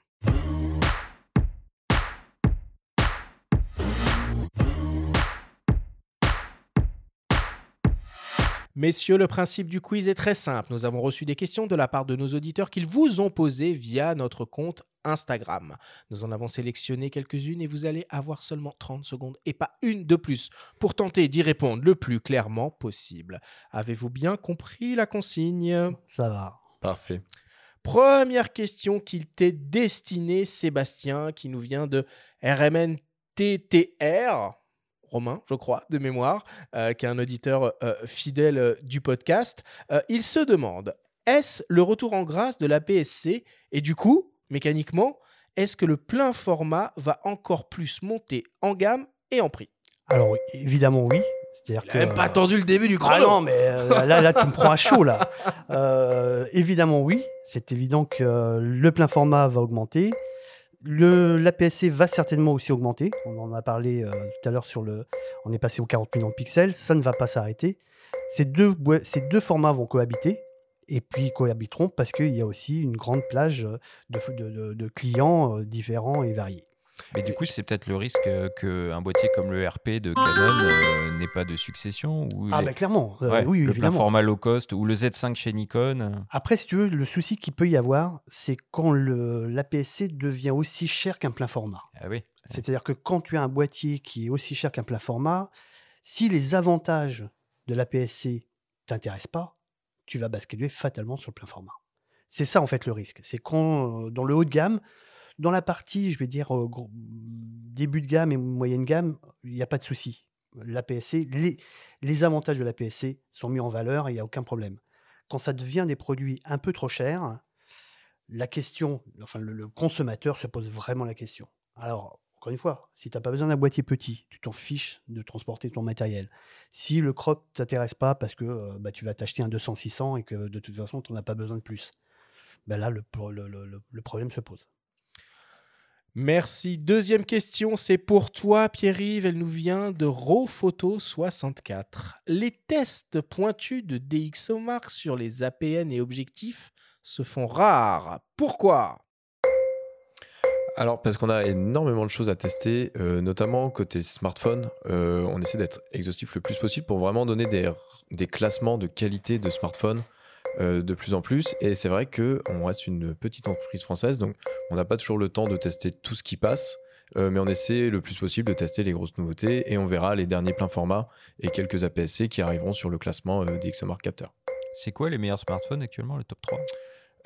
Messieurs, le principe du quiz est très simple. Nous avons reçu des questions de la part de nos auditeurs qu'ils vous ont posées via notre compte Instagram. Nous en avons sélectionné quelques-unes et vous allez avoir seulement 30 secondes et pas une de plus pour tenter d'y répondre le plus clairement possible. Avez-vous bien compris la consigne? Ça va. Parfait. Première question qu'il t'est destinée, Sébastien, qui nous vient de RMNTTR, Romain, je crois, de mémoire, euh, qui est un auditeur euh, fidèle euh, du podcast. Il se demande est-ce le retour en grâce de la PSC Et du coup, mécaniquement, est-ce que le plein format va encore plus monter en gamme et en prix? Alors, évidemment, oui. C'est-à-dire que, même pas attendu le début du Ah chrono. non, mais euh, là, là, tu me prends à chaud, là. Euh, évidemment, oui. C'est évident que euh, le plein format va augmenter. Le l'APS-C va certainement aussi augmenter. On en a parlé euh, tout à l'heure sur le. On est passé aux 40 millions de pixels. Ça ne va pas s'arrêter. Ces deux, formats vont cohabiter et puis cohabiteront parce qu'il y a aussi une grande plage euh, de clients euh, différents et variés. Mais du coup, c'est peut-être le risque euh, qu'un boîtier comme le RP de Canon euh, n'ait pas de succession ou Ah, les- bah, clairement, euh, Ouais, oui, le plein évidemment. format low cost ou le Z5 chez Nikon. Après, si tu veux, le souci qu'il peut y avoir, c'est quand l'APS-C devient aussi cher qu'un plein format. Ah oui. C'est-à-dire que quand tu as un boîtier qui est aussi cher qu'un plein format, si les avantages de l'APS-C t'intéressent pas, tu vas basculer fatalement sur le plein format. C'est ça en fait le risque. C'est quand euh, dans le haut de gamme, dans la partie, je vais dire euh, début de gamme et moyenne gamme, il n'y a pas de souci. L'APS-C, les, les avantages de l'APS-C sont mis en valeur et il n'y a aucun problème. Quand ça devient des produits un peu trop chers, la question, enfin le, consommateur se pose vraiment la question. Alors, encore une fois, si tu n'as pas besoin d'un boîtier petit, tu t'en fiches de transporter ton matériel. Si le crop ne t'intéresse pas parce que euh, bah, tu vas t'acheter un 200-600 et que de toute façon, tu n'en as pas besoin de plus, ben là, le problème se pose. Merci. Deuxième question, c'est pour toi, Pierre-Yves. Elle nous vient de RawPhoto64. Les tests pointus de DxOMark sur les APN et objectifs se font rares. Pourquoi? Alors, parce qu'on a énormément de choses à tester, euh, notamment côté smartphone. Euh, on essaie d'être exhaustif le plus possible pour vraiment donner des classements de qualité de smartphone euh, de plus en plus. Et c'est vrai qu'on reste une petite entreprise française, donc on n'a pas toujours le temps de tester tout ce qui passe. euh, mais on essaie le plus possible de tester les grosses nouveautés et on verra les derniers pleins formats et quelques APS-C qui arriveront sur le classement euh, des XMR Capteurs. C'est quoi les meilleurs smartphones actuellement, le top 3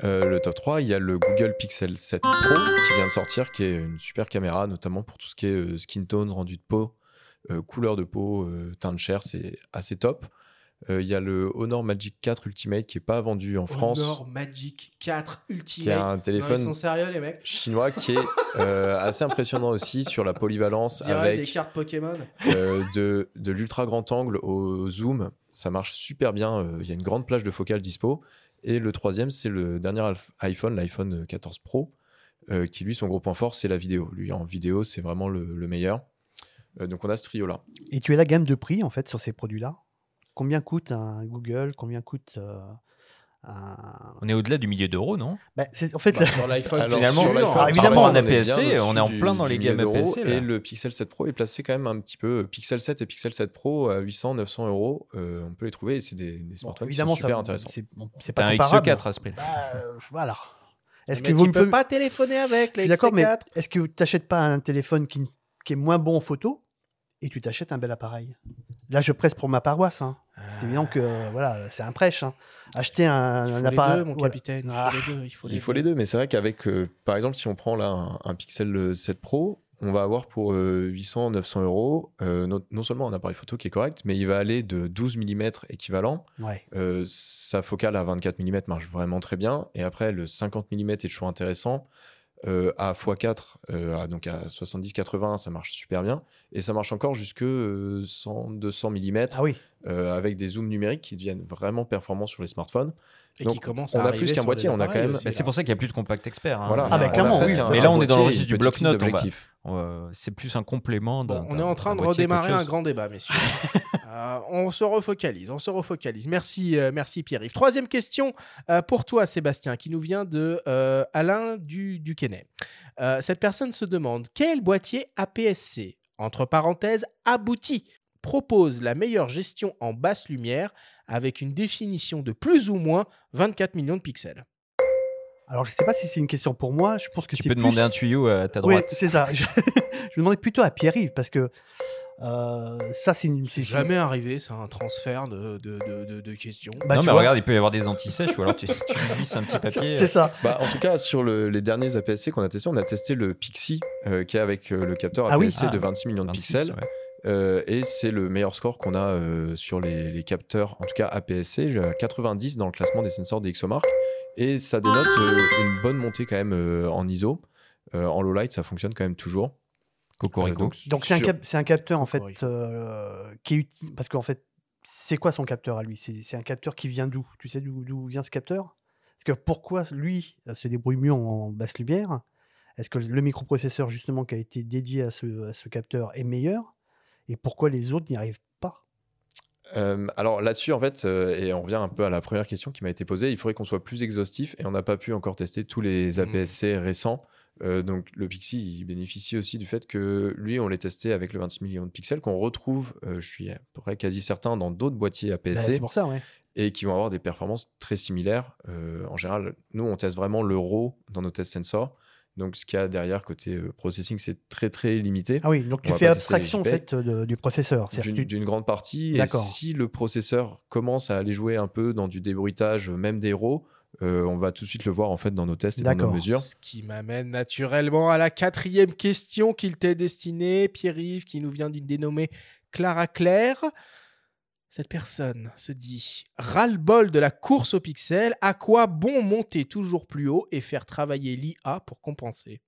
Euh, le top 3, il y a le Google Pixel 7 Pro qui vient de sortir, qui est une super caméra, notamment pour tout ce qui est skin tone, rendu de peau, couleur de peau, teint de chair, c'est assez top. Euh, Il y a le Honor Magic 4 Ultimate qui est pas vendu en France, Honor Magic 4 Ultimate. qui est un Non, ils téléphone sont sérieux, les mecs chinois qui est euh, assez impressionnant aussi sur la polyvalence dirait des avec cartes Pokémon. euh, de, de l'ultra grand angle au zoom. Ça marche super bien. euh, Il y a une grande plage de focale dispo. Et le troisième, c'est le dernier iPhone, l'iPhone 14 Pro, euh, qui lui, son gros point fort, c'est la vidéo. Lui, en vidéo, c'est vraiment le, le meilleur. Euh, donc, on a ce trio-là. Et tu as la gamme de prix en fait sur ces produits-là? Combien coûte un Google Combien coûte euh, un... On est au-delà du millier d'euros, non? Bah, c'est- en fait, Bah, la- sur l'iPhone, finalement, sur évidemment, on est bien APS-C, on est en plein du- dans les gammes. APS-C. là. Et le Pixel 7 Pro est placé quand même un petit peu. Pixel 7 et Pixel 7 Pro à 800, 900 euros. euh, on peut les trouver et c'est des, des bon, smartphones qui évidemment, sont super ça, intéressants. c'est bon, pas un comparable. XE4 à ce prix. Bah, euh, voilà. Est-ce Mais que vous ne pouvez pas téléphoner avec, les d'accord, mais XT4. est-ce que tu n'achètes pas un téléphone qui, qui est moins bon en photo et tu t'achètes un bel appareil? Là, je presse pour ma paroisse. hein. C'est évident que euh, voilà, c'est un prêche. hein. Acheter un, Il un faut les appareil. deux, mon voilà. capitaine. Il faut Ah. les deux. Il faut les Il faut deux. les deux, mais c'est vrai qu'avec, euh, par exemple, si on prend là un, un Pixel 7 Pro, on va avoir pour euh, 800, 900 euros euh, non, non seulement un appareil photo qui est correct, mais il va aller de 12 mm équivalent. Ouais. Euh, sa focale à 24 mm marche vraiment très bien. Et après, le 50 mm est toujours intéressant. Euh, à x4, euh, à- donc à 70-80, ça marche super bien. Et ça marche encore jusque euh, 100-200 mm Ah oui. euh, avec des zooms numériques qui deviennent vraiment performants sur les smartphones. Et Donc, qui commence on a plus qu'un boîtier, on a quand même- c'est pour ça qu'il n'y a plus de compact expert. hein. Voilà. Ah bah, clairement, oui. Mais là, on est dans le registre du bloc-notes. C'est plus un complément. Bon, on est en train de redémarrer un grand débat, messieurs. Euh, on se refocalise, on se refocalise. Merci, euh, merci Pierre-Yves. Troisième question euh, pour toi, Sébastien, qui nous vient de euh, Alain du, Duquesnet. Euh, cette personne se demande quel boîtier APS-C, entre parenthèses, abouti, propose la meilleure gestion en basse lumière avec une définition de plus ou moins 24 millions de pixels. Alors, je ne sais pas si c'est une question pour moi. Je pense que Tu peux demander un tuyau à ta Oui, droite. c'est ça. Je, je me demandais plutôt à Pierre-Yves parce que euh, ça, c'est une. C'est jamais arrivé, c'est un transfert de, de, de- de- de questions. Bah, non, tu mais vois. regarde, il peut y avoir des anti-sèches ou alors tu, tu glisses un petit papier. C'est ça. Bah, en tout cas, sur le- les derniers APS-C qu'on a testés, on a testé le Pixie, euh, qui est avec euh, le capteur Ah oui. APS-C de Ah, 26 millions de 26, pixels. ouais. Euh, et c'est le meilleur score qu'on a euh, sur les, les capteurs, en tout cas APS-C, j'ai 90 dans le classement des sensors des XOMark. Et ça dénote euh, une bonne montée quand même euh, en ISO. Euh, en low light, ça fonctionne quand même toujours. Cocorico. Euh, donc, c'est un, cap- capteur, en fait, euh, qui est utile. Parce qu'en fait, c'est quoi son capteur à lui? C'est un capteur qui vient d'où? Tu sais d'où vient ce capteur? Parce que pourquoi lui se débrouille mieux en basse lumière? Est-ce que le microprocesseur justement qui a été dédié à ce, à ce capteur est meilleur? Et pourquoi les autres n'y arrivent pas? Euh, alors là-dessus, en fait, euh, et on revient un peu à la première question qui m'a été posée, il faudrait qu'on soit plus exhaustif et on n'a pas pu encore tester tous les APS-C récents. Euh, donc le Pixie, il bénéficie aussi du fait que lui, on l'ait testé avec le 26 millions de pixels qu'on retrouve, euh, je suis à peu près quasi certain, dans d'autres boîtiers Bah, APS-C. C'est pour ça, ouais. et qui vont avoir des performances très similaires. Euh, en général, nous, on teste vraiment le RAW dans nos tests sensors. Donc, ce qu'il y a derrière côté euh, processing, c'est très, très limité. Ah oui, donc On tu fais abstraction en fait de- du processeur. D'une tu- grande partie. Et D'accord. si le processeur commence à aller jouer un peu dans du débruitage, même des RAW, euh, on va tout de suite le voir en fait dans nos tests et dans nos D'accord. mesures. Ce qui m'amène naturellement à la quatrième question qu'il t'est destinée, Pierre-Yves, qui nous vient d'une dénommée Clara Claire. Cette personne se dit ras-le-bol de la course au pixel, à quoi bon monter toujours plus haut et faire travailler l'IA pour compenser?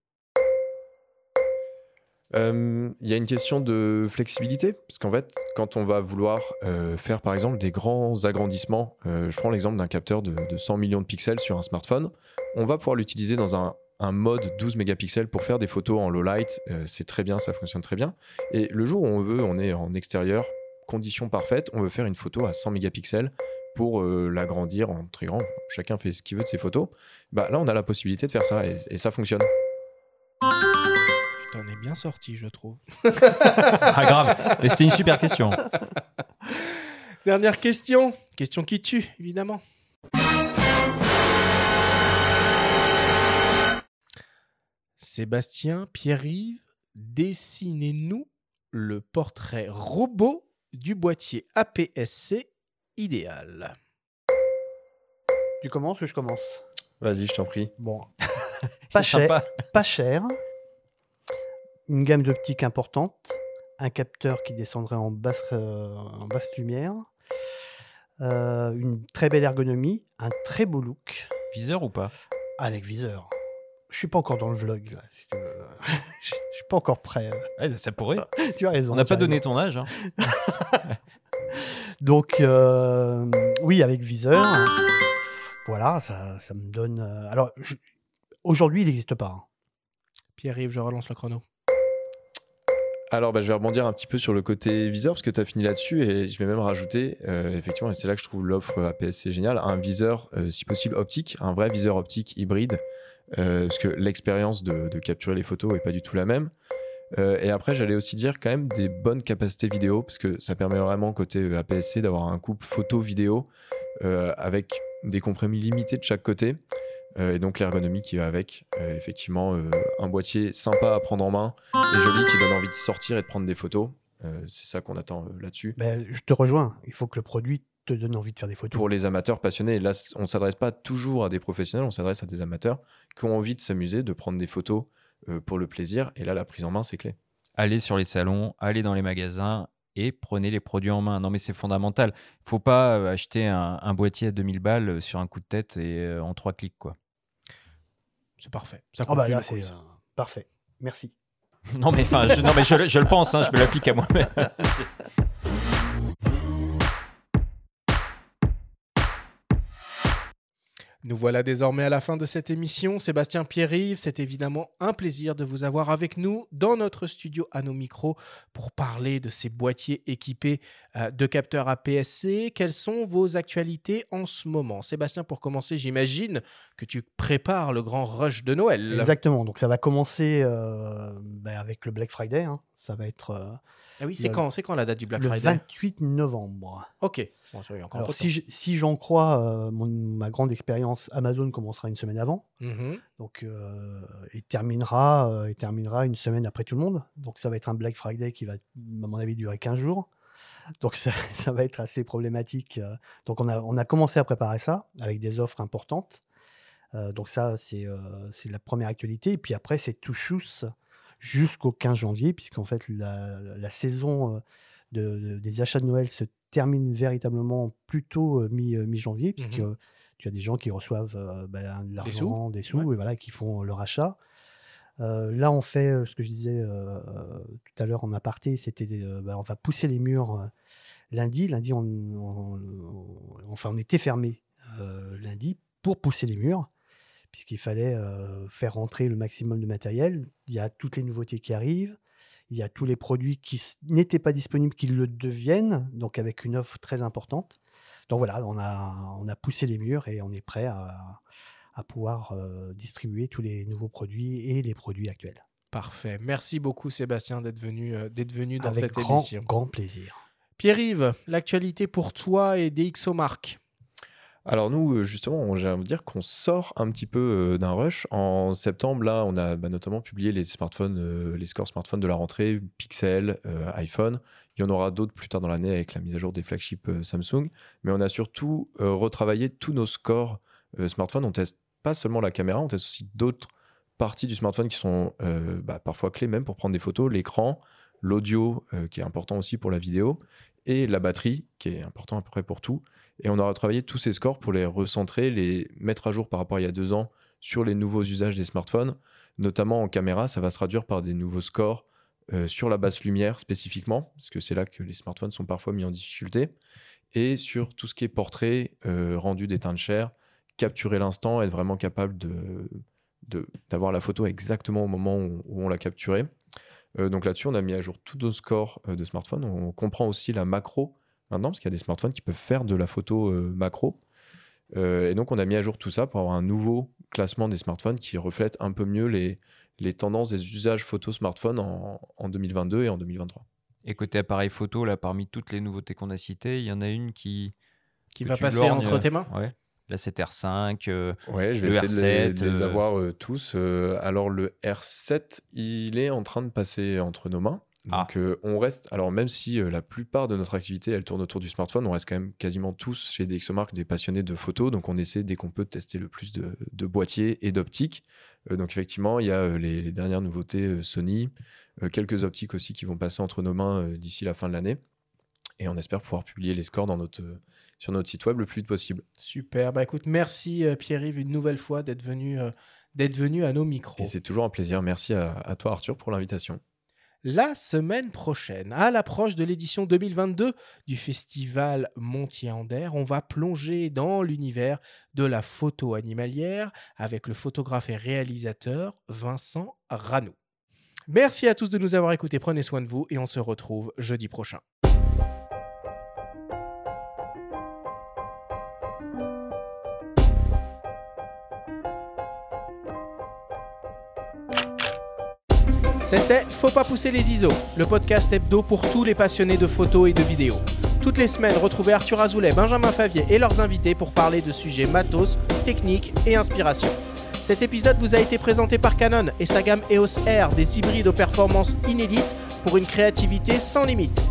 Il y a une question de flexibilité, parce qu'en fait, quand on va vouloir euh, faire par exemple des grands agrandissements, euh, je prends l'exemple d'un capteur de, de 100 millions de pixels sur un smartphone, on va pouvoir l'utiliser dans un, un mode 12 mégapixels pour faire des photos en low light, euh, c'est très bien, ça fonctionne très bien. Et le jour où on veut, on est en extérieur, conditions parfaites, on veut faire une photo à 100 mégapixels pour euh, l'agrandir en très grand, chacun fait ce qu'il veut de ses photos, bah, là on a la possibilité de faire ça et, et ça fonctionne. Tu t'en es bien sorti, je trouve. Ah, grave. Mais c'était une super question. Dernière question. Question qui tue, évidemment. Sébastien, Pierre-Yves, dessinez-nous le portrait robot du boîtier APS-C idéal. Tu commences ou je commence? Vas-y, je t'en prie. Bon. pas cher, Sympa. pas cher. Une gamme d'optique importante. Un capteur qui descendrait en basse, euh, en basse lumière. euh, une très belle ergonomie. Un très beau look. Viseur ou pas? Avec viseur. Je suis pas encore dans le vlog là. si tu veux. je suis pas encore prêt. Ouais, Ça pourrait. tu as raison. On n'a pas donné raison. ton âge. hein. Donc, euh, oui, avec viseur. Voilà, ça, ça me donne. euh, alors, je- aujourd'hui, il n'existe pas. hein. Pierre-Yves, je relance le chrono. Alors, bah, je vais rebondir un petit peu sur le côté viseur parce que tu as fini là-dessus et je vais même rajouter, euh, effectivement, et c'est là que je trouve l'offre APS-C géniale, un viseur, euh, si possible, optique, un vrai viseur optique hybride, euh, parce que l'expérience de, capturer les photos est pas du tout la même. Euh, et après, j'allais aussi dire quand même des bonnes capacités vidéo, parce que ça permet vraiment, côté euh, APS-C, d'avoir un couple photo-vidéo euh, avec des compromis limités de chaque côté. Euh, et donc l'ergonomie qui va avec. Euh, effectivement, euh, un boîtier sympa à prendre en main et joli qui donne envie de sortir et de prendre des photos. Euh, c'est ça qu'on attend euh, là-dessus. Ben, je te rejoins. Il faut que le produit te donne envie de faire des photos. Pour les amateurs passionnés, là, on ne s'adresse pas toujours à des professionnels, on s'adresse à des amateurs qui ont envie de s'amuser, de prendre des photos euh, pour le plaisir. Et là, la prise en main, c'est clé. Allez sur les salons, allez dans les magasins et prenez les produits en main. Non, mais c'est fondamental. Il faut pas euh, acheter un, un boîtier à 2000 balles euh, sur un coup de tête et euh, en trois clics, quoi. C'est parfait. Ça Ah bah là, c'est euh, parfait. Merci. Non, mais enfin, je, non, mais je, le- je le pense, hein, je me l'applique à moi-même. Nous voilà désormais à la fin de cette émission. Sébastien Pierre-Yves, c'est évidemment un plaisir de vous avoir avec nous dans notre studio à nos micros pour parler de ces boîtiers équipés euh, de capteurs APS-C. Quelles sont vos actualités en ce moment? Sébastien, pour commencer, j'imagine que tu prépares le grand rush de Noël. Exactement. Donc, ça va commencer euh, ben, avec le Black Friday. hein. Ça va être. euh, Ah oui, c'est le- quand, c'est quand la date du Black le Friday 28 novembre. Ok. Bon, ça, il y a encore Alors, si, je- si j'en crois euh, mon- ma grande expérience, Amazon commencera une semaine avant. Mhm. Donc, euh, il, terminera, euh, terminera une semaine après tout le monde. Donc, ça va être un Black Friday qui va, à mon avis, durer 15 jours. Donc, ça, ça va être assez problématique. euh. Donc, on a, on a commencé à préparer ça avec des offres importantes. Euh, donc, ça, c'est c'est la première actualité. Et puis après, c'est tout chousse jusqu'au 15 janvier, puisqu'en fait, la, la saison euh, de- de- des achats de Noël se termine véritablement plutôt euh, mi, euh, mi-janvier, puisque Mhm. tu as des gens qui reçoivent ben, de Des sous. l'argent, des sous, et voilà, qui font leur achat. Euh, là, on fait ce que je disais euh, tout à l'heure en aparté, c'était euh, ben, on va pousser les murs lundi. Lundi, on, on- on- enfin, on était fermé lundi pour pousser les murs, puisqu'il fallait euh, faire rentrer le maximum de matériel. Il y a toutes les nouveautés qui arrivent. Il y a tous les produits qui n'étaient pas disponibles qui le deviennent, donc avec une offre très importante. Donc voilà, on a, on a poussé les murs et on est prêt à, à pouvoir euh, distribuer tous les nouveaux produits et les produits actuels. Parfait. Merci beaucoup Sébastien d'être venu, euh, d'être venu dans Avec cette grand, émission. grand plaisir. Pierre-Yves, l'actualité pour toi et DxO Mark. Alors nous, euh, justement, j'ai envie de dire qu'on sort un petit peu euh, d'un rush. En septembre, là, on a bah, notamment publié les smartphones, euh, les scores smartphones de la rentrée, Pixel, iPhone. Il y en aura d'autres plus tard dans l'année avec la mise à jour des flagships Samsung. Mais on a surtout retravaillé tous nos scores smartphones. On teste pas seulement la caméra, on teste aussi d'autres parties du smartphone qui sont bah, parfois clés même pour prendre des photos, l'écran, l'audio qui est important aussi pour la vidéo et la batterie qui est important à peu près pour tout. Et on aura travaillé tous ces scores pour les recentrer, les mettre à jour par rapport à il y a deux ans sur les nouveaux usages des smartphones, notamment en caméra. Ça va se traduire par des nouveaux scores euh, sur la basse lumière spécifiquement, parce que c'est là que les smartphones sont parfois mis en difficulté, et sur tout ce qui est portrait, euh, rendu d'éteint de chair, capturer l'instant, être vraiment capable de d'avoir la photo exactement au moment où, on l'a capturée. Euh, donc là-dessus, on a mis à jour tous nos scores de smartphone. On comprend aussi la macro maintenant, parce qu'il y a des smartphones qui peuvent faire de la photo euh, macro. Euh, et donc, on a mis à jour tout ça pour avoir un nouveau classement des smartphones qui reflète un peu mieux les, les tendances des usages photo smartphone en, en 2022 et en 2023. Et côté appareil photo, là, parmi toutes les nouveautés qu'on a citées, il y en a une qui. Va passer lorgnes, entre euh, tes mains Ouais. La 7R5. euh, Ouais, je vais le essayer de les, R7, de les euh, avoir euh, tous. Euh, alors, le R7, il est en train de passer entre nos mains. Ah. Donc, euh, on reste. Alors, même si euh, la plupart de notre activité, elle tourne autour du smartphone, on reste quand même quasiment tous chez DxOMark des passionnés de photos. Donc, on essaie dès qu'on peut de tester le plus de, de boîtiers et d'optiques. Euh, donc, effectivement, il y a les, les dernières nouveautés Sony, quelques optiques aussi qui vont passer entre nos mains d'ici la fin de l'année. Et on espère pouvoir publier les scores dans notre, sur notre site web le plus vite possible. Super. Bah écoute, merci Pierre-Yves une nouvelle fois d'être venu, d'être venu à nos micros. Et c'est toujours un plaisir. Merci à, à toi, Arthur, pour l'invitation. La semaine prochaine, à l'approche de l'édition 2022 du festival Montier-Ander, on va plonger dans l'univers de la photo animalière avec le photographe et réalisateur Vincent Ranou. Merci à tous de nous avoir écoutés, prenez soin de vous et on se retrouve jeudi prochain. C'était Faut pas pousser les ISO, le podcast hebdo pour tous les passionnés de photos et de vidéos. Toutes les semaines, retrouvez Arthur Azoulay, Benjamin Favier et leurs invités pour parler de sujets matos, techniques et inspiration. Cet épisode vous a été présenté par Canon et sa gamme EOS R, des hybrides aux performances inédites pour une créativité sans limite.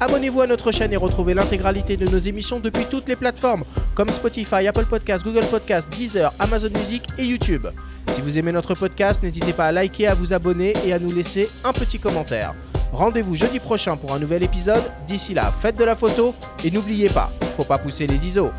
Abonnez-vous à notre chaîne et retrouvez l'intégralité de nos émissions depuis toutes les plateformes comme Spotify, Apple Podcasts, Google Podcasts, Deezer, Amazon Music et YouTube. Si vous aimez notre podcast, n'hésitez pas à liker, à vous abonner et à nous laisser un petit commentaire. Rendez-vous jeudi prochain pour un nouvel épisode. D'ici là, faites de la photo et n'oubliez pas, faut pas pousser les ISO.